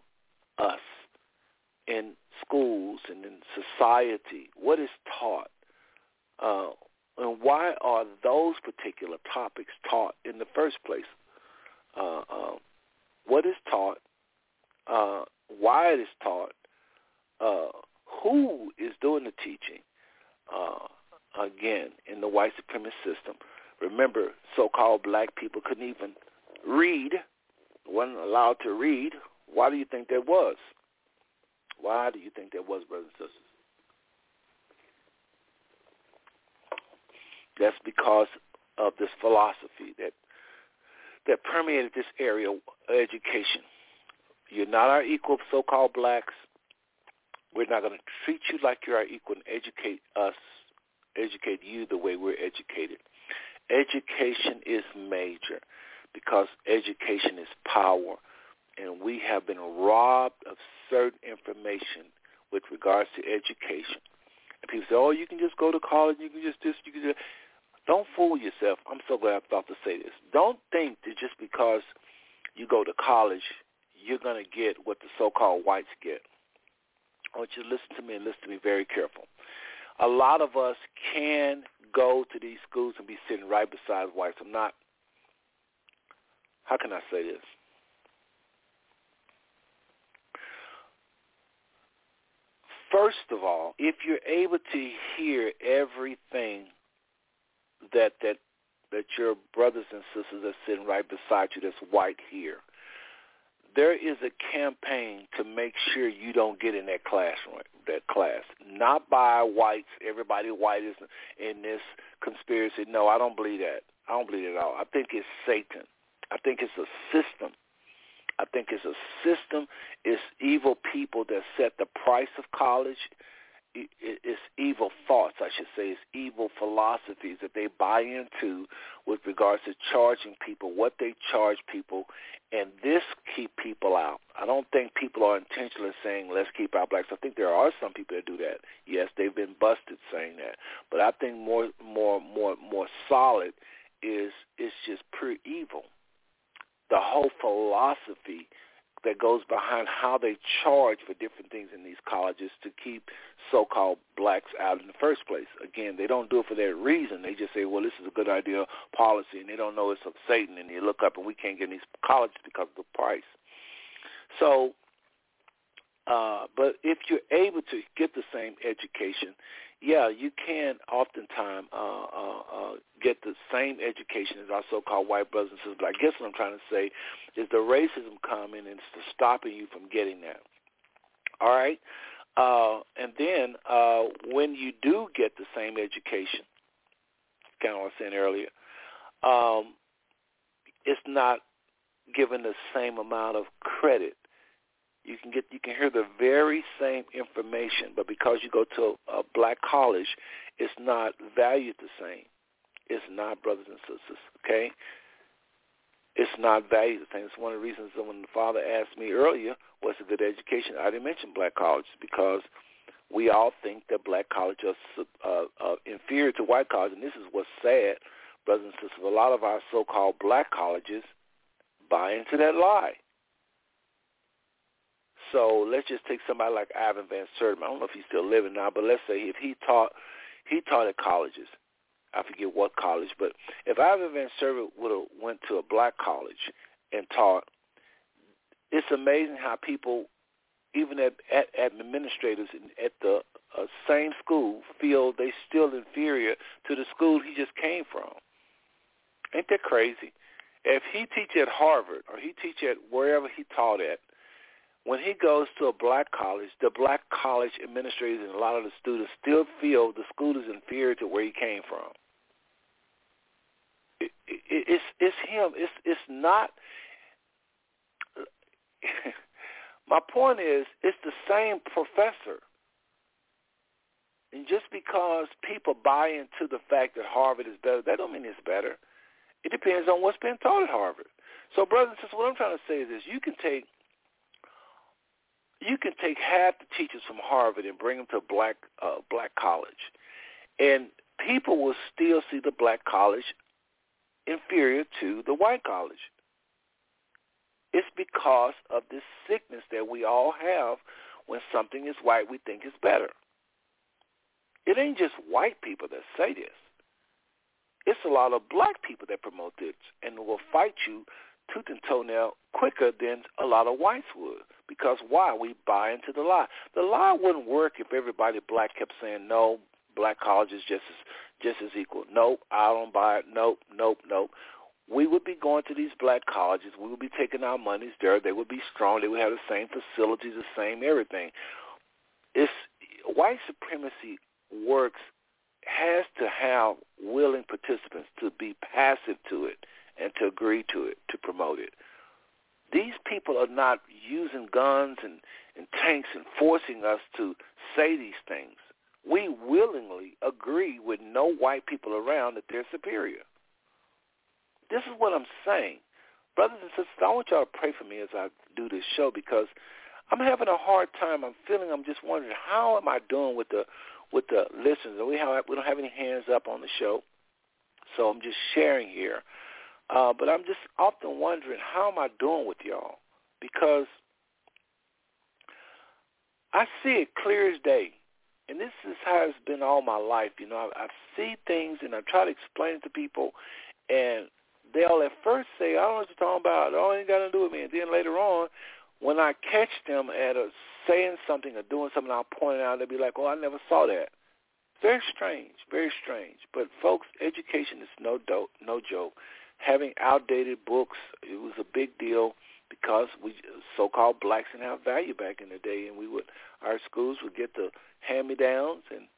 A: us in schools and in society, what is taught, uh, and why are those particular topics taught in the first place? Uh, uh, what is taught, uh, why it is taught, uh, who is doing the teaching, uh, again, in the white supremacist system. Remember, so-called black people couldn't even read, wasn't allowed to read. Why do you think that was? Why do you think that was, brothers and sisters? That's because of this philosophy that that permeated this area of education. You're not our equal, so-called blacks. We're not going to treat you like you're our equal and educate us, educate you the way we're educated. Education is major because education is power, and we have been robbed of certain information with regards to education. And people say, oh, you can just go to college, you can just this, you can just... Don't fool yourself. I'm so glad I thought to say this. Don't think that just because you go to college, you're going to get what the so-called whites get. I want you to listen to me and listen to me very careful. A lot of us can go to these schools and be sitting right beside whites. I'm not, how can I say this? First of all, if you're able to hear everything that that that your brothers and sisters are sitting right beside you that's white here, there is a campaign to make sure you don't get in that classroom, that class. Not by whites. Everybody white is in this conspiracy. No, I don't believe that. I don't believe it at all. I think it's Satan. I think it's a system. I think it's a system. It's evil people that set the price of college it's evil thoughts, I should say. It's evil philosophies that they buy into with regards to charging people, what they charge people, and this keep people out. I don't think people are intentionally saying, let's keep our blacks. I think there are some people that do that. Yes, they've been busted saying that. But I think more, more, more, more solid is it's just pure evil. The whole philosophy that goes behind how they charge for different things in these colleges to keep so-called blacks out in the first place. Again, they don't do it for that reason. They just say, well, this is a good idea policy, and they don't know it's of Satan, and you look up and we can't get in these colleges because of the price. So, uh, but if you're able to get the same education, yeah, you can oftentimes uh, uh, uh, get the same education as our so-called white brothers and sisters. But I guess what I'm trying to say is the racism coming and it's stopping you from getting that. All right? Uh, and then uh, when you do get the same education, kind of what I was saying earlier, um, it's not given the same amount of credit you can get you can hear the very same information, but because you go to a, black college, it's not valued the same. It's not, brothers and sisters. Okay, it's not valued the same. It's one of the reasons that when the father asked me earlier, "What's a good education?" I didn't mention black colleges because we all think that black colleges are uh, uh, inferior to white colleges, and this is what's sad, brothers and sisters. A lot of our so-called black colleges buy into that lie. So let's just take somebody like Ivan Van Sertima. I don't know if he's still living now, but let's say if he taught he taught at colleges. I forget what college, but if Ivan Van Sertima would have went to a black college and taught, it's amazing how people, even at, at administrators at the uh, same school, feel they still inferior to the school he just came from. Ain't that crazy? If he teach at Harvard or he teach at wherever he taught at, when he goes to a black college, the black college administrators and a lot of the students still feel the school is inferior to where he came from. It, it, it's it's him. It's it's not. <laughs> my point is, it's the same professor. And just because people buy into the fact that Harvard is better, that don't mean it's better. It depends on what's being taught at Harvard. So, brothers and sisters, what I'm trying to say is this: you can take you can take half the teachers from Harvard and bring them to a black uh, black college, and people will still see the black college inferior to the white college. It's because of this sickness that we all have when something is white, we think it's better. It ain't just white people that say this. It's a lot of black people that promote this and will fight you tooth and toenail quicker than a lot of whites would. Because why? We buy into the lie. The lie wouldn't work if everybody black kept saying no. Black college is just as just as equal. Nope, I don't buy it. Nope, nope, nope. We would be going to these black colleges. We would be taking our monies there. They would be strong. They would have the same facilities, the same everything. It's white supremacy works has to have willing participants to be passive to it and to agree to it, to promote it. These people are not using guns and, and tanks and forcing us to say these things. We willingly agree with no white people around that they're superior. This is what I'm saying. Brothers and sisters, I want y'all to pray for me as I do this show because I'm having a hard time. I'm feeling. I'm just wondering how am I doing with the with the listeners. We have we don't have any hands up on the show, so I'm just sharing here. Uh, but I'm just often wondering how am I doing with y'all because I see it clear as day, and this is how it's been all my life. You know, I, I see things and I try to explain it to people, and they'll at first say, "I don't know what you're talking about. Oh, it ain't got to do with me," and then later on, when I catch them at a saying something or doing something, I'll point it out. They'll be like, "Oh, I never saw that." Very strange, very strange. But folks, education is no do- no joke. Having outdated books, it was a big deal because we so-called blacks didn't have value back in the day, and we would our schools would get the hand-me-downs and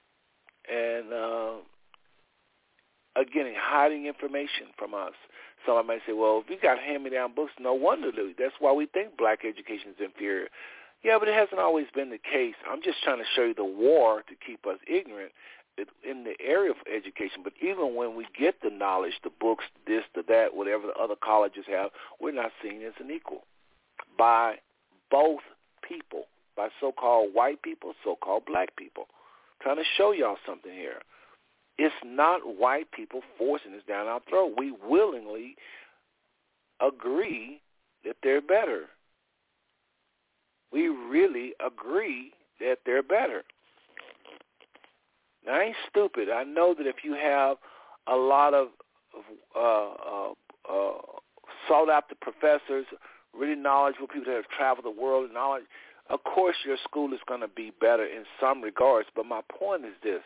A: and uh, again hiding information from us. Somebody might say, well, if we got hand-me-down books, no wonder. That's why we think black education is inferior. Yeah, but it hasn't always been the case. I'm just trying to show you the war to keep us ignorant in the area of education. But even when we get the knowledge, the books, this, the that, whatever the other colleges have, we're not seen as an equal by both people, by so-called white people, so-called black people. I'm trying to show y'all something here. It's not white people forcing this down our throat. We willingly agree that they're better. We really agree that they're better. Now, I ain't stupid. I know that if you have a lot of uh, uh, uh, sought after professors, really knowledgeable people that have traveled the world and knowledge, of course your school is going to be better in some regards. But my point is this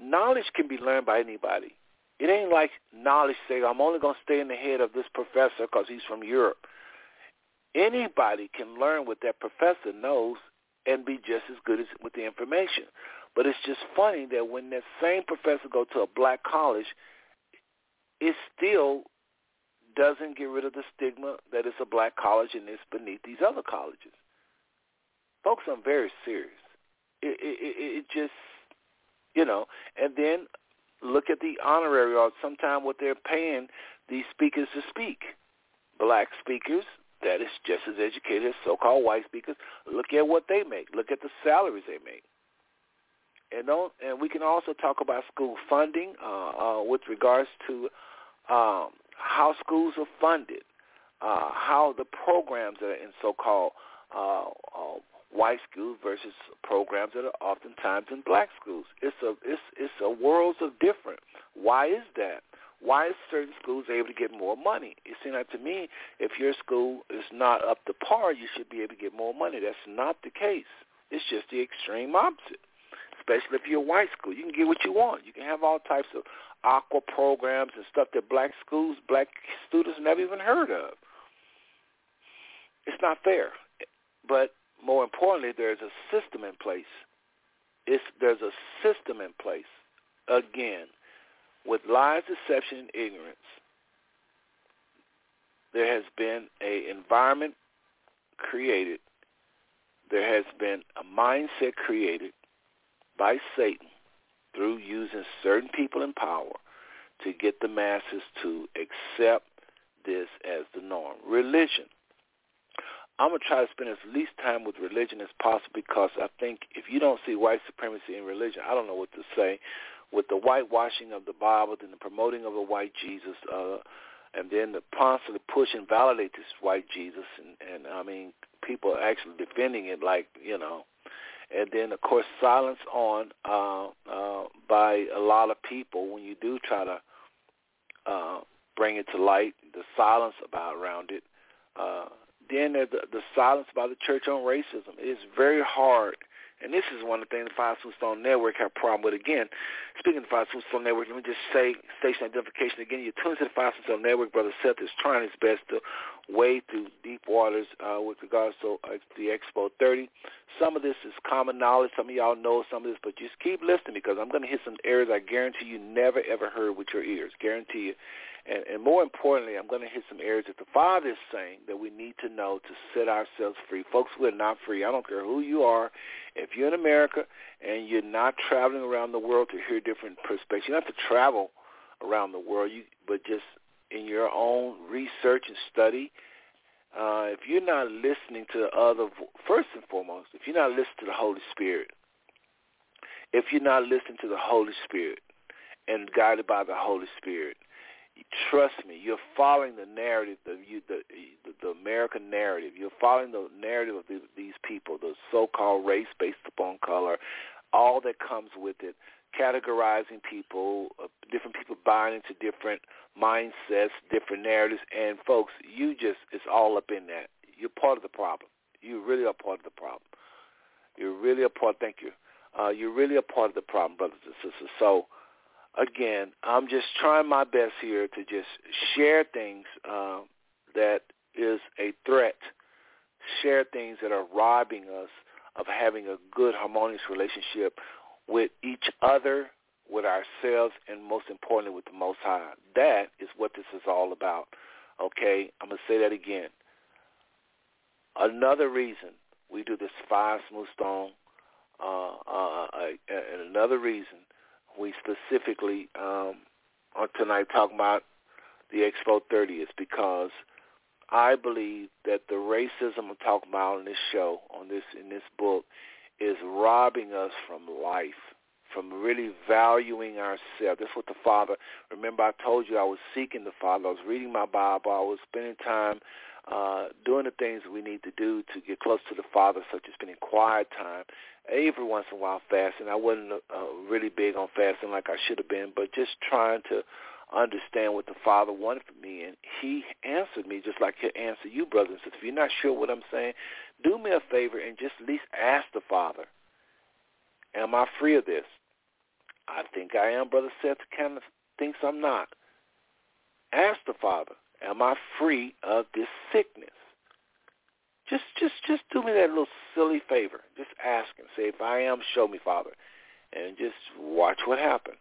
A: knowledge can be learned by anybody. It ain't like knowledge say, I'm only going to stay in the head of this professor because he's from Europe. Anybody can learn what that professor knows and be just as good as with the information. But it's just funny that when that same professor go to a black college, it still doesn't get rid of the stigma that it's a black college and it's beneath these other colleges. Folks, I'm very serious. It, it, it, just you know, and then look at the honorary or sometimes what they're paying these speakers to speak. Black speakers, that is just as educated as so-called white speakers. Look at what they make. Look at the salaries they make. And don't, and we can also talk about school funding uh, uh, with regards to um, how schools are funded, uh, how the programs that are in so-called uh, uh, white schools versus programs that are oftentimes in black schools. It's a it's it's a worlds of different. Why is that? Why is certain schools able to get more money? It seems like to me, if your school is not up to par, you should be able to get more money. That's not the case. It's just the extreme opposite. Especially if you're a white school, you can get what you want. You can have all types of aqua programs and stuff that black schools, black students never even heard of. It's not fair. But more importantly, there's a system in place. It's, there's a system in place. Again, with lies, deception, and ignorance, there has been a environment created. There has been a mindset created by Satan through using certain people in power to get the masses to accept this as the norm. Religion I'm gonna try to spend as least time with religion as possible because I think if you don't see white supremacy in religion, I don't know what to say. With the whitewashing of the Bible and the promoting of a white Jesus, uh, and then the constantly push and validate this white Jesus, and, and I mean, people are actually defending it like you know, and then of course silence on uh, uh, by a lot of people when you do try to uh, bring it to light, the silence about around it. Uh, then the, the silence by the church on racism. It is very hard. And this is one of the things the Five Stone Network have a problem with. Again, speaking of the Five Stone Network, let me just say station identification again. You're tuned to the Five Stone Network. Brother Seth is trying his best to wade through deep waters uh, with regards to uh, the Expo 30. Some of this is common knowledge. Some of y'all know some of this, but just keep listening because I'm going to hit some areas I guarantee you never ever heard with your ears. Guarantee you. And, and more importantly, I'm going to hit some areas that the Father is saying that we need to know to set ourselves free. Folks, we're not free. I don't care who you are. If you're in America and you're not traveling around the world to hear different perspectives, you don't have to travel around the world, you, but just in your own research and study, uh, if you're not listening to other, first and foremost, if you're not listening to the Holy Spirit, if you're not listening to the Holy Spirit and guided by the Holy Spirit, trust me, you're following the narrative, the, you, the, the, the American narrative. You're following the narrative of these, these people, the so-called race based upon color, all that comes with it, categorizing people, uh, different people buying into different mindsets, different narratives, and folks, you just, it's all up in that. You're part of the problem. You really are part of the problem. You're really a part, thank you. Uh, you're really a part of the problem, brothers and sisters. So, again, I'm just trying my best here to just share things uh, that is a threat, share things that are robbing us of having a good, harmonious relationship with each other, with ourselves, and most importantly with the Most High. That is what this is all about. Okay, I'm going to say that again. Another reason we do this five smooth stone, uh, uh, uh, and another reason we specifically um, are tonight talking about the Expo 30 is because I believe that the racism I'm talking about in this show, on this in this book, is robbing us from life, from really valuing ourselves. That's what the Father. Remember, I told you I was seeking the Father. I was reading my Bible. I was spending time uh, doing the things we need to do to get close to the Father, such as spending quiet time, every once in a while fasting. I wasn't uh, really big on fasting like I should have been, but just trying to understand what the Father wanted from me. And he answered me just like he'll answer you, brothers and sisters. If you're not sure what I'm saying, do me a favor and just at least ask the Father, am I free of this? I think I am. Brother Seth kind of thinks I'm not. Ask the Father, am I free of this sickness? Just, just, just do me that little silly favor. Just ask him. Say, if I am, show me, Father, and just watch what happens.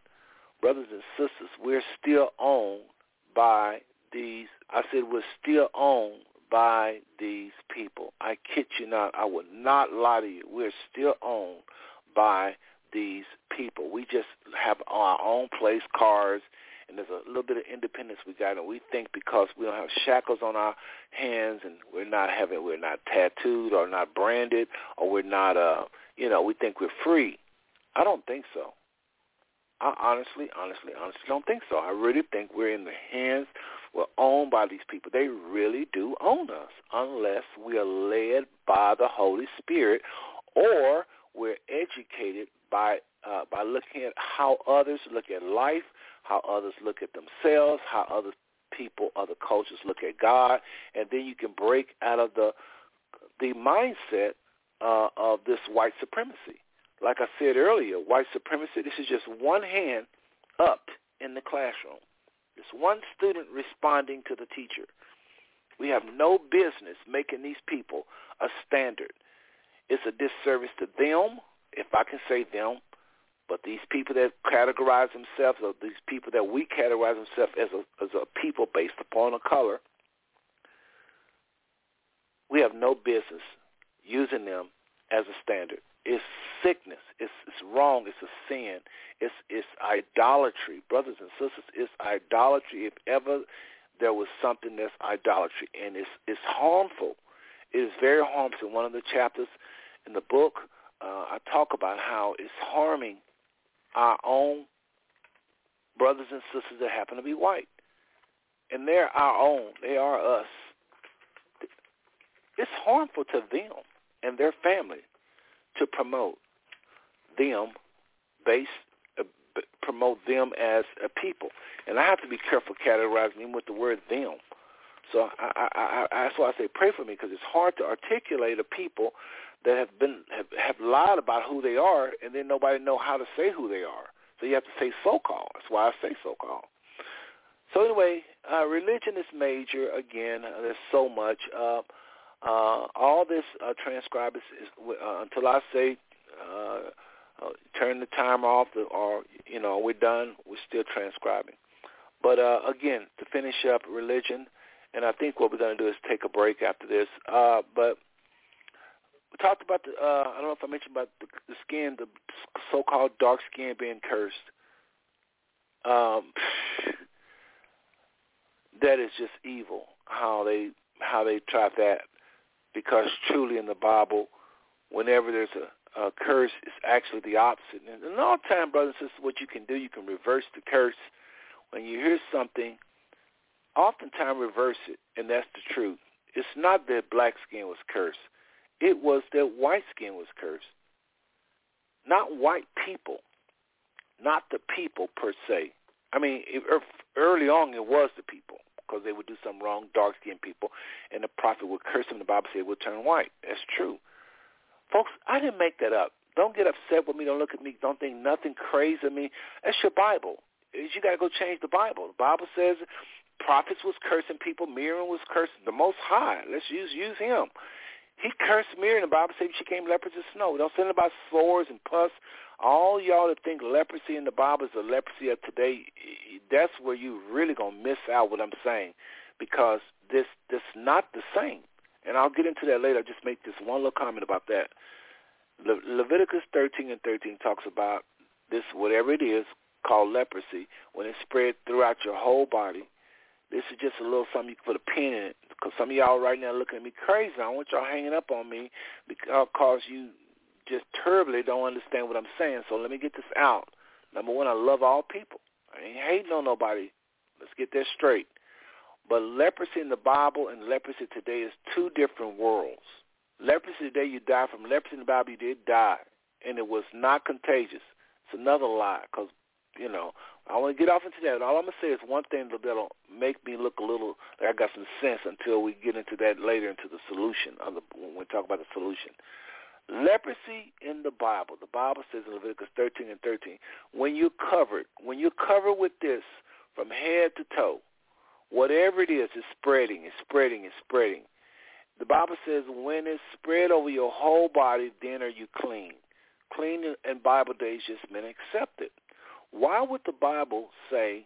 A: Brothers and sisters, we're still owned by these. I said we're still owned by these people. I kid you not. I would not lie to you. We're still owned by these people. We just have our own place, cars, and there's a little bit of independence we got, and we think because we don't have shackles on our hands, and we're not having, we're not tattooed or not branded, or we're not, uh, you know, we think we're free. I don't think so. I honestly, honestly, honestly don't think so. I really think we're in the hands, we're owned by these people. They really do own us unless we are led by the Holy Spirit or we're educated by uh, by looking at how others look at life, how others look at themselves, how other people, other cultures look at God, and then you can break out of the the mindset uh, of this white supremacy. Like I said earlier, white supremacy. This is just one hand up in the classroom. It's one student responding to the teacher. We have no business making these people a standard. It's a disservice to them, if I can say them, but these people that categorize themselves, or these people that we categorize themselves as a, as a people based upon a color, we have no business using them as a standard. It's sickness. It's, it's wrong. It's a sin. It's, it's idolatry. Brothers and sisters, it's idolatry if ever there was something that's idolatry. And it's, it's harmful. It is very harmful. In one of the chapters in the book, uh, I talk about how it's harming our own brothers and sisters that happen to be white. And they're our own. They are us. It's harmful to them and their family to promote them based uh, promote them as a people. And I have to be careful categorizing them with the word them. So I, I, I, that's why I say pray for me because it's hard to articulate a people that have been have, have lied about who they are, and then nobody know how to say who they are. So you have to say so-called. That's why I say so-called. So anyway, uh, religion is major. Again, uh, there's so much. Uh, uh, all this uh, transcribe is, is uh, until I say uh, uh, turn the timer off or you know we're done. We're still transcribing. But uh, again, to finish up religion, and I think what we're going to do is take a break after this. Uh, but we talked about the. Uh, I don't know if I mentioned about the, the skin, the so-called dark skin being cursed. Um, <sighs> that is just evil. How they how they try that, because truly in the Bible, whenever there's a, a curse, it's actually the opposite. And in all time, brothers and sisters, what you can do, you can reverse the curse. When you hear something, oftentimes reverse it, and that's the truth. It's not that black skin was cursed. It was that white skin was cursed. Not white people, not the people per se. I mean, early on it was the people because they would do some wrong, dark-skinned people, and the prophet would curse them. The Bible said would turn white. That's true. Folks, I didn't make that up. Don't get upset with me. Don't look at me. Don't think nothing crazy of me. That's your Bible. You got to go change the Bible. The Bible says prophets was cursing people. Miriam was cursing the Most High. Let's use use him. He cursed Miriam. The Bible says she came leprous as snow. Don't say about sores and pus. All y'all that think leprosy in the Bible is the leprosy of today, that's where you really gonna miss out what I'm saying, because this this not the same. And I'll get into that later. I'll just make this one little comment about that. Le- Leviticus 13 and 13 talks about this, whatever it is, called leprosy, when it's spread throughout your whole body. This is just a little something you can put a pin in it. Because some of y'all right now looking at me crazy. I want y'all hanging up on me because you just terribly don't understand what I'm saying. So let me get this out. Number one, I love all people. I ain't hating on nobody. Let's get that straight. But leprosy in the Bible and leprosy today is two different worlds. Leprosy today, you die from leprosy in the Bible, you did die. And it was not contagious. It's another lie because, you know, I want to get off into that. All I'm to say is one thing that'll make me look a little like I got some sense until we get into that later into the solution, of the, when we talk about the solution. Leprosy in the Bible, the Bible says in Leviticus 13 and 13, when you're covered, when you're covered with this from head to toe, whatever it is, it's spreading, it's spreading, it's spreading. The Bible says when it's spread over your whole body, then are you clean. Clean in Bible days just meant accepted. Why would the Bible say,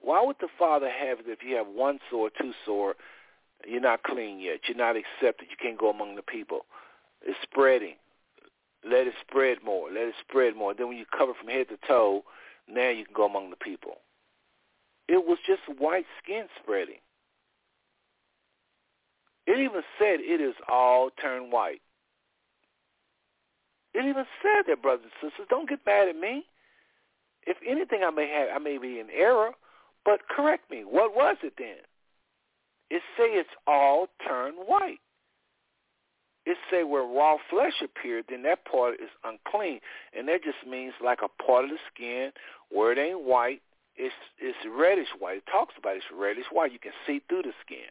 A: why would the Father have it if you have one sore, two sore, you're not clean yet, you're not accepted, you can't go among the people. It's spreading. Let it spread more. Let it spread more. Then when you cover from head to toe, now you can go among the people. It was just white skin spreading. It even said it is all turned white. It even said that, brothers and sisters. Don't get mad at me. If anything, I may have, I may be in error, but correct me. What was it then? It say it's all turned white it say where raw flesh appeared, then that part is unclean, and that just means like a part of the skin where it ain't white, it's it's reddish white. It talks about it's reddish white. You can see through the skin.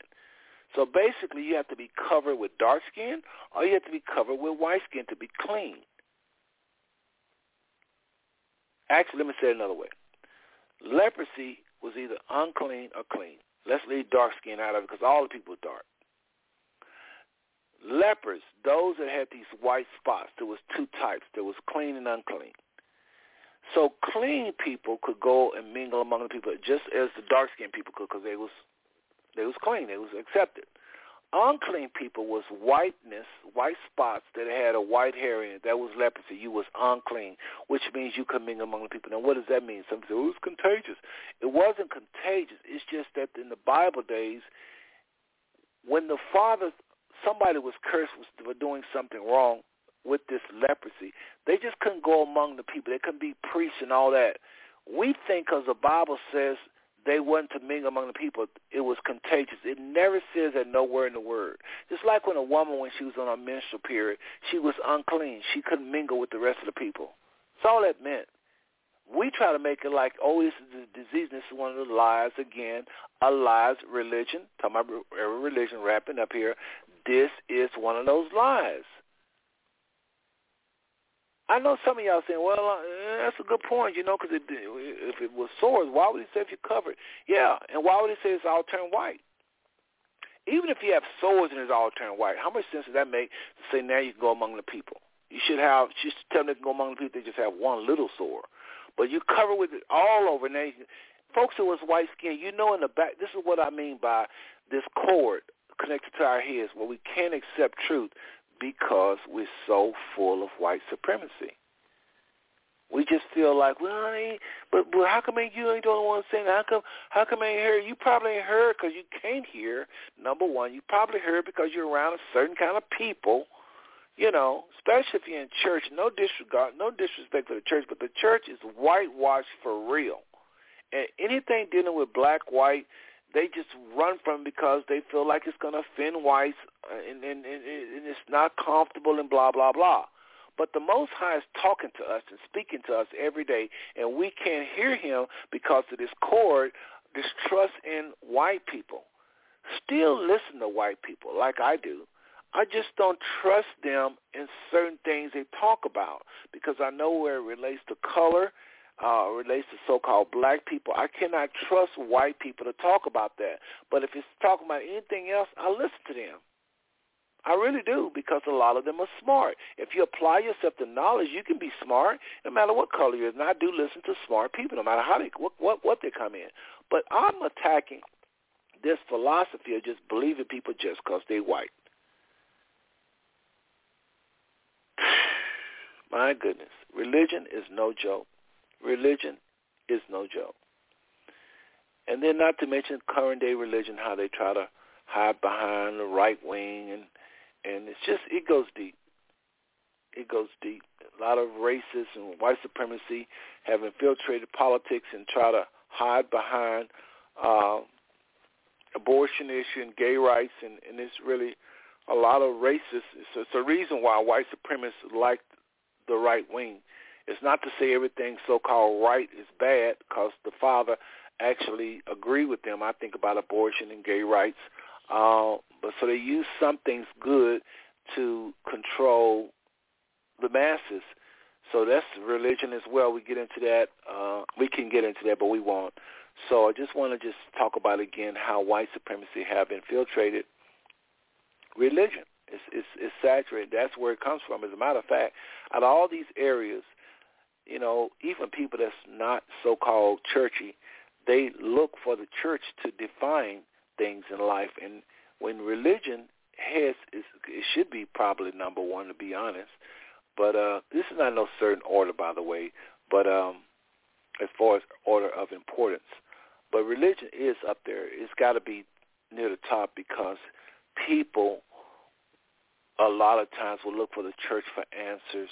A: So basically, you have to be covered with dark skin, or you have to be covered with white skin to be clean. Actually, let me say it another way. Leprosy was either unclean or clean. Let's leave dark skin out of it because all the people are dark lepers, those that had these white spots, there was two types. There was clean and unclean. So clean people could go and mingle among the people just as the dark-skinned people could because they was they was clean. They was accepted. Unclean people was whiteness, white spots that had a white hair in it. That was leprosy. You was unclean, which means you could mingle among the people. Now, what does that mean? Some say, oh, it was contagious. It wasn't contagious. It's just that in the Bible days, when the Father somebody was cursed for doing something wrong with this leprosy. They just couldn't go among the people. They couldn't be priests and all that. We think because the Bible says they wasn't to mingle among the people, it was contagious. It never says that nowhere in the Word. Just like when a woman, when she was on her menstrual period, she was unclean. She couldn't mingle with the rest of the people. That's all that meant. We try to make it like, oh, this is a disease. This is one of the lies again. A lies religion. Talking about every religion wrapping up here. This is one of those lies. I know some of y'all saying, well, uh, that's a good point, you know, because if it was swords, why would he say if you covered? Yeah, and why would he say it's all turned white? Even if you have swords and it's all turned white, how much sense does that make to say now you can go among the people? You should have, just tell them to go among the people, they just have one little sword. But you cover with it all over. Now, folks who was white skin, you know in the back, this is what I mean by this cord connected to our heads where we can't accept truth because we're so full of white supremacy. We just feel like, well, I ain't, but, but how come you ain't the only one saying that? How come, how come I ain't heard? You probably ain't heard because you can't hear, number one. You probably heard because you're around a certain kind of people, you know, especially if you're in church. No disregard, no disrespect for the church, but the church is whitewashed for real. And anything dealing with black, white, they just run from because they feel like it's going to offend whites uh, and, and, and, and it's not comfortable and blah, blah, blah. But the Most High is talking to us and speaking to us every day, and we can't hear him because of this cord, this trust in white people. Still listen to white people like I do. I just don't trust them in certain things they talk about because I know where it relates to color, uh, relates to so-called black people. I cannot trust white people to talk about that. But if it's talking about anything else, I listen to them. I really do because a lot of them are smart. If you apply yourself to knowledge, you can be smart no matter what color you're. And I do listen to smart people no matter how they what what, what they come in. But I'm attacking this philosophy of just believing people just because they're white. <sighs> My goodness, religion is no joke. Religion is no joke. And then not to mention current day religion, how they try to hide behind the right wing and and it's just it goes deep. It goes deep. A lot of racists and white supremacy have infiltrated politics and try to hide behind uh, abortion issue and gay rights, and, and it's really a lot of racists. So it's a reason why white supremacists like the right wing. It's not to say everything so-called right is bad, because the father actually agreed with them. I think about abortion and gay rights. Uh, but so they use something's good to control the masses. So that's religion as well. We get into that. Uh, we can get into that, but we won't. So I just want to just talk about again how white supremacy have infiltrated religion. It's, it's, it's saturated. That's where it comes from. As a matter of fact, out of all these areas, you know, even people that's not so-called churchy, they look for the church to define things in life. And when religion has, it should be probably number one, to be honest. But uh, this is not no certain order, by the way. But um, as far as order of importance, but religion is up there. It's got to be near the top because people a lot of times will look for the church for answers,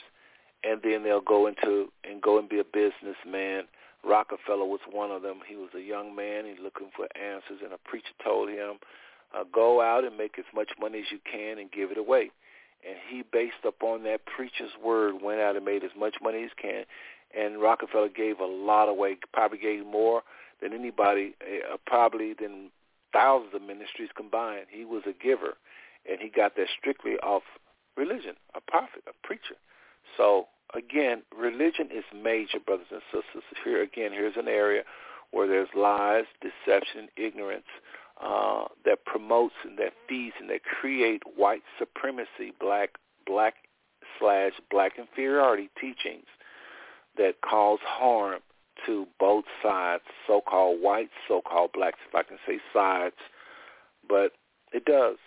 A: and then they'll go into and go and be a businessman Rockefeller was one of them. He was a young man. He's looking for answers, and a preacher told him, uh, go out and make as much money as you can and give it away. And he, based upon that preacher's word, went out and made as much money as he can. And Rockefeller gave a lot away, probably gave more than anybody, uh, probably than thousands of ministries combined. He was a giver, and he got that strictly off religion, a prophet, a preacher. So again, religion is major, brothers and sisters. Here again, here's an area where there's lies, deception, ignorance uh, that promotes and that feeds and that create white supremacy, black black slash black inferiority teachings that cause harm to both sides, so-called whites, so-called blacks, if I can say sides. But it does.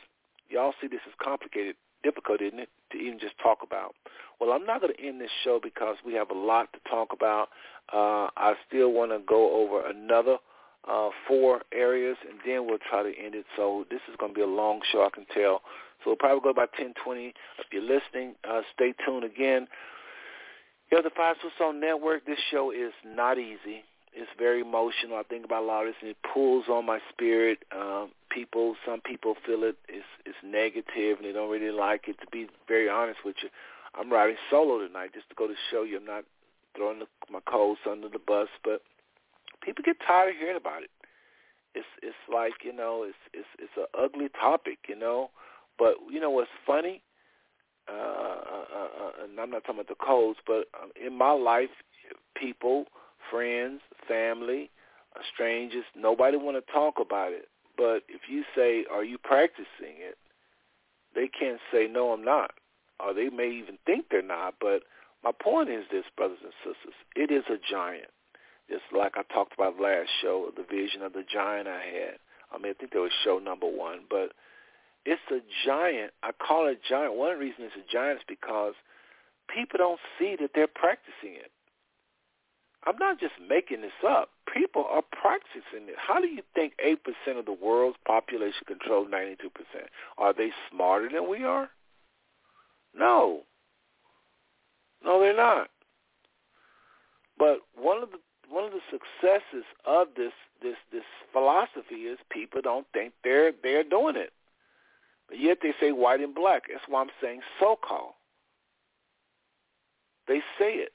A: Y'all see this is complicated, difficult, isn't it, to even just talk about. Well, I'm not going to end this show because we have a lot to talk about. Uh, I still want to go over another uh, four areas, and then we'll try to end it. So this is going to be a long show, I can tell. So we'll probably go about 10, 20. If you're listening, uh, stay tuned again. Here the Five Soul Network. This show is not easy. It's very emotional. I think about a lot of this, and it pulls on my spirit. Um, people, some people feel it is is negative, and they don't really like it. To be very honest with you, I'm riding solo tonight just to go to show you I'm not throwing the, my coats under the bus, but people get tired of hearing about it. It's it's like you know it's it's it's an ugly topic, you know. But you know what's funny? uh, uh, uh, and I'm not talking about the codes, but um, in my life, people, friends, family, uh, strangers, nobody want to talk about it. But if you say, "Are you practicing it?" they can't say, "No, I'm not," or they may even think they're not. But my point is this, brothers and sisters: it is a giant. Just like I talked about last show, the vision of the giant I had. I mean, I think that was show number one, but it's a giant. I call it a giant. One reasons it's a giant is because people don't see that they're practicing it. I'm not just making this up. People are practicing it. How do you think 8% of the world's population controls 92%? Are they smarter than we are? No. No, they're not. But one of the one of the successes of this this this philosophy is people don't think they're they're doing it. But yet they say white and black. That's why I'm saying so-called. They say it.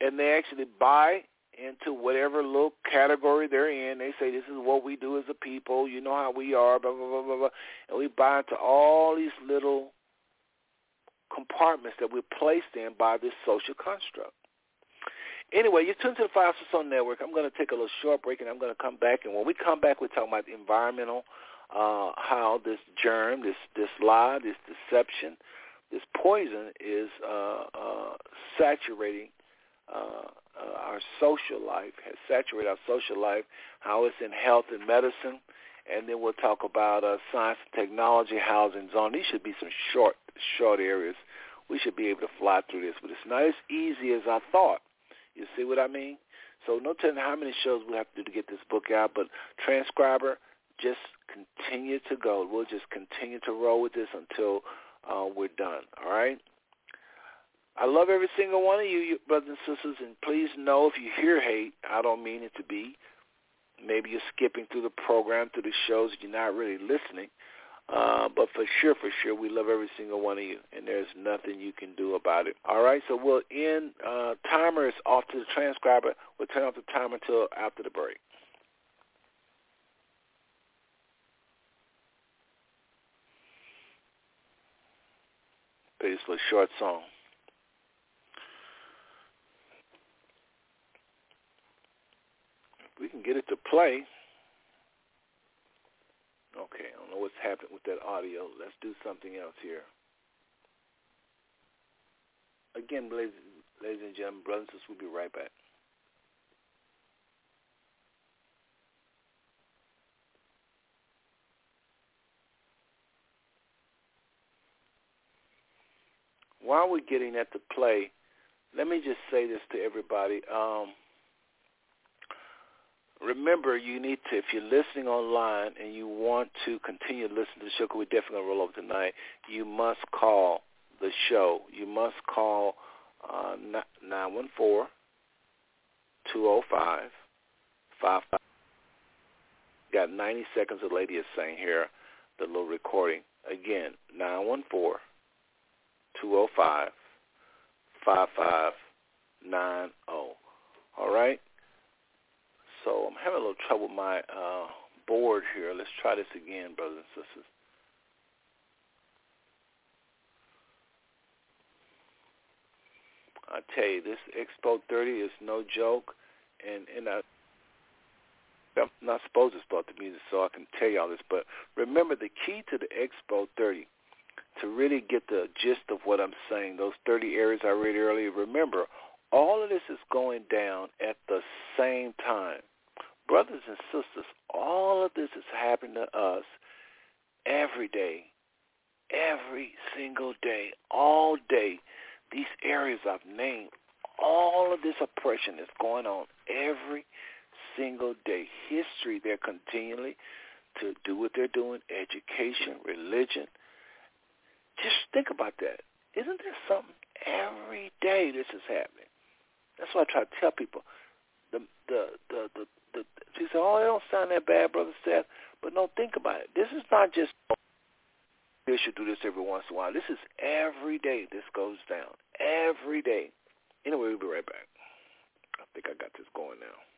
A: And they actually buy into whatever little category they're in. They say this is what we do as a people. You know how we are, blah, blah, blah, blah, blah. And we buy into all these little compartments that we're placed in by this social construct. Anyway, you tune to the Five Soul Network. I'm going to take a little short break, and I'm going to come back. And when we come back, we're talking about the environmental uh, how this germ, this this lie, this deception, this poison is uh, uh, saturating uh, uh, our social life, has saturated our social life, how it's in health and medicine, and then we'll talk about uh, science and technology, housing zone. These should be some short, short areas. We should be able to fly through this, but it's not as easy as I thought. You see what I mean? So no telling how many shows we have to do to get this book out, but transcriber, just continue to go. We'll just continue to roll with this until uh, we're done. All right. I love every single one of you, you, brothers and sisters, and please know if you hear hate, I don't mean it to be. Maybe you're skipping through the program, through the shows, you're not really listening. Uh, but for sure, for sure, we love every single one of you, and there's nothing you can do about it. All right, so we'll end. Uh, timer is off to the transcriber. We'll turn off the timer until after the break. Basically, short song. We can get it to play. Okay, I don't know what's happening with that audio. Let's do something else here. Again, ladies, ladies and gentlemen, brothers and sisters, we'll be right back. while we're getting that to play, let me just say this to everybody. Um, remember, you need to, if you're listening online and you want to continue to listen to the show, because we're definitely going to roll over tonight, you must call the show. You must call uh, 914 205 55. Got 90 seconds, the lady is saying here, the little recording. Again, 914 205 5590. All right? So I'm having a little trouble with my uh, board here. Let's try this again, brothers and sisters. I tell you, this Expo 30 is no joke, and and I, I'm not supposed to start the music, so I can tell you all this. But remember, the key to the Expo 30 to really get the gist of what I'm saying, those 30 areas I read earlier, remember, all of this is going down at the same time. Brothers and sisters, all of this is happening to us every day, every single day, all day. These areas I've named, all of this oppression is going on every single day. History, they're continually to do what they're doing, education, religion, just think about that. Isn't there something every day this is happening? That's why I try to tell people. The the the the, the she said, "Oh, it don't sound that bad, brother Seth." But no, think about it. This is not just they should do this every once in a while. This is every day. This goes down every day. Anyway, we'll be right back. I think I got this going now.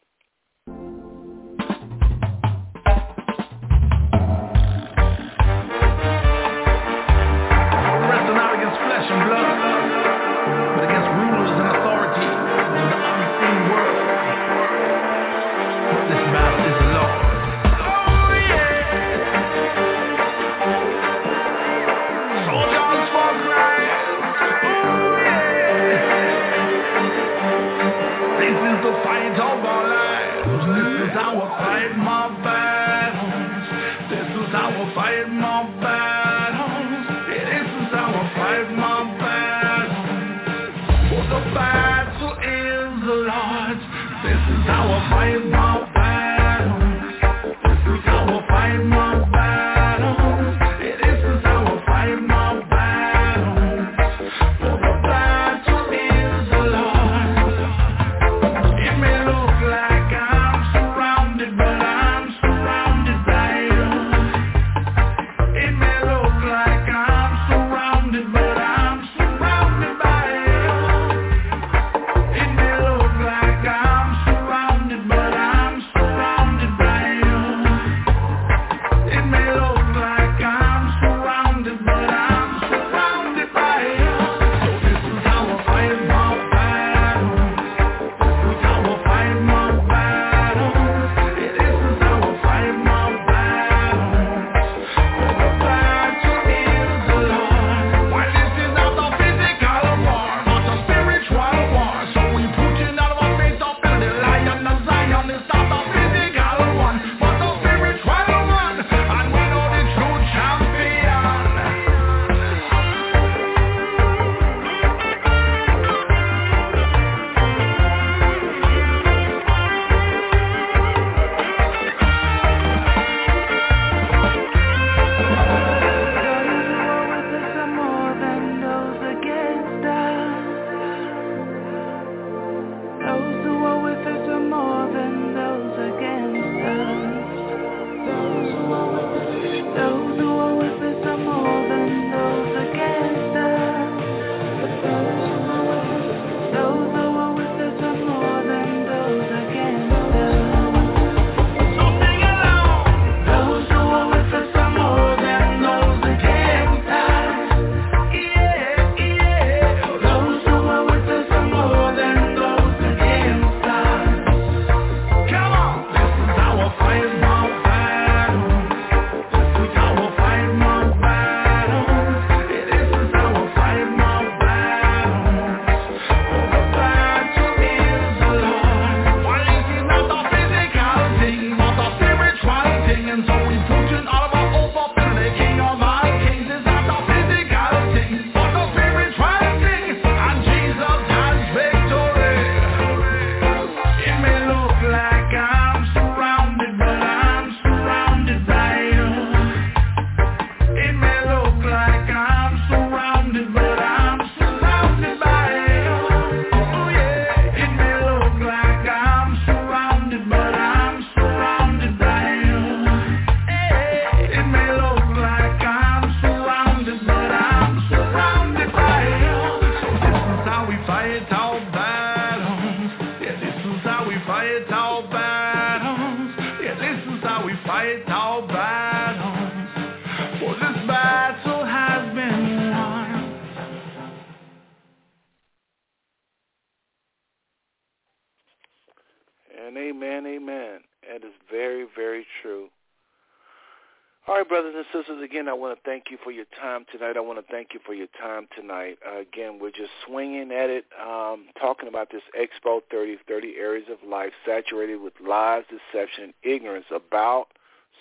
A: Thank you for your time tonight. Uh, again, we're just swinging at it, um, talking about this Expo 30, 30 areas of life saturated with lies, deception, and ignorance about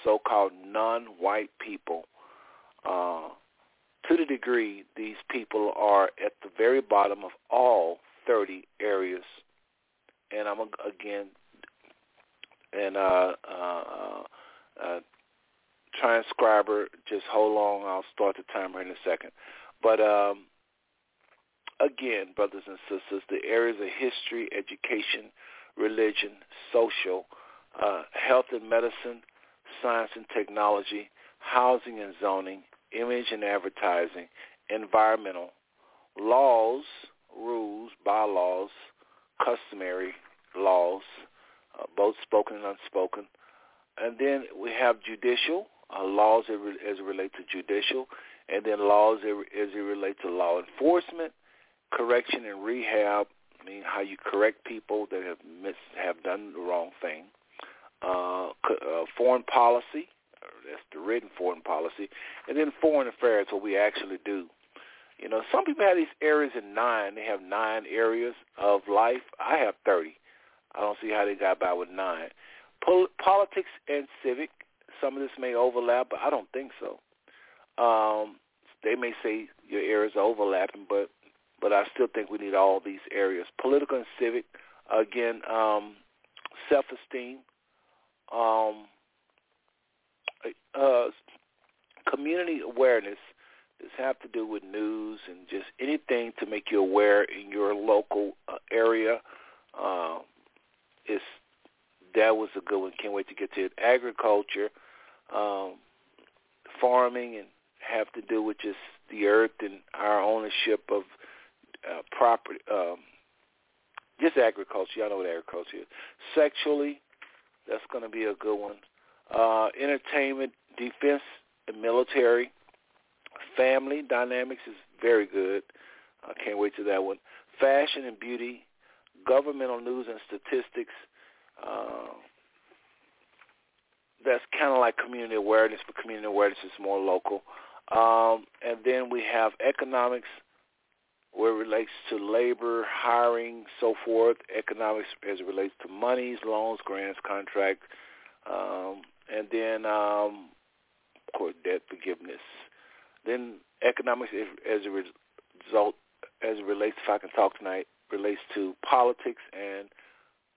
A: so-called non-white people. Uh, to the degree these people are at the very bottom of all 30 areas. And I'm, again, and uh, uh, uh, transcriber, just hold on. I'll start the timer in a second. But um, again, brothers and sisters, the areas of history, education, religion, social, uh, health and medicine, science and technology, housing and zoning, image and advertising, environmental, laws, rules, bylaws, customary laws, uh, both spoken and unspoken. And then we have judicial, uh, laws as it relates to judicial, and then laws as it relates to law enforcement, correction and rehab, I mean how you correct people that have mis- have done the wrong thing. Uh, uh, foreign policy, that's the written foreign policy, and then foreign affairs, what we actually do. You know, some people have these areas in nine. They have nine areas of life. I have 30. I don't see how they got by with nine. Pol- politics and civic, some of this may overlap, but I don't think so. Um, they may say your areas are overlapping, but but I still think we need all these areas. Political and civic, again, um, self-esteem, um, uh, community awareness. This have to do with news and just anything to make you aware in your local uh, area. Uh, it's that was a good one. Can't wait to get to it. Agriculture, um, farming, and have to do with just the earth and our ownership of uh, property. Um, just agriculture. Y'all know what agriculture is. Sexually, that's going to be a good one. Uh, entertainment, defense, and military. Family dynamics is very good. I can't wait to that one. Fashion and beauty, governmental news and statistics. Uh, that's kind of like community awareness, but community awareness is more local. Um, and then we have economics, where it relates to labor, hiring, so forth. Economics as it relates to monies, loans, grants, contracts, um, and then um, of course debt forgiveness. Then economics as a result, as it relates, if I can talk tonight, relates to politics and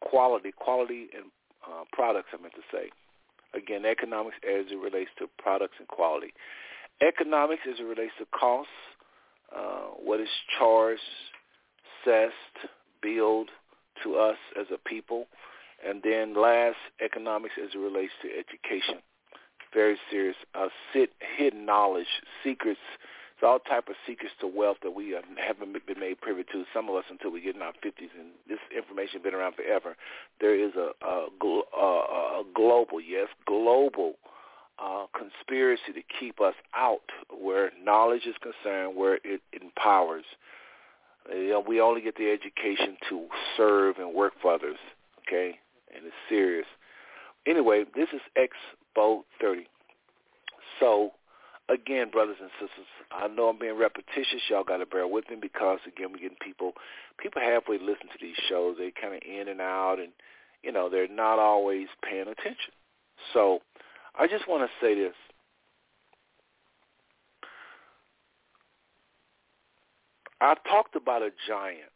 A: quality, quality and uh, products. I meant to say. Again, economics as it relates to products and quality. Economics as it relates to costs, uh, what is charged, assessed, billed to us as a people. And then last, economics as it relates to education. Very serious. Uh, sit, hidden knowledge, secrets. It's all type of secrets to wealth that we haven't been made privy to. Some of us until we get in our 50s, and this information been around forever. There is a, a, a, a global, yes, global uh, conspiracy to keep us out where knowledge is concerned, where it empowers. You know, we only get the education to serve and work for others, okay? And it's serious. Anyway, this is Expo 30. So, again, brothers and sisters, I know I'm being repetitious. Y'all got to bear with me because, again, we're getting people, people halfway listen to these shows. They kind of in and out, and, you know, they're not always paying attention. So I just want to say this. I talked about a giant.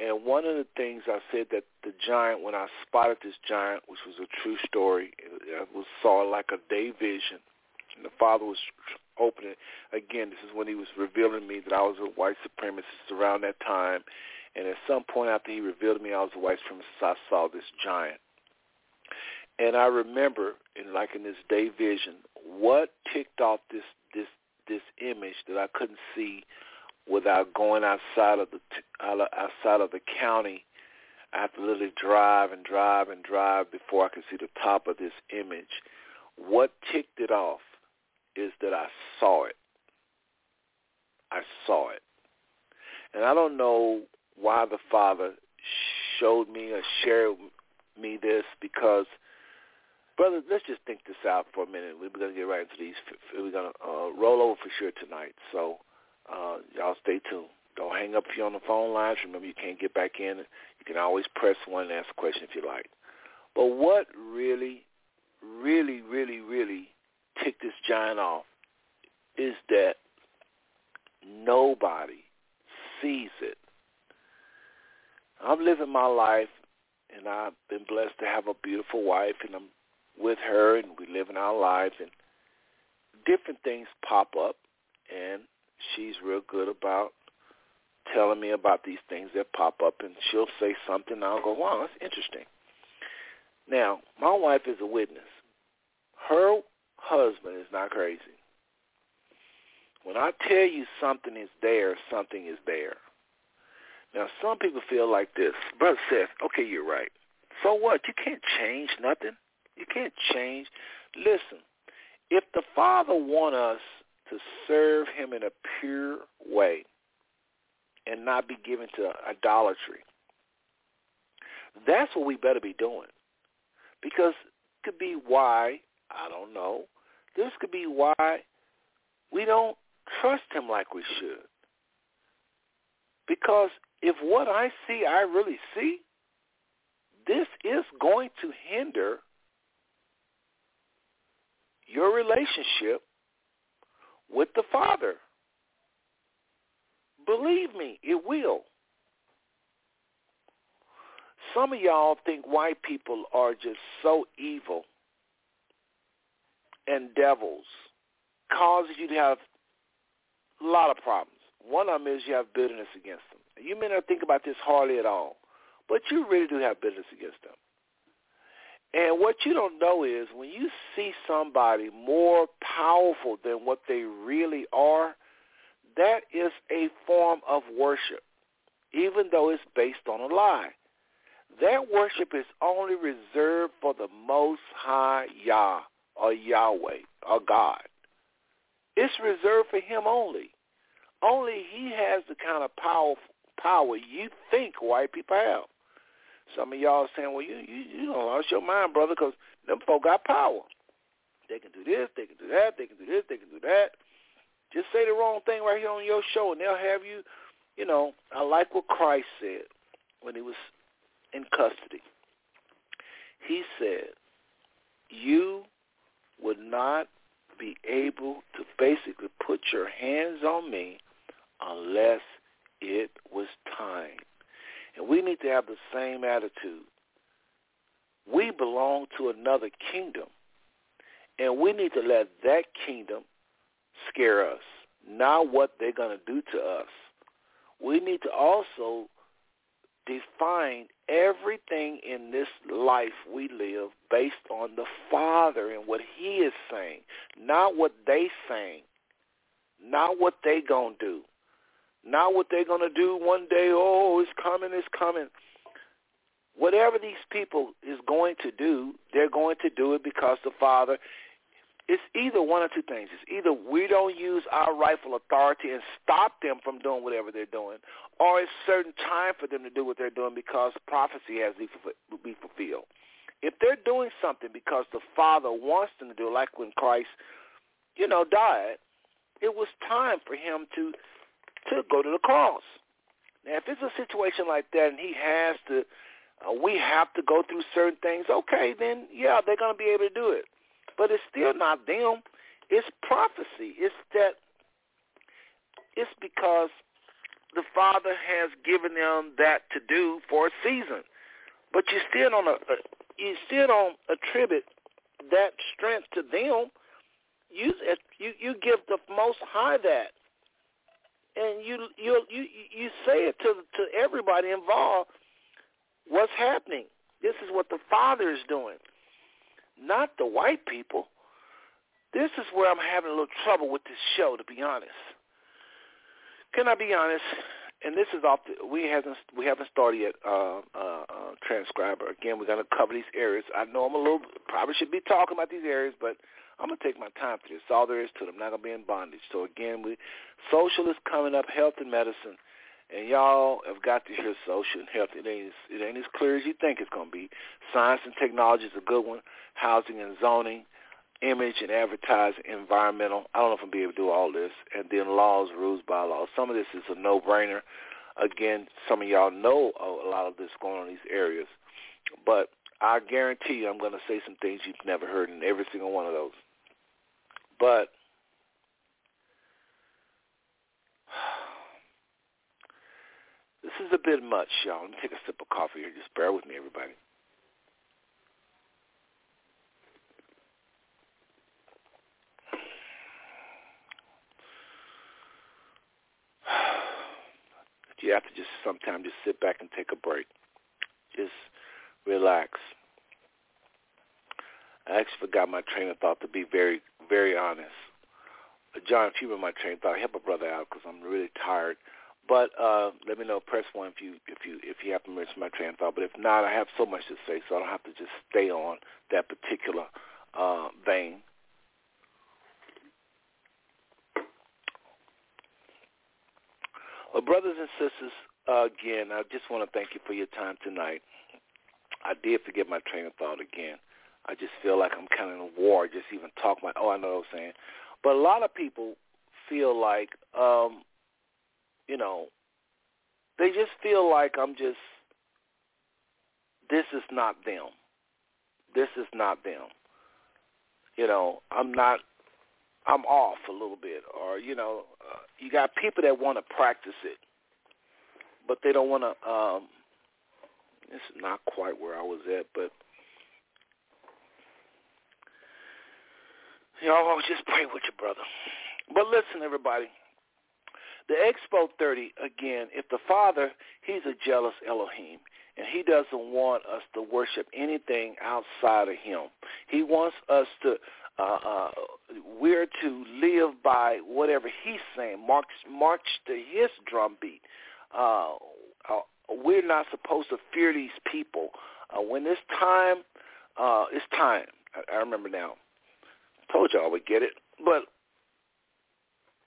A: And one of the things I said that the giant, when I spotted this giant, which was a true story, I was saw like a day vision, and the father was opening. Again, this is when he was revealing me that I was a white supremacist around that time. And at some point after he revealed to me I was a white supremacist, I saw this giant. And I remember, in like in this day vision, what ticked off this this this image that I couldn't see without going outside of the outside of the county. I have to literally drive and drive and drive before I can see the top of this image. What ticked it off is that I saw it. I saw it. And I don't know why the Father showed me or shared me this because – Brother, let's just think this out for a minute. We're going to get right into these. We're going to uh, roll over for sure tonight. So uh, y'all stay tuned. Don't hang up if you're on the phone lines. Remember, you can't get back in. You can always press one and ask a question if you like. But what really, really, really, really ticked this giant off is that nobody sees it. I'm living my life, and I've been blessed to have a beautiful wife, and I'm with her and we live in our lives and different things pop up and she's real good about telling me about these things that pop up and she'll say something and I'll go, wow, that's interesting. Now, my wife is a witness. Her husband is not crazy. When I tell you something is there, something is there. Now, some people feel like this. Brother Seth, okay, you're right. So what? You can't change nothing. You can't change. Listen, if the Father want us to serve him in a pure way and not be given to idolatry, that's what we better be doing. Because could be why, I don't know, this could be why we don't trust him like we should. Because if what I see I really see, this is going to hinder your relationship with the Father. Believe me, it will. Some of y'all think white people are just so evil and devils, causes you to have a lot of problems. One of them is you have bitterness against them. You may not think about this hardly at all, but you really do have bitterness against them. And what you don't know is when you see somebody more powerful than what they really are, that is a form of worship, even though it's based on a lie. That worship is only reserved for the Most High Yah or Yahweh or God. It's reserved for him only. Only he has the kind of power power you think white people have. Some of y'all saying, well, you you you don't lost your mind, brother, because them folk got power. They can do this, they can do that, they can do this, they can do that. Just say the wrong thing right here on your show, and they'll have you. You know, I like what Christ said when he was in custody. He said, "You would not be able to basically put your hands on me unless it was time." And we need to have the same attitude. We belong to another kingdom. And we need to let that kingdom scare us, not what they're going to do to us. We need to also define everything in this life we live based on the Father and what he is saying, not what they saying, not what they going to do. Not what they're going to do one day, oh, it's coming, it's coming. Whatever these people is going to do, they're going to do it because the Father, it's either one or two things. It's either we don't use our rightful authority and stop them from doing whatever they're doing, or it's certain time for them to do what they're doing because prophecy has to be fulfilled. If they're doing something because the Father wants them to do, like when Christ, you know, died, it was time for him to to go to the cross. Now, if it's a situation like that and he has to, uh, we have to go through certain things, okay, then, yeah, they're going to be able to do it. But it's still not them. It's prophecy. It's that, it's because the Father has given them that to do for a season. But you still don't, uh, you still don't attribute that strength to them. You, you, you give the Most High that and you you you you say it to to everybody involved. What's happening? This is what the Father is doing, not the white people. This is where I'm having a little trouble with this show, to be honest. Can I be honest? And this is off. The, we haven't we haven't started yet. Uh, uh, uh, transcriber again. We're gonna cover these areas. I know I'm a little probably should be talking about these areas, but I'm gonna take my time for this. All there is to it. I'm not gonna be in bondage. So again, we social is coming up, health and medicine, and y'all have got to hear social and health. It ain't it ain't as clear as you think it's gonna be. Science and technology is a good one. Housing and zoning, image and advertising, environmental. I don't know if I'm be able to do all this, and then laws, rules, bylaws. Some of this is a no-brainer. Again, some of y'all know a lot of this going on in these areas, but I guarantee you I'm going to say some things you've never heard in every single one of those. But <sighs> this is a bit much, y'all. Let me take a sip of coffee here. Just bear with me, everybody. <sighs> You have to just sometimes just sit back and take a break. Just relax. I actually forgot my train of thought to be very very honest. John, if you were my train of thought, help a brother out because I'm really tired. But uh, let me know. Press one if you if you if you happen to miss my train of thought. But if not, I have so much to say, so I don't have to just stay on that particular uh, vein. Well, brothers and sisters, uh, again, I just want to thank you for your time tonight. I did forget my train of thought again. I just feel like I'm kind of in a war. Just even talk my oh, I know what I'm saying. But a lot of people feel like, um, you know, they just feel like I'm just. This is not them. This is not them. you know, I'm not, I'm off a little bit, or you know, uh, you got people that want to practice it, but they don't want to. Um, is not quite where I was at, but y'all just pray with your brother. But listen, everybody. The Expo 30, again, if the Father, he's a jealous Elohim, and he doesn't want us to worship anything outside of him. He wants us to, uh, uh, we're to live by whatever he's saying, march, march to his drumbeat. Uh, uh, we're not supposed to fear these people. Uh, when it's time, uh, it's time. I, I remember now. Told y'all we get it. But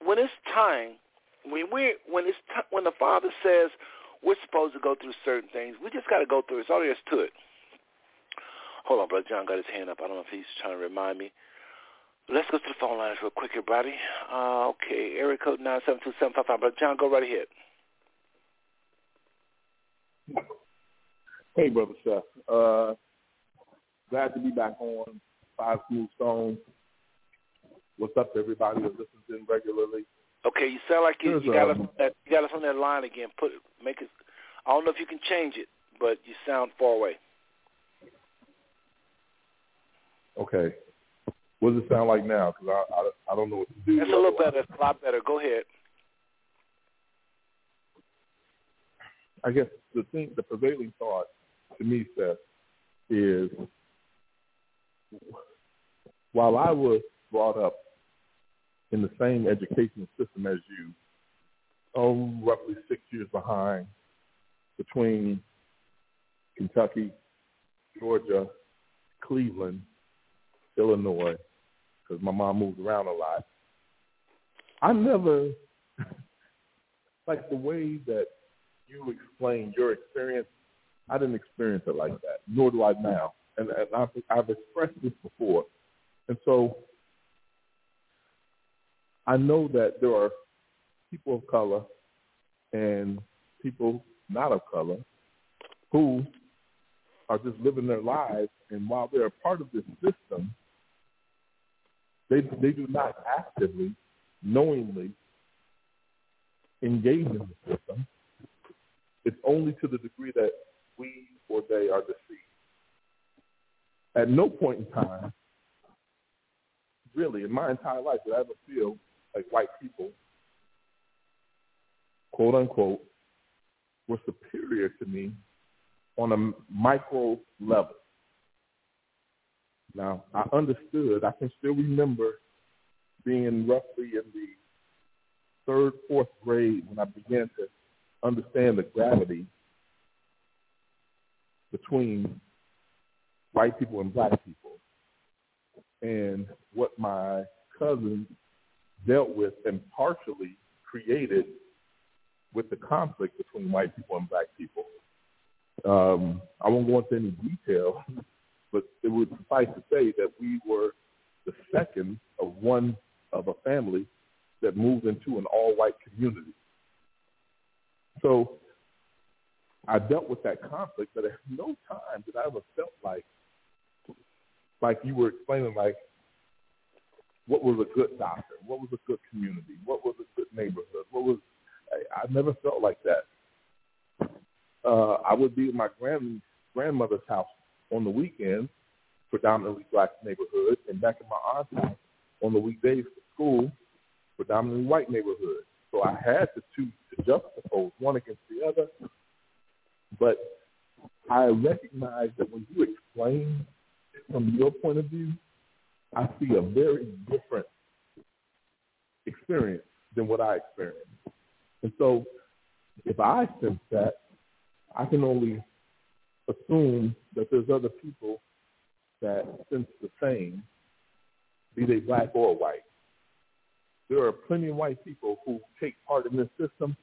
A: when it's time, when we when it's t- when the Father says we're supposed to go through certain things, we just got to go through it. It's all there is to it. Hold on, brother John got his hand up. I don't know if he's trying to remind me. Let's go to the phone lines real quick, everybody. Uh, okay, area code nine seven two seven five five. Brother John, go right ahead.
D: Hey, brother Seth. Uh, glad to be back on Five Smooth Stones. What's up everybody that listens in regularly?
A: Okay, you sound like you, you got us
D: um,
A: on that you got us on that line again. Put make it. I don't know if you can change it, but you sound far away.
D: Okay. What does it sound like now? Because I, I I don't know what to do.
A: That's a little better. It's a lot better. Go ahead.
D: I guess the thing, the prevailing thought to me, Seth, is while I was brought up in the same educational system as you, oh, roughly six years behind between Kentucky, Georgia, Cleveland, Illinois, because my mom moved around a lot. I never, <laughs> like the way that you explained your experience, I didn't experience it like that, nor do I now. And, and I've, I've expressed this before. And so I know that there are people of color and people not of color who are just living their lives, and while they're a part of this system, they they do not actively, knowingly engage in the system. It's only to the degree that we or they are deceived. At no point in time, really, in my entire life, did I ever feel like white people, quote unquote, were superior to me on a micro level. Now, I understood, I can still remember being roughly in the third, fourth grade when I began to understand the gravity between white people and black people and what my cousins dealt with and partially created with the conflict between white people and black people. Um, I won't go into any detail, <laughs> but it would suffice to say that we were the second of one of a family that moved into an all-white community. So I dealt with that conflict, but at no time did I ever felt like, like you were explaining, like what was a good doctor, what was a good community, what was a good neighborhood, what was. I, I never felt like that. Uh, I would be at my grand grandmother's house on the weekends, predominantly black neighborhood, and back at my aunt's house on the weekdays for school, predominantly white neighborhood. So I had to choose to juxtapose one against the other. But I recognize that when you explain from your point of view, I see a very different experience than what I experienced. And so if I sense that, I can only assume that there's other people that sense the same, be they black or white. There are plenty of white people who take part in this system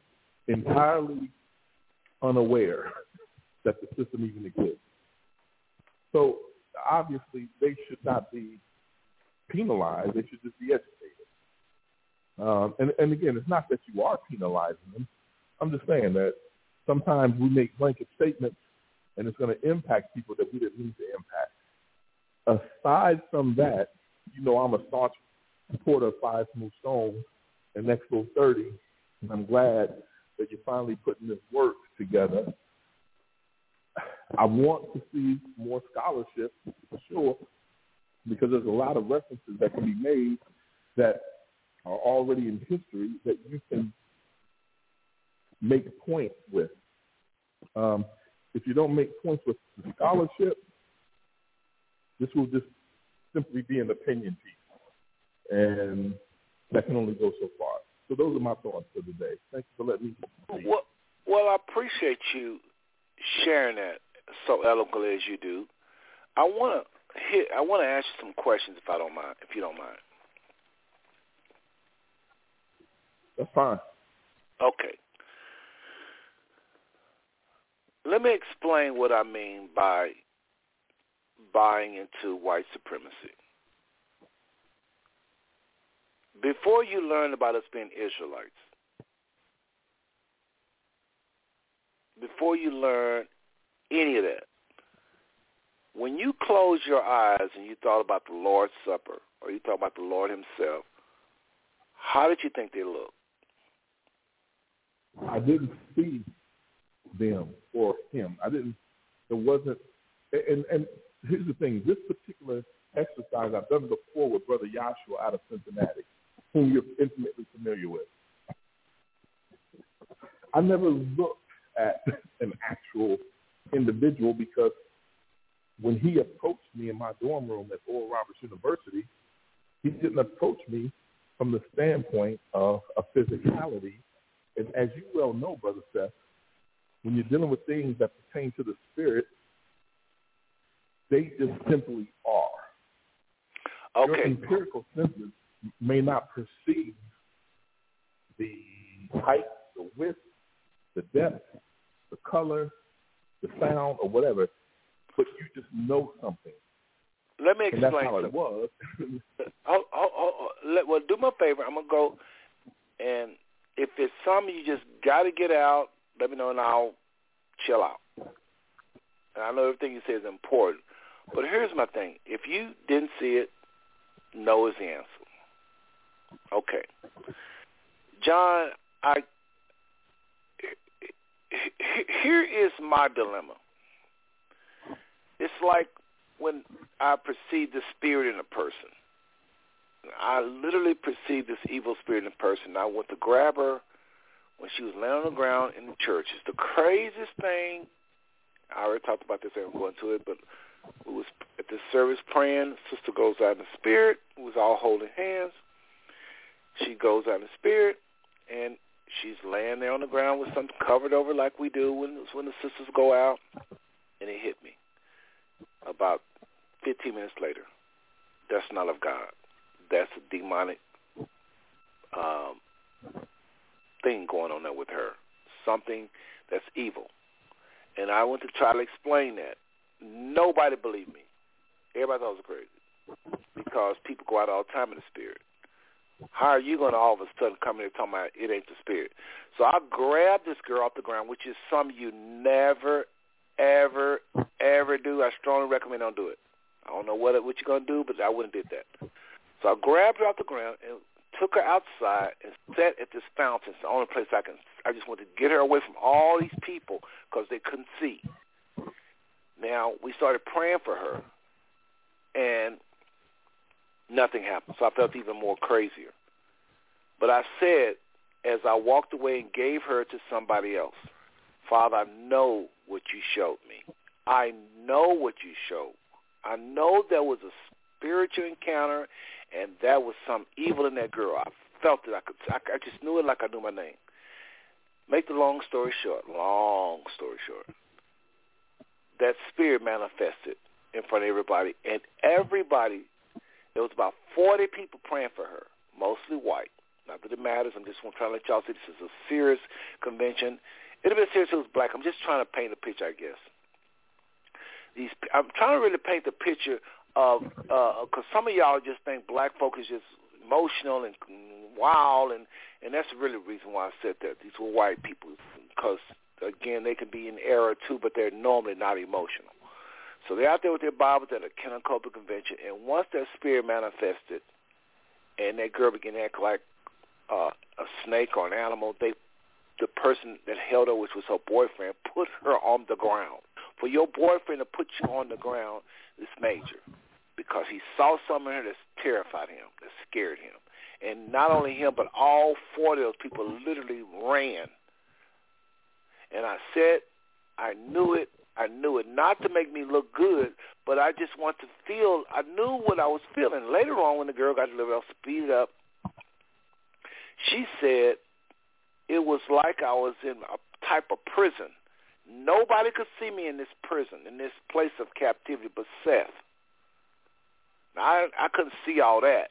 D: entirely unaware that the system even exists. So obviously they should not be penalized. They should just be educated. Um, and, and again, it's not that you are penalizing them. I'm just saying that sometimes we make blanket statements and it's going to impact people that we didn't mean to impact. Aside from that, you know I'm a staunch supporter of Five Smooth Stones and Expo 30, and I'm glad that you're finally putting this work together. I want to see more scholarship for sure, because there's a lot of references that can be made that are already in history that you can make points with. Um, if you don't make points with scholarship, this will just simply be an opinion piece, and that can only go so far. So those are my thoughts for today. Thank you for letting me.
A: Well, well, I appreciate you sharing that so eloquently as you do. I want to hit. I want to ask you some questions, if I don't mind. If you don't mind.
D: That's fine.
A: Okay. Let me explain what I mean by buying into white supremacy. Before you learn about us being Israelites, before you learn any of that, when you close your eyes and you thought about the Lord's Supper or you thought about the Lord himself, how did you think they looked?
D: I didn't see them or him. I didn't. There wasn't. And and here's the thing. This particular exercise I've done before with Brother Joshua out of Cincinnati, whom you're intimately familiar with. I never looked at an actual individual because when he approached me in my dorm room at Oral Roberts University, he didn't approach me from the standpoint of a physicality. And as you well know, Brother Seth, when you're dealing with things that pertain to the spirit, they just simply are.
A: Okay.
D: Your empirical senses may not perceive the height, the width, the depth, the color, the sound, or whatever, but you just know something.
A: Let me
D: And that's how it was.
A: oh, oh, oh, oh, let, well, do me a favor. I'm gonna go, and if it's something you just got to get out, let me know, and I'll chill out. And I know everything you say is important, but here's my thing: if you didn't see it, no is the answer. Okay, John, I here is my dilemma. It's like when I perceive the spirit in a person. I literally perceived this evil spirit in a person. I went to grab her when she was laying on the ground in the church. It's the craziest thing. I already talked about this. I won't go into it, but we was at the service praying. Sister goes out in the spirit. We was all holding hands. She goes out in the spirit, and she's laying there on the ground with something covered over like we do when when the sisters go out, and it hit me. About 15 minutes later, that's not of God. That's a demonic um, thing going on there with her. Something that's evil. And I went to try to explain that. Nobody believed me. Everybody thought I was crazy because people go out all the time in the spirit. How are you going to all of a sudden come in here talking about it ain't the spirit? So I grabbed this girl off the ground, which is something you never, ever, ever do. I strongly recommend don't do it. I don't know what what you're going to do, but I wouldn't did that. So I grabbed her off the ground and took her outside and sat at this fountain. It's the only place I can. I just wanted to get her away from all these people because they couldn't see. Now we started praying for her, and nothing happened. So I felt even more crazier. But I said, as I walked away and gave her to somebody else, Father, I know what you showed me. I know what you showed. I know there was a spiritual encounter, and there was some evil in that girl. I felt it. I could. I, I just knew it like I knew my name. Make the long story short. Long story short. That spirit manifested in front of everybody, and everybody. There was about forty people praying for her, mostly white. Not that it matters. I'm just trying to let y'all see this is a serious convention. It'd have serious if it was black. I'm just trying to paint a picture, I guess. These, I'm trying to really paint the picture of because uh, some of y'all just think black folk is just emotional and wild, and and that's really the reason why I said that. These were white people because again they can be in error too, but they're normally not emotional. So they're out there with their Bibles at a Kennecopia convention, and once that spirit manifested, and that girl began to act like uh, a snake or an animal, they the person that held her, which was her boyfriend, put her on the ground. For your boyfriend to put you on the ground is major because he saw something in her that terrified him, that scared him. And not only him, but all four of those people literally ran. And I said, I knew it. I knew it not to make me look good, but I just want to feel. I knew what I was feeling. Later on, when the girl got delivered, I'll speed it up. She said it was like I was in a type of prison. Nobody could see me in this prison, in this place of captivity, but Seth. I I couldn't see all that,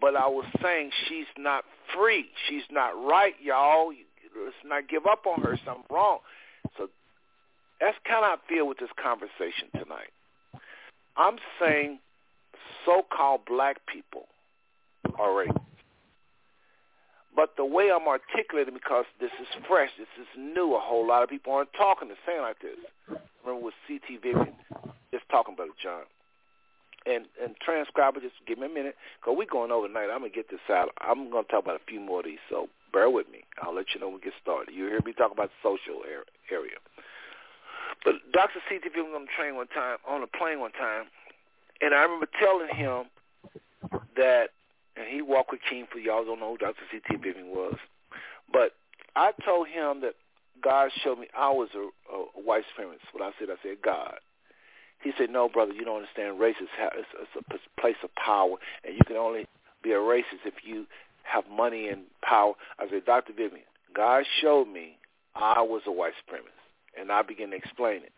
A: but I was saying she's not free. She's not right, y'all. Let's not give up on her. Something wrong. So that's kind of how I feel with this conversation tonight. I'm saying so-called black people are racist. But the way I'm articulating, because this is fresh, this is new, a whole lot of people aren't talking the same like this. Remember with C.T. Vivian just talking about it, John. And and transcriber, just give me a minute, because we're going overnight. I'm going to get this out. I'm going to talk about a few more of these, so bear with me. I'll let you know when we get started. You hear me talk about the social area. But Dr. C.T. Vivian was on the train one time, on a plane one time, and I remember telling him that and he walked with King for y'all don't know who Dr. C.T. Vivian was. But I told him that God showed me I was a, a white supremacist. What I said, I said, God. He said, no, brother, you don't understand. Race is it's, it's a place of power, and you can only be a racist if you have money and power. I said, Dr. Vivian, God showed me I was a white supremacist, and I began to explain it.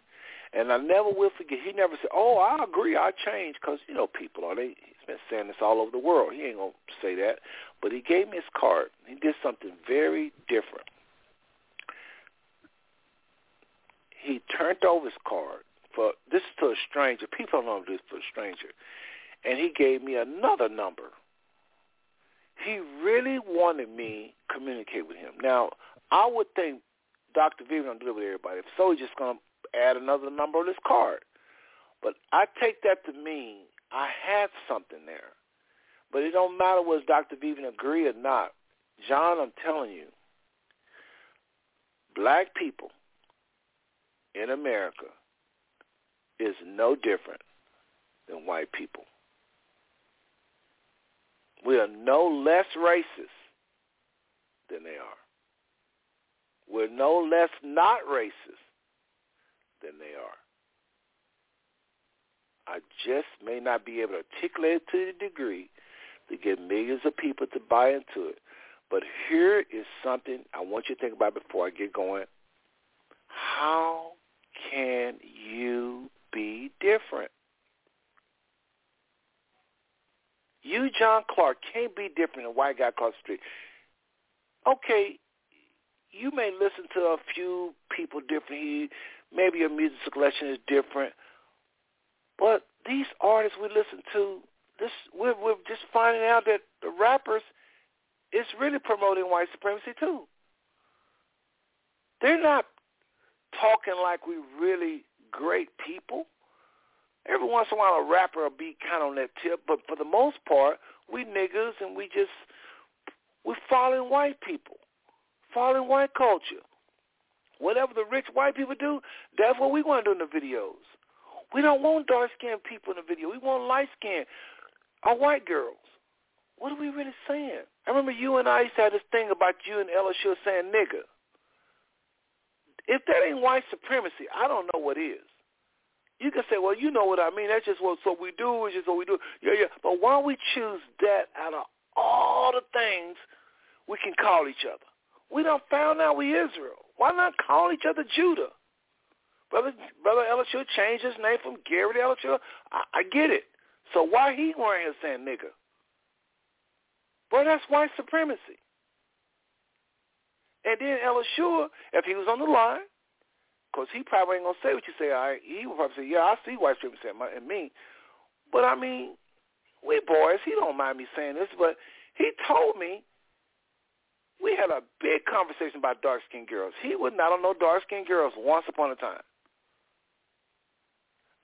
A: And I never will forget. He never said, "Oh, I agree, I changed," because you know people are they been saying this all over the world. He ain't gonna say that, but he gave me his card. He did something very different. He turned over his card for this is to a stranger. People don't know this for a stranger, and he gave me another number. He really wanted me to communicate with him. Now, I would think Dr. Vivian don't do it with everybody. If so, he's just gonna add another number on his card. But I take that to mean I had something there. But it don't matter whether Dr. Vivian agree or not. John, I'm telling you, black people in America is no different than white people. We are no less racist than they are. We're no less not racist than they are. I just may not be able to articulate it to the degree to get millions of people to buy into it. But here is something I want you to think about before I get going. How can you be different? You, John Clark, can't be different than white guy across the street. Okay, you may listen to a few people differently. Maybe your music selection is different. But these artists we listen to, this we're, we're just finding out that the rappers is really promoting white supremacy too. They're not talking like we really great people. Every once in a while a rapper will be kind of on that tip, but for the most part, we niggas and we just we're following white people, following white culture. Whatever the rich white people do, that's what we want to do in the videos. We don't want dark-skinned people in the video. We want light-skinned or uh, white girls. What are we really saying? I remember you and I used to have this thing about you and Ella Sure saying nigga. If that ain't white supremacy, I don't know what is. You can say, well, you know what I mean. That's just what so we do. It's just what we do. Yeah, yeah. But why don't we choose that out of all the things we can call each other? We don't found out we Israel. Why not call each other Judah? Brother Brother Elishua changed his name from Gary to Elishua. I, I get it. So why he wearing here saying nigga? Bro, that's white supremacy. And then Elishua, if he was on the line, because he probably ain't going to say what you say, all right, he would probably say, yeah, I see white supremacy in me. But, I mean, we boys, he don't mind me saying this, but he told me we had a big conversation about dark-skinned girls. He would not know dark-skinned girls once upon a time.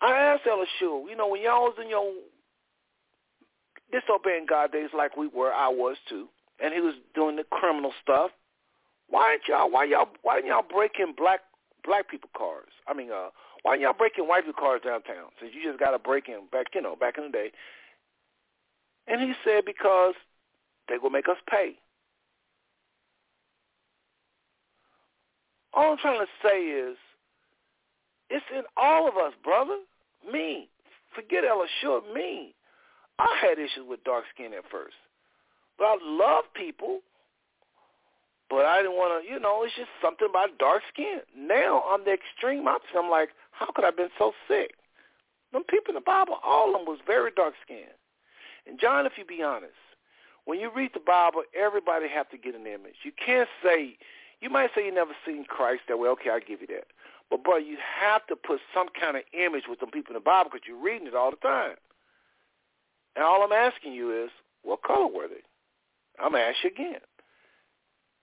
A: I asked Elishua, you know, when y'all was in your disobeying God days like we were, I was too, and he was doing the criminal stuff. Why ain't y'all? Why y'all? Why didn't y'all break in black black people cars? I mean, uh, why didn't y'all break in white people cars downtown? Since you just got to break in back, you know, back in the day. And he said because they will make us pay. All I'm trying to say is, it's in all of us, brother. Me. Forget Ella Short, me. I had issues with dark skin at first. But I love people. But I didn't want to, you know, it's just something about dark skin. Now I'm the extreme opposite. I'm like, how could I have been so sick? Them people in the Bible, all of them was very dark skinned. And John, if you be honest, when you read the Bible, everybody have to get an image. You can't say, you might say you never seen Christ that way. Okay, I give you that. But, bro, you have to put some kind of image with some people in the Bible because you're reading it all the time. And all I'm asking you is, what color were they? I'm to ask you again.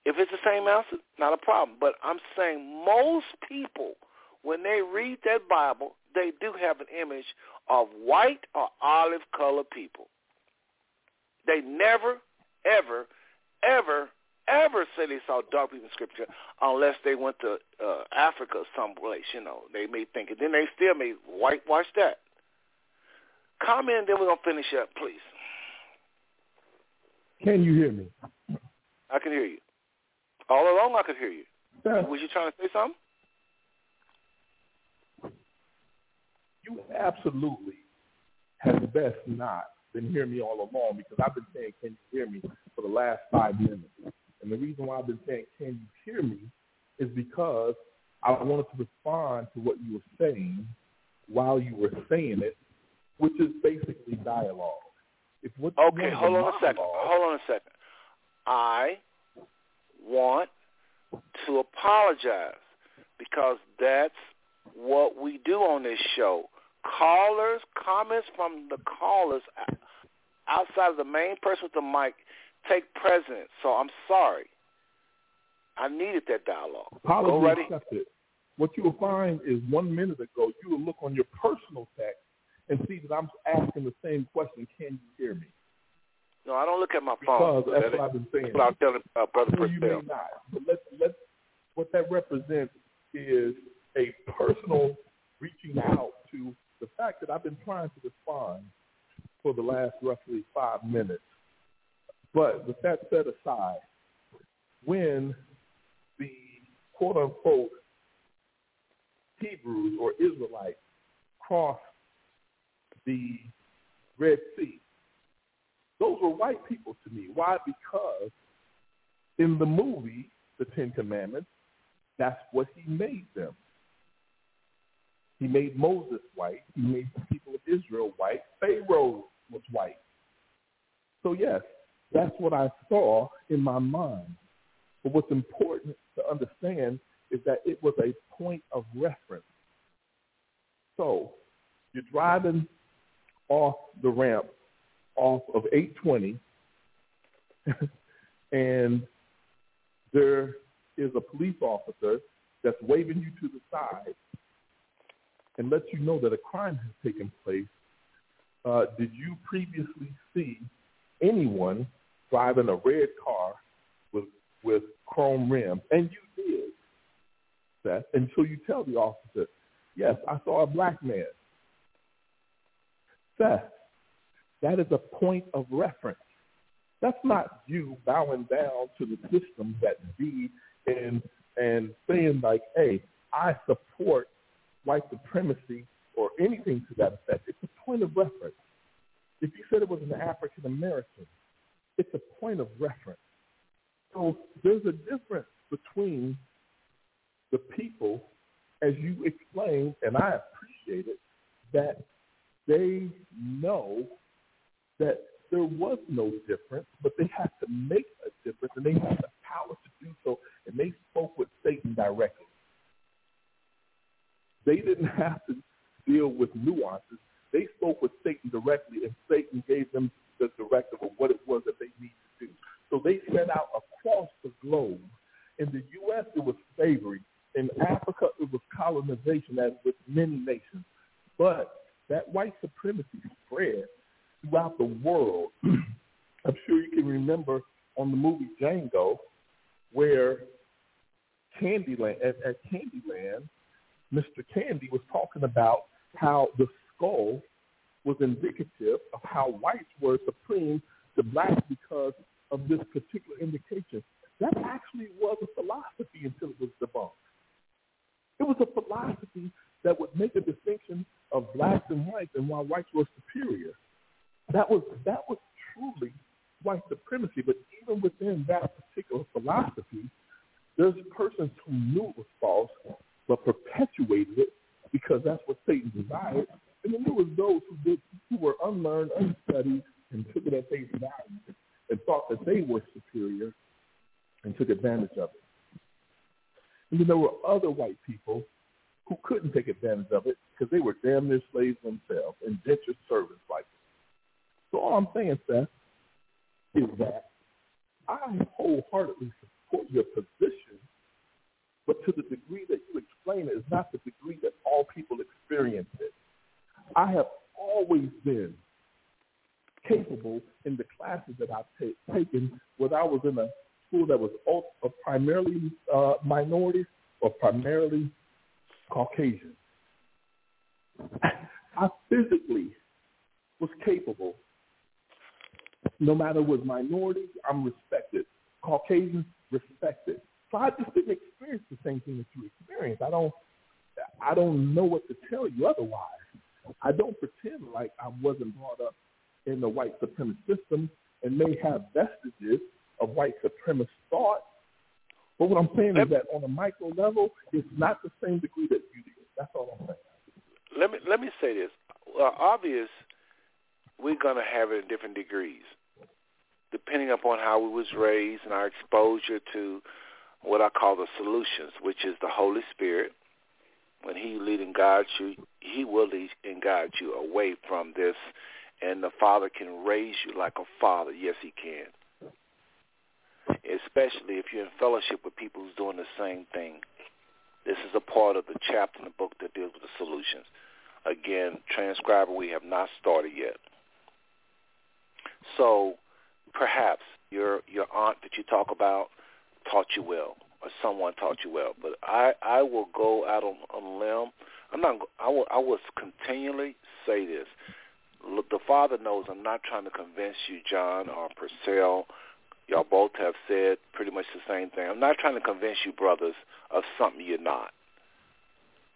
A: If it's the same answer, not a problem. But I'm saying most people, when they read that Bible, they do have an image of white or olive colored people. They never, ever, ever, ever say they saw dark people in Scripture unless they went to uh, Africa someplace, you know. They may think it. Then they still may whitewash that. Comment, then we're going to finish up, please.
D: Can you hear me?
A: I can hear you. All along I could hear you. Yeah. Was you trying to say something?
D: You absolutely have best not been hearing me all along because I've been saying, can you hear me for the last five minutes. And the reason why I've been saying, can you hear me, is because I wanted to respond to what you were saying while you were saying it, which is basically dialogue.
A: If what okay, hold on a second. Hold on a second. I want to apologize because that's what we do on this show. Callers, comments from the callers uh, outside of the main person with the mic take precedence. So I'm sorry. I needed that dialogue.
D: Apology accepted. What you will find is one minute ago, you will look on your personal text and see that I'm asking the same question. Can you hear me?
A: No, I don't look at my
D: phone.
A: Because
D: that's what I've been saying.
A: That's what I'm telling uh, Brother
D: well, You may not. But let's, let's, what that represents is a personal reaching out to the fact that I've been trying to respond for the last roughly five minutes. But with that set aside, when the quote-unquote Hebrews or Israelites crossed the Red Sea, those were white people to me. Why? Because in the movie, The Ten Commandments, that's what he made them. He made Moses white. He made the people of Israel white. Pharaoh was white. So yes, that's what I saw in my mind. But what's important to understand is that it was a point of reference. So you're driving off the ramp off of 820 <laughs> and there is a police officer that's waving you to the side and lets you know that a crime has taken place, uh, did you previously see anyone driving a red car with with chrome rims? And you did, Seth, until you tell the officer, yes, I saw a black man. Seth, that is a point of reference. That's not you bowing down to the system that be and and saying like, hey, I support white supremacy or anything to that effect. It's a point of reference. If you said it was an African American, it's a point of reference. So there's a difference between the people, as you explained, and I appreciate it, that they know that there was no difference, but they have to make a difference, and they have the power to do so, and they spoke with Satan directly. They didn't have to deal with nuances. They spoke with Satan directly, and Satan gave them the directive of what it was that they needed to do. So they sent out across the globe. In the U.S., it was slavery. In Africa, it was colonization, as with many nations. But that white supremacy spread throughout the world. <clears throat> I'm sure you can remember on the movie Django where Candyland at, at Candyland, Mr. Candie was talking about how the skull was indicative of how whites were supreme to blacks because of this particular indication. That actually was a philosophy until it was debunked. It was a philosophy that would make a distinction of blacks and whites and why whites were superior. That was that was truly white supremacy. But even within that particular philosophy, there's persons who knew it was false but perpetuated it because that's what Satan desired. And then there was those who did who were unlearned, unstudied, and took it at face value and thought that they were superior and took advantage of it. And then there were other white people who couldn't take advantage of it because they were damn near slaves themselves, indentured servants like them. So all I'm saying, Seth, is that I wholeheartedly support your position, but to the degree that you explain it is not the degree that all people experience it. I have always been capable in the classes that I've ta- taken, whether I was in a school that was all, uh, primarily uh, minorities or primarily Caucasian. I physically was capable. No matter what minority, I'm respected. Caucasian, respected. So I just didn't experience the same thing that you experienced. I don't I don't know what to tell you otherwise. I don't pretend like I wasn't brought up in the white supremacist system and may have vestiges of white supremacist thought. But what I'm saying let, is that on a micro level, it's not the same degree that you did. That's all I'm saying.
A: Let me let me say this. Well, obvious, we're gonna have it in different degrees, depending upon how we was raised and our exposure to what I call the solutions, which is the Holy Spirit. When He lead and guides you, He will lead and guide you away from this, and the Father can raise you like a father. Yes, He can especially if you're in fellowship with people who's doing the same thing. This is a part of the chapter in the book that deals with the solutions. Again, transcriber, we have not started yet. So perhaps your your aunt that you talk about taught you well, or someone taught you well. But I I will go out on, a limb. I'm not. I will. I will continually say this. Look, the Father knows I'm not trying to convince you, John or Purcell Y'all both have said pretty much the same thing. I'm not trying to convince you, brothers, of something you're not.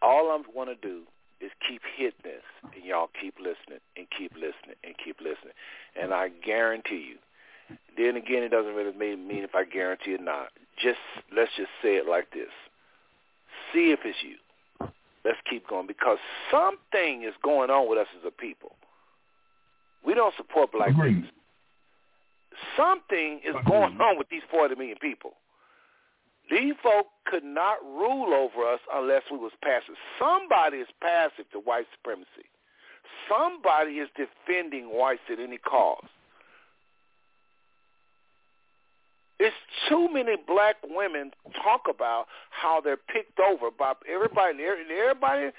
A: All I'm want to do is keep hitting this, and y'all keep listening and keep listening and keep listening. And I guarantee you, then again, it doesn't really mean, mean if I guarantee or not. Just let's just say it like this: see if it's you. Let's keep going because something is going on with us as a people. We don't support black race. Something is going on with these 40 million people. These folk could not rule over us unless we was passive. Somebody is passive to white supremacy. Somebody is defending whites at any cost. It's too many black women talk about how they're picked over by everybody. Everybody,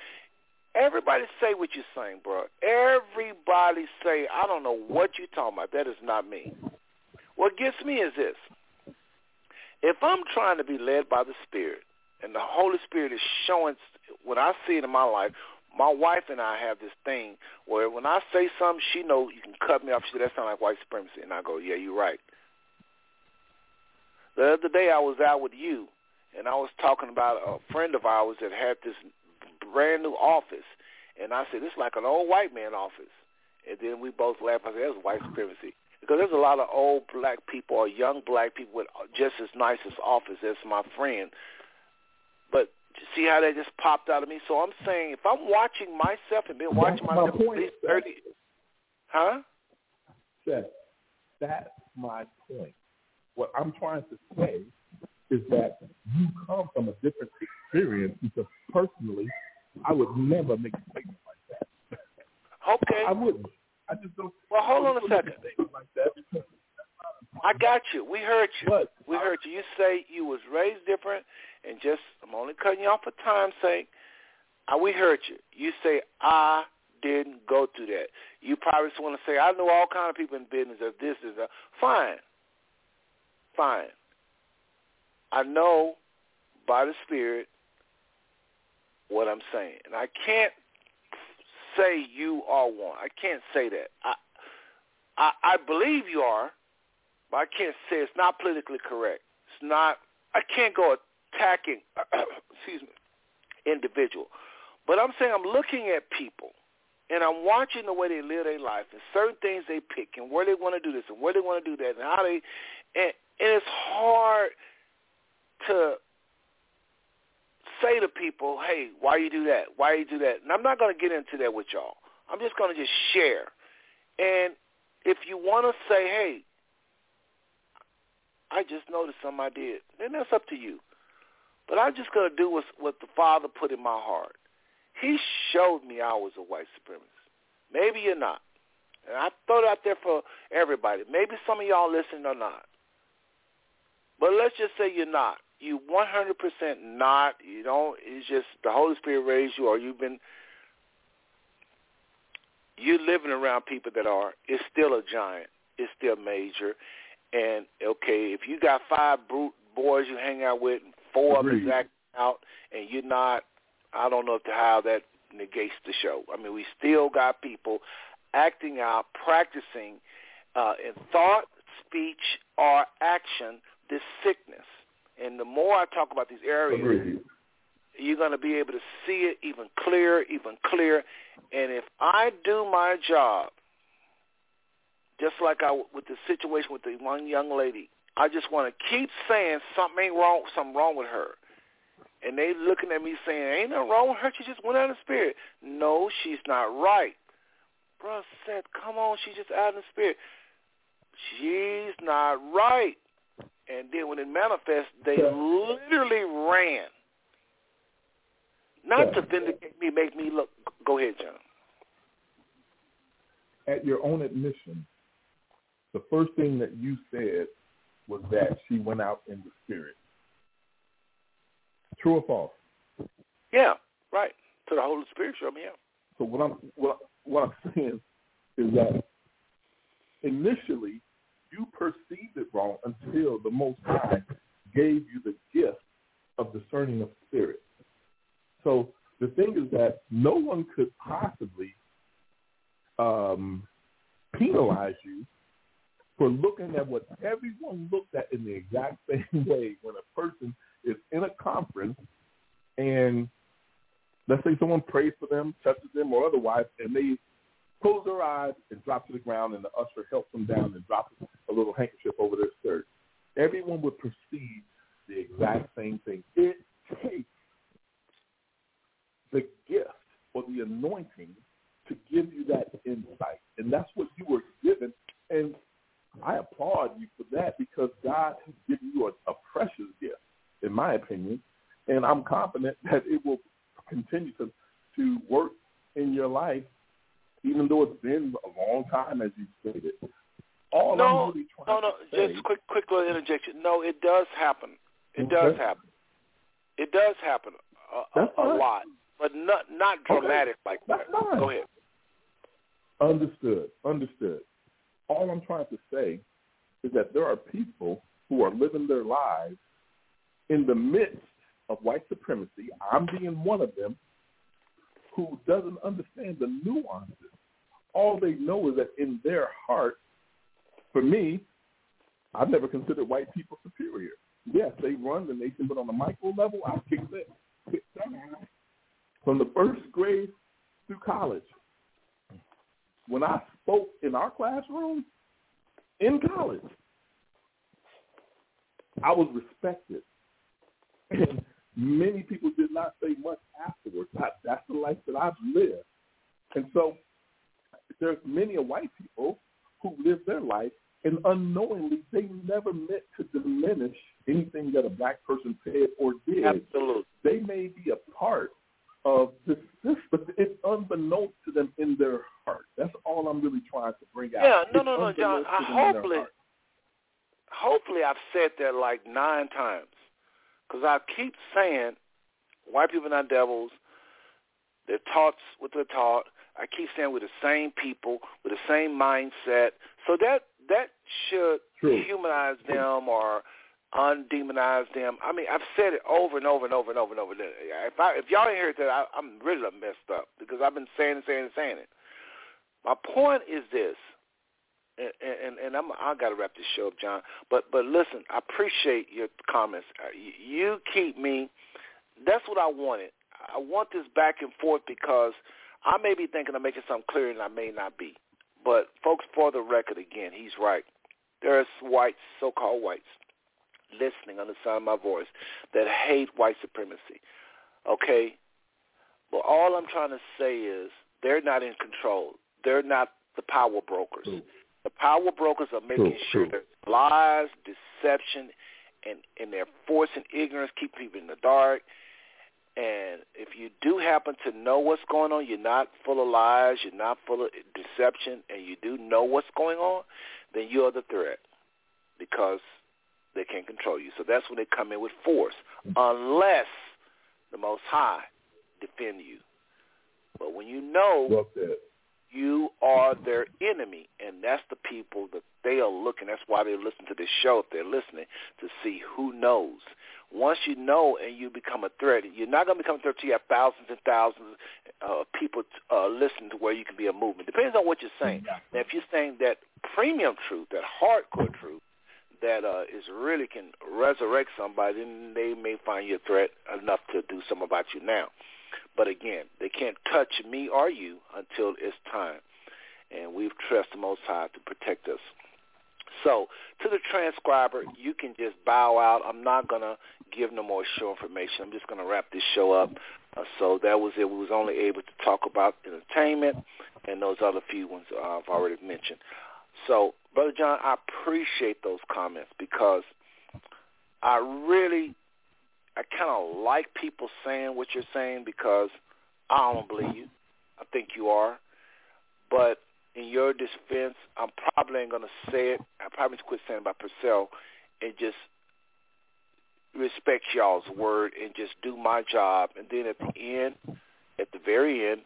A: everybody say what you're saying, bro. Everybody say, I don't know what you're talking about. That is not me. What gets me is this. If I'm trying to be led by the Spirit, and the Holy Spirit is showing, when I see it in my life, my wife and I have this thing where when I say something, she knows you can cut me off. She said, that sounds like white supremacy. And I go, yeah, you're right. The other day I was out with you, and I was talking about a friend of ours that had this brand new office. And I said, is like an old white man office. And then we both laughed. I said, that's white supremacy because there's a lot of old black people or young black people with just as nice as office as my friend. But see how that just popped out of me. So I'm saying if I'm watching myself and been watching
D: that's
A: myself
D: my point,
A: at least thirty, huh?
D: Seth, that's my point. What I'm trying to say is that you come from a different experience because personally, I would never make a statement like that.
A: Okay.
D: I wouldn't. I just don't.
A: Well, hold on a second.
D: Like that
A: I got you. We heard you.
D: What?
A: We heard you. You say you was raised different, and just I'm only cutting you off for time's sake. Uh, we heard you. You say I didn't go through that. You probably just want to say, I know all kind of people in business of this is a fine. Fine. I know by the Spirit what I'm saying. And I can't say you are one. I can't say that. I I, I believe you are, but I can't say it's not politically correct. It's not. I can't go attacking. <clears throat> excuse me, individual. But I'm saying I'm looking at people, and I'm watching the way they live their life and certain things they pick and where they want to do this and where they want to do that and how they. And, and it's hard to say to people, hey, why you do that? Why you do that? And I'm not going to get into that with y'all. I'm just going to just share. And if you want to say, hey, I just noticed something I did, then that's up to you. But I'm just going to do what, what the Father put in my heart. He showed me I was a white supremacist. Maybe you're not. And I throw it out there for everybody. Maybe some of y'all listening or not. But let's just say you're not you 100% not. You don't. It's just the Holy Spirit raised you, or you've been You're living around people that are. It's still a giant. It's still major. And okay, if you got five brute boys you hang out with, and four
D: Agreed.
A: of them acting out, and you're not, I don't know how that negates the show. I mean, we still got people acting out, practicing uh, in thought, speech, or action this sickness. And the more I talk about these areas, you're going to be able to see it even clearer, even clearer. And if I do my job, just like I with the situation with the one young lady, I just want to keep saying something ain't wrong, something wrong with her. And they looking at me saying, ain't nothing wrong with her. She just went out of spirit. No, she's not right. Bro said, come on, she's just out of the spirit. She's not right. And then when it manifests, they
D: Yeah.
A: literally ran. Not
D: Yeah.
A: to vindicate me, make me look. Go ahead, John.
D: At your own admission, the first thing that you said was that she went out in the spirit. True or false?
A: Yeah, right. To the Holy Spirit, show me out.
D: So what I'm what, what I'm <laughs> saying is that initially you perceived it wrong until the Most High gave you the gift of discerning of spirit. So the thing is that no one could possibly um, penalize you for looking at what everyone looked at in the exact <laughs> same way when a person is in a conference and let's say someone prays for them, touches them, or otherwise, and they close their eyes and drop to the ground, and the usher helps them down and drops a little handkerchief over their skirt. Everyone would perceive the exact same thing. It takes the gift or the anointing to give you that insight, and that's what you were given. And I applaud you for that because God has given you a, a precious gift, in my opinion, and I'm confident that it will continue to to work in your life, even though it's been a long time, as you stated. All
A: no,
D: I'm really trying
A: no, no.
D: say,
A: Just quick, quick little interjection. No, it does happen. It
D: Okay.
A: does happen. It does happen a, a, a lot, but not not
D: Okay.
A: dramatic like that. Go ahead.
D: Understood. Understood. All I'm trying to say is that there are people who are living their lives in the midst of white supremacy. I'm being one of them who doesn't understand the nuances. All they know is that in their heart, for me, I've never considered white people superior. Yes, they run the nation, but on the micro level, I kick that. kick that. From the first grade through college, when I spoke in our classroom in college, I was respected. And many people did not say much afterwards. I, that's the life that I've lived. And so there's many white people who live their life and unknowingly they never meant to diminish anything that a black person said or did
A: Absolutely.
D: they may be a part of this system, but it's unbeknownst to them in their heart. That's all I'm really trying to bring out.
A: Yeah, no,
D: It's
A: no, no, John. I
D: to them in their
A: hopefully, hopefully, I've said that like nine times, because I keep saying white people are not devils. They're taught what they're taught. I keep saying with the same people, with the same mindset. So that that should
D: True.
A: humanize them or undemonize them. I mean, I've said it over and over and over and over and over. If I, if y'all ain't heard that, I, I'm really messed up because I've been saying and saying and saying it. My point is this, and and, and I'm I got to wrap this show up, John. But but listen, I appreciate your comments. Uh, you keep me. That's what I wanted. I want this back and forth because I may be thinking I'm making something clear and I may not be. But folks, for the record, again, he's right. There's whites, so-called whites, listening on the sound of my voice that hate white supremacy. Okay? But all I'm trying to say is they're not in control. They're not the power brokers.
D: True.
A: The power brokers are making
D: True,
A: sure there's lies, deception, and, and they're forcing ignorance, keep people in the dark. And if you do happen to know what's going on, you're not full of lies, you're not full of deception, and you do know what's going on, then you're the threat because they can't control you. So that's when they come in with force, unless the Most High defend you. But when you know you are their enemy, and that's the people that they are looking. That's why they listen to this show if they're listening to see who knows. Once you know and you become a threat, you're not going to become a threat till you have thousands and thousands of people uh, listening to where you can be a movement. Depends on what you're saying. Now, if you're saying that premium truth, that hardcore truth, that uh, is really can resurrect somebody, then they may find you a threat enough to do something about you now. But again, they can't touch me or you until it's time. And we've trusted the Most High to protect us. So to the transcriber, you can just bow out. I'm not going to give no more show information. I'm just going to wrap this show up. Uh, so that was it. We was only able to talk about entertainment and those other few ones I've already mentioned. So, Brother John, I appreciate those comments because I really, I kind of like people saying what you're saying because I don't believe you. I think you are. But in your defense, I'm probably ain't going to say it. I probably to quit saying about Purcell and just respect y'all's word and just do my job. And then at the end, at the very end,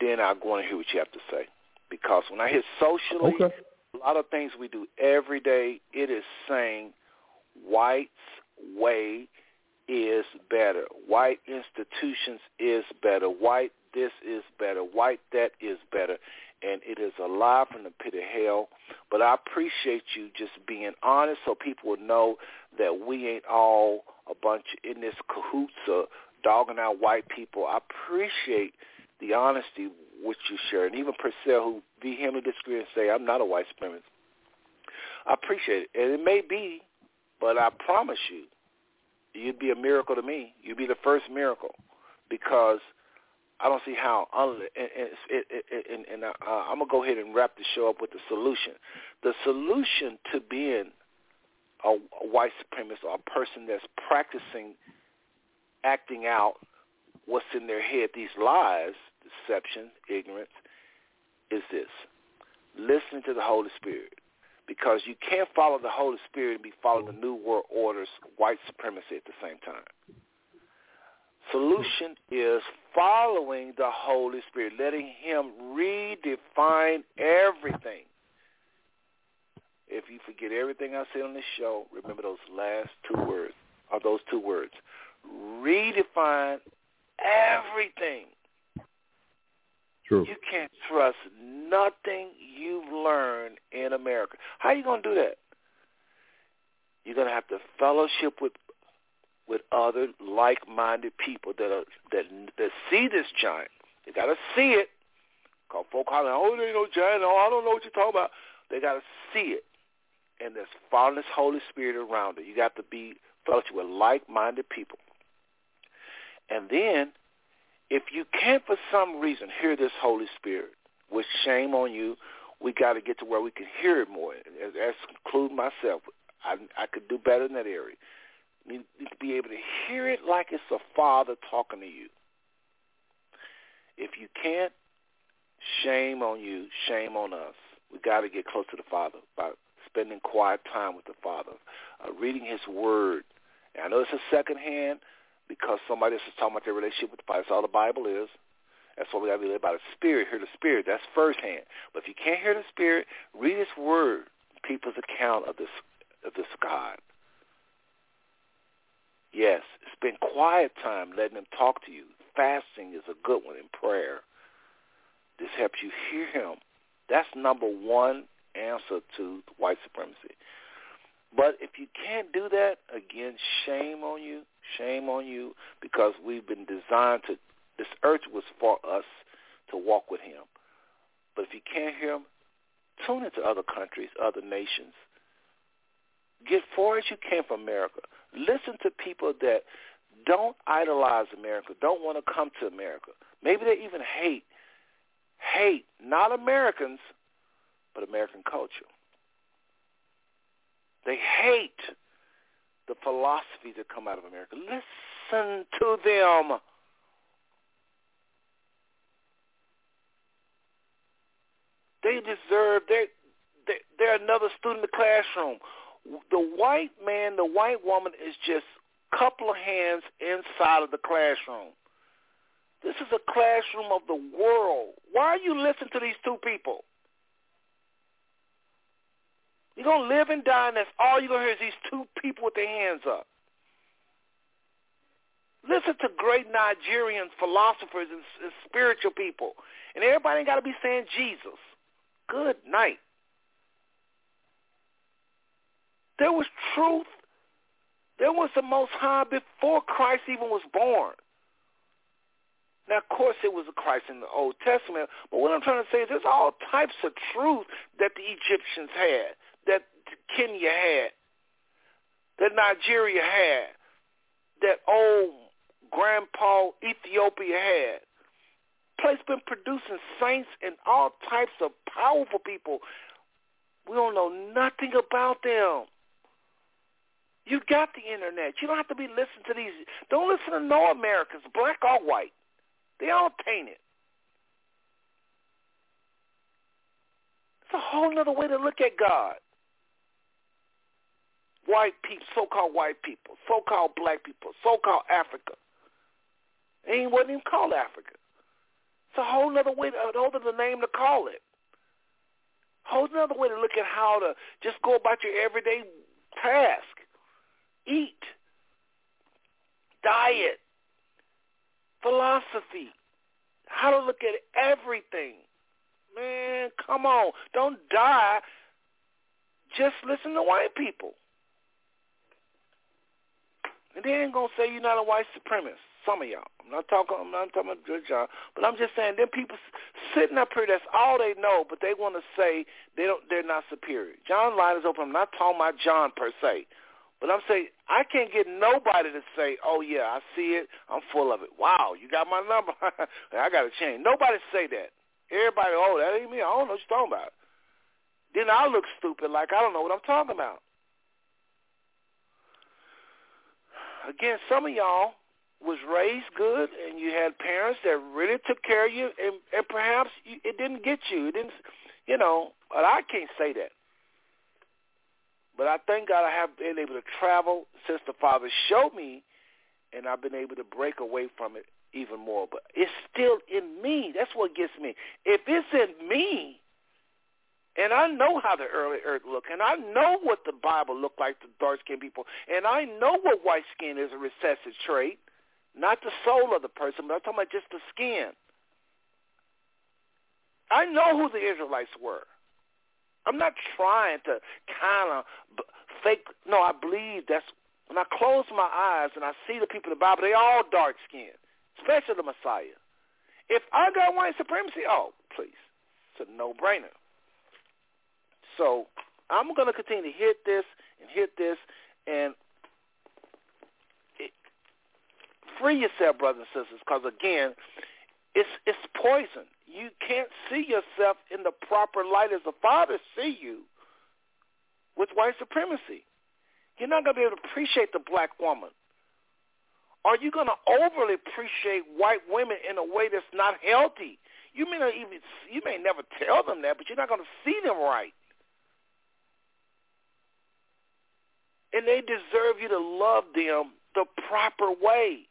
A: then I want to hear what you have to say. Because when I hear socially,
D: Okay.
A: a lot of things we do every day, it is saying white's way is better. White institutions is better. White this is better. White that is better. And it is a lie from the pit of hell. But I appreciate you just being honest so people will know that we ain't all a bunch in this cahoots or dogging out white people. I appreciate the honesty which you share. And even Purcell, who vehemently disagree and say, I'm not a white supremacist. I appreciate it. And it may be, but I promise you, you'd be a miracle to me. You'd be the first miracle because I don't see how. And, and, and, and, and uh, I'm going to go ahead and wrap the show up with the solution. The solution to being a, a white supremacist or a person that's practicing acting out what's in their head, these lies, deception, ignorance, is this. Listening to the Holy Spirit. Because you can't follow the Holy Spirit and be following the New World Order's white supremacy at the same time. Solution is following the Holy Spirit, letting him redefine everything. If you forget everything I said on this show, remember those last two words, or those two words. Redefine everything.
D: True.
A: You can't trust nothing you've learned in America. How are you going to do that? You're going to have to fellowship with with other like-minded people that are that that see this giant. They got to see it. Cause folk hollering, oh, there ain't no giant. Oh, I don't know what you're talking about. They got to see it, and there's following Holy Spirit around it. You got to be fellowship with like-minded people, and then if you can't for some reason hear this Holy Spirit, with shame on you, we got to get to where we can hear it more. As include myself, I, I could do better in that area. You need to be able to hear it like it's a father talking to you. If you can't, shame on you, shame on us. We got to get close to the Father by spending quiet time with the Father, uh, reading His Word. And I know it's a second hand because somebody else is talking about their relationship with the Bible. That's all the Bible is. That's why we got to be led by the Spirit. Hear the Spirit. That's firsthand. But if you can't hear the Spirit, read His Word, people's account of this of this God. Yes, spend quiet time letting Him talk to you. Fasting is a good one in prayer. This helps you hear Him. That's number one answer to white supremacy. But if you can't do that, again, shame on you, shame on you, because we've been designed to, this earth was for us to walk with him. But if you can't hear him, tune into other countries, other nations. Get far as you can from America. Listen to people that don't idolize America, don't want to come to America. Maybe they even hate, hate not Americans, but American culture. They hate the philosophies that come out of America. Listen to them. They deserve, they're, they're another student in the classroom. The white man, the white woman is just a couple of hands inside of the classroom. This is a classroom of the world. Why are you listening to these two people? You're going to live and die, and that's all you're going to hear is these two people with their hands up. Listen to great Nigerian philosophers and, and spiritual people. And everybody ain't got to be saying Jesus. Good night. There was truth. There was the Most High before Christ even was born. Now, of course, it was a Christ in the Old Testament, but what I'm trying to say is there's all types of truth that the Egyptians had that Kenya had, that Nigeria had, that old grandpa Ethiopia had. Place been producing saints and all types of powerful people. We don't know nothing about them. You got the internet. You don't have to be listening to these. Don't listen to no Americans, black or white. They all tainted. It's a whole other way to look at God white people, so-called white people, so-called black people, so-called Africa. It ain't wasn't even called Africa. It's a whole other way, to, a whole other name to call it. Whole another way to look at how to just go about your everyday task. Eat. Diet. Philosophy. How to look at everything. Man, come on. Don't die. Just listen to white people. And they ain't gonna say you're not a white supremacist. Some of y'all. I'm not talking. I'm not talking about John, but I'm just saying them people sitting up here. That's all they know, but they want to say they don't. They're not superior. John line is open. I'm not talking about John per se, but I'm saying I can't get nobody to say, "Oh yeah, I see it. I'm full of it." Wow, you got my number. <laughs> I got to change. Nobody say that. Everybody, oh, that ain't me. I don't know what you're talking about. Then I look stupid, like I don't know what I'm talking about. again, some of y'all was raised good and you had parents that really took care of you and, and perhaps you, it didn't get you. It didn't, you know, but I can't say that. But I thank God I have been able to travel since the Father showed me and I've been able to break away from it even more. But it's still in me. That's what gets me. If it's in me, and I know how the early earth looked, and I know what the Bible looked like to dark-skinned people, and I know what white skin is a recessive trait, not the soul of the person, but I'm talking about just the skin. I know who the Israelites were. I'm not trying to kind of fake. No, I believe that's when I close my eyes and I see the people in the Bible, they all dark skinned, especially the Messiah. If I got white supremacy, oh, please, it's a no-brainer. So I'm going to continue to hit this and hit this and it, free yourself, brothers and sisters, because again, it's it's poison. You can't see yourself in the proper light as the Father see you with white supremacy. You're not going to be able to appreciate the black woman. Are you going to overly appreciate white women in a way that's not healthy? You may not even you may never tell them that, but you're not going to see them right. and they deserve you to love them the proper way.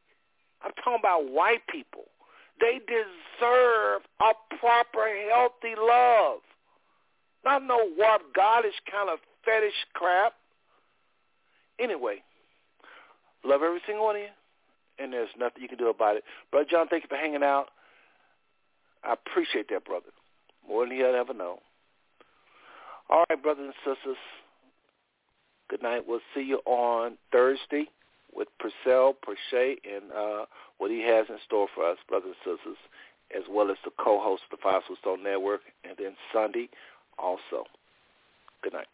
A: I'm talking about white people.
E: They deserve a proper, healthy love. Not no warped, goddish kind of fetish crap. Anyway, love every single one of you, and there's nothing you can do about it. Brother John, thank you for hanging out. I appreciate that, brother, more than you'll ever know. All right, brothers and sisters, good night. We'll see you on Thursday with Purcell, Perche, and uh, what he has in store for us, brothers and sisters, as well as the co-host of the Five Stone Network, and then Sunday also. Good night.